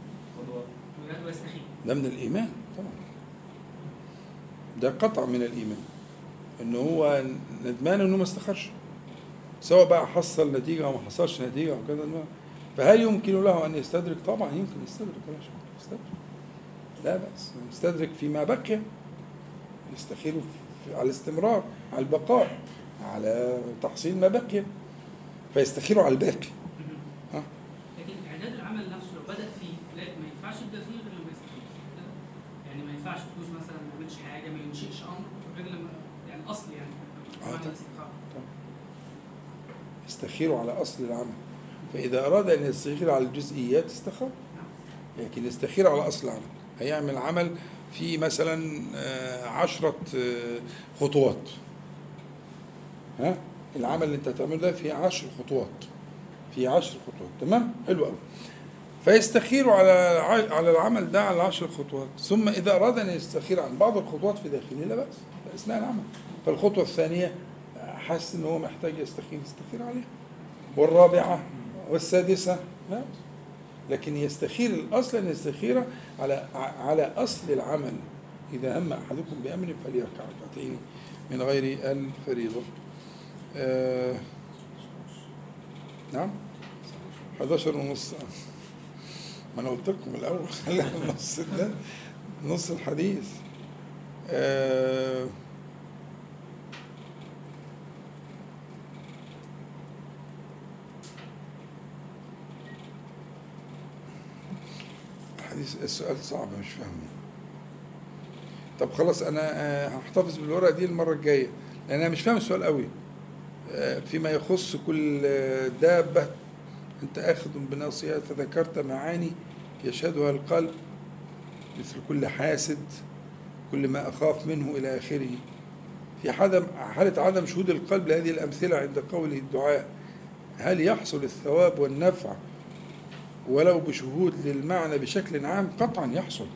[SPEAKER 1] ده من الإيمان. ده قطع من الإيمان إنه هو ندمان إنه ما استخرش سواء بقى حصل نتيجة أو ما حصلش نتيجة أو كذا فهل يمكن له أن يستدرك؟ طبعا يمكن يستدرك ولا يستدرك لا بأس يستدرك فيما بقي يستخير على الاستمرار على البقاء على تحصيل ما بقي فيستخير على الباقي ها
[SPEAKER 6] لكن إعداد العمل نفسه لو بدأ فيه لا ما ينفعش يبدا فيه غير لما يستخير. يعني ما ينفعش فلوس مثلا يعملش حاجة ما ينشئش أمر غير لما يعني الاصل يعني.
[SPEAKER 1] آه،
[SPEAKER 6] معنى
[SPEAKER 1] طبعا.
[SPEAKER 6] الاستخاره
[SPEAKER 1] يستخير على أصل العمل. فإذا أراد أن يستخير على الجزئيات استخار لكن يستخير على أصل العمل. هيعمل عمل في مثلا آه، عشرة آه، خطوات. ها؟ العمل اللي أنت هتعمله ده فيه عشر خطوات. في عشر خطوات. تمام؟ حلو قوي فيستخير على على العمل ده على عشر خطوات. ثم إذا أراد أن يستخير عن بعض الخطوات في داخله لا بأس في اثناء العمل. فالخطوة الثانية حس إن هو محتاج يستخير يستخير عليها. والرابعة والسادسة لا بأس. لكن يستخير الأصل أن يستخير على على أصل العمل. إذا هم أحدكم بأمر فليركع ركعتين من غير الفريضه آه نعم. 11 ونص. ما أنا قلت لكم الأول خلينا النص ده نص الحديث. آه الحديث السؤال صعب مش فاهمه. طب خلاص أنا آه، هحتفظ بالورقة دي المرة الجاية لأن أنا مش فاهم السؤال قوي آه، فيما يخص كل آه، دابة انت آخذ بناصيها فذكرت معاني يشهدها القلب مثل كل حاسد كل ما أخاف منه إلى آخره. في عدم حالة عدم شهود القلب لهذه الأمثلة عند قوله الدعاء هل يحصل الثواب والنفع؟ ولو بشهود للمعنى بشكل عام قطعا يحصل.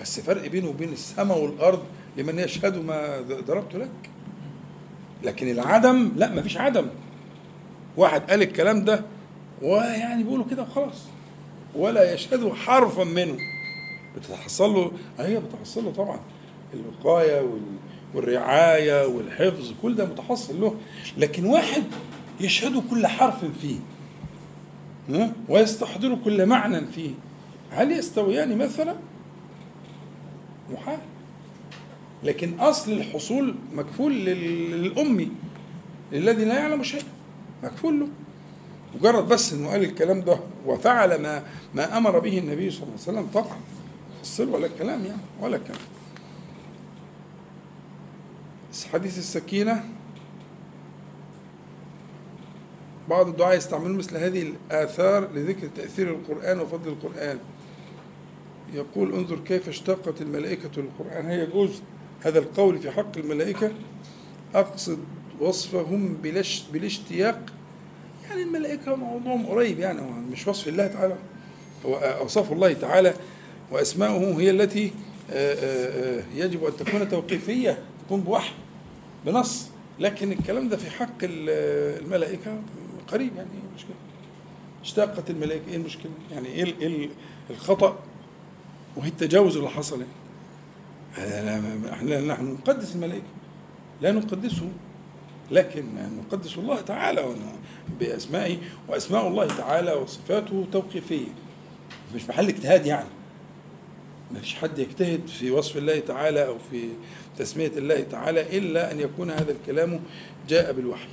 [SPEAKER 1] بس فرق بينه وبين السماء والأرض لمن يشهد ما ضربت لك؟ لكن العدم لا مفيش عدم. واحد قال الكلام ده ويعني بيقولوا كده وخلاص. ولا يشهد حرفا منه. بتحصل له هي بتحصل له طبعا. الوقاية وال والرعاية والحفظ كل ده متحصل له. لكن واحد يشهد كل حرف فيه؟ ويستحضر كل معنى فيه. هل يستويان مثلا؟ محال. لكن أصل الحصول مكفول لل- للأمي للذي لا يعلم شيئا. مكفول له. مجرد بس إنه قال الكلام ده وفعل ما ما أمر به النبي صلى الله عليه وسلم طبعا حصل ولا الكلام يعني ولا كلام حديث السكينة بعض الدعاء يستعملون مثل هذه الآثار لذكر تأثير القرآن وفضل القرآن. يقول انظر كيف اشتقت الملائكة للقرآن. هل يجوز هذا القول في حق الملائكة. أقصد وصفهم بالاش- بالاشتياق يعني الملائكة موضوعهم قريب يعني مش وصف الله تعالى. هو أوصاف الله تعالى وأسماؤه هي التي آه، آه، آه، يجب أن تكون توقيفية تكون بوحي بنص. لكن الكلام ده في حق ال- الملائكة قريب يعني إيه المشكلة؟ اشتاقت الملائكة إيه المشكلة؟ يعني إيه إيه ال- الخطأ؟ وهي التجاوز اللي حصل يعني. إحنا نحن نقدس الملائكة لا نقدسهم. لكن نقدس الله تعالى بأسمائه وأسماء الله تعالى وصفاته توقيفية. مش محل اجتهاد يعني. فيش حد يجتهد في وصف الله تعالى أو في تسمية الله تعالى إلا أن يكون هذا الكلام جاء بالوحي.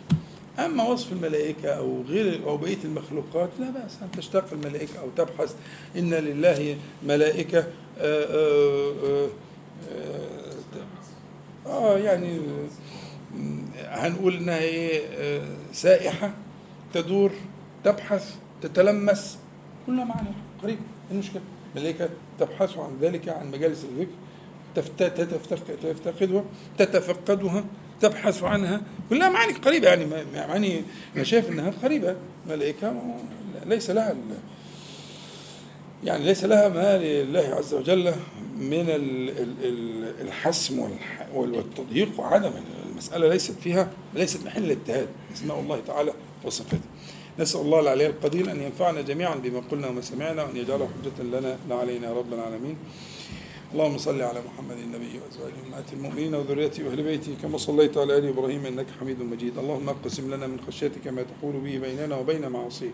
[SPEAKER 1] أما وصف الملائكة أو غير أو بقية المخلوقات لا بأس أن تشتاق الملائكة أو تبحث إن لله ملائكة آه آه آه آه, آه يعني هنقول إنها إيه آه، سائحة تدور تبحث تتلمس. كلها معنى قريب إيه المشكلة؟ ملائكة تبحث عن ذلك عن مجالس الذكر تفت- تفتق- تفتقدها تتفقدها تبحث عنها. كلها معاني قريبة يعني معاني أنا شايف أنها قريبة. ملائكة ليس لها يعني ليس لها ما لله عز وجل من ال- ال- ال- الحسم والتضييق وعدم المسألة ليست فيها ليست محل الاجتهاد اسماء الله تعالى وصفاته نسأل الله العلي القدير أن ينفعنا جميعا بما قلنا وما سمعنا وأن يجعله حجة لنا لا علينا رب العالمين. اللهم صل على محمد النبي وأزواجه أمهات المؤمنين وذريته واهل بيته كما صليت على آل إبراهيم إنك حميد مجيد. اللهم اقسم لنا من خشيتك ما تحول به بيننا وبين معاصيك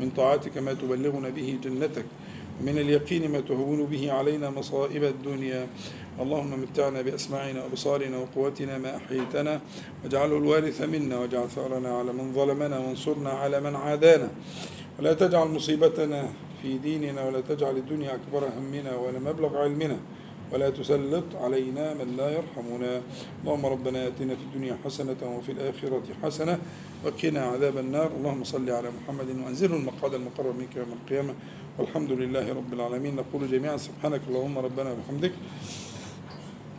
[SPEAKER 1] من طاعتك ما تبلغنا به جنتك ومن اليقين ما تهون به علينا مصائب الدنيا. اللهم متعنا بأسماعنا وأبصارنا وقوتنا ما أحييتنا واجعله الوارث منا واجعل ثأرنا على من ظلمنا وانصرنا على من عادانا. ولا تجعل مصيبتنا في ديننا ولا تجعل الدنيا أكبر همنا ولا مبلغ علمنا ولا تسلط علينا من لا يرحمنا. اللهم ربنا آتنا في الدنيا حسنة وفي الآخرة حسنة وقنا عذاب النار. اللهم صل على محمد وأنزله المقعد المقرب منك يوم القيامة. والحمد لله رب العالمين. نقول جميعا سبحانك اللهم ربنا وبحمدك.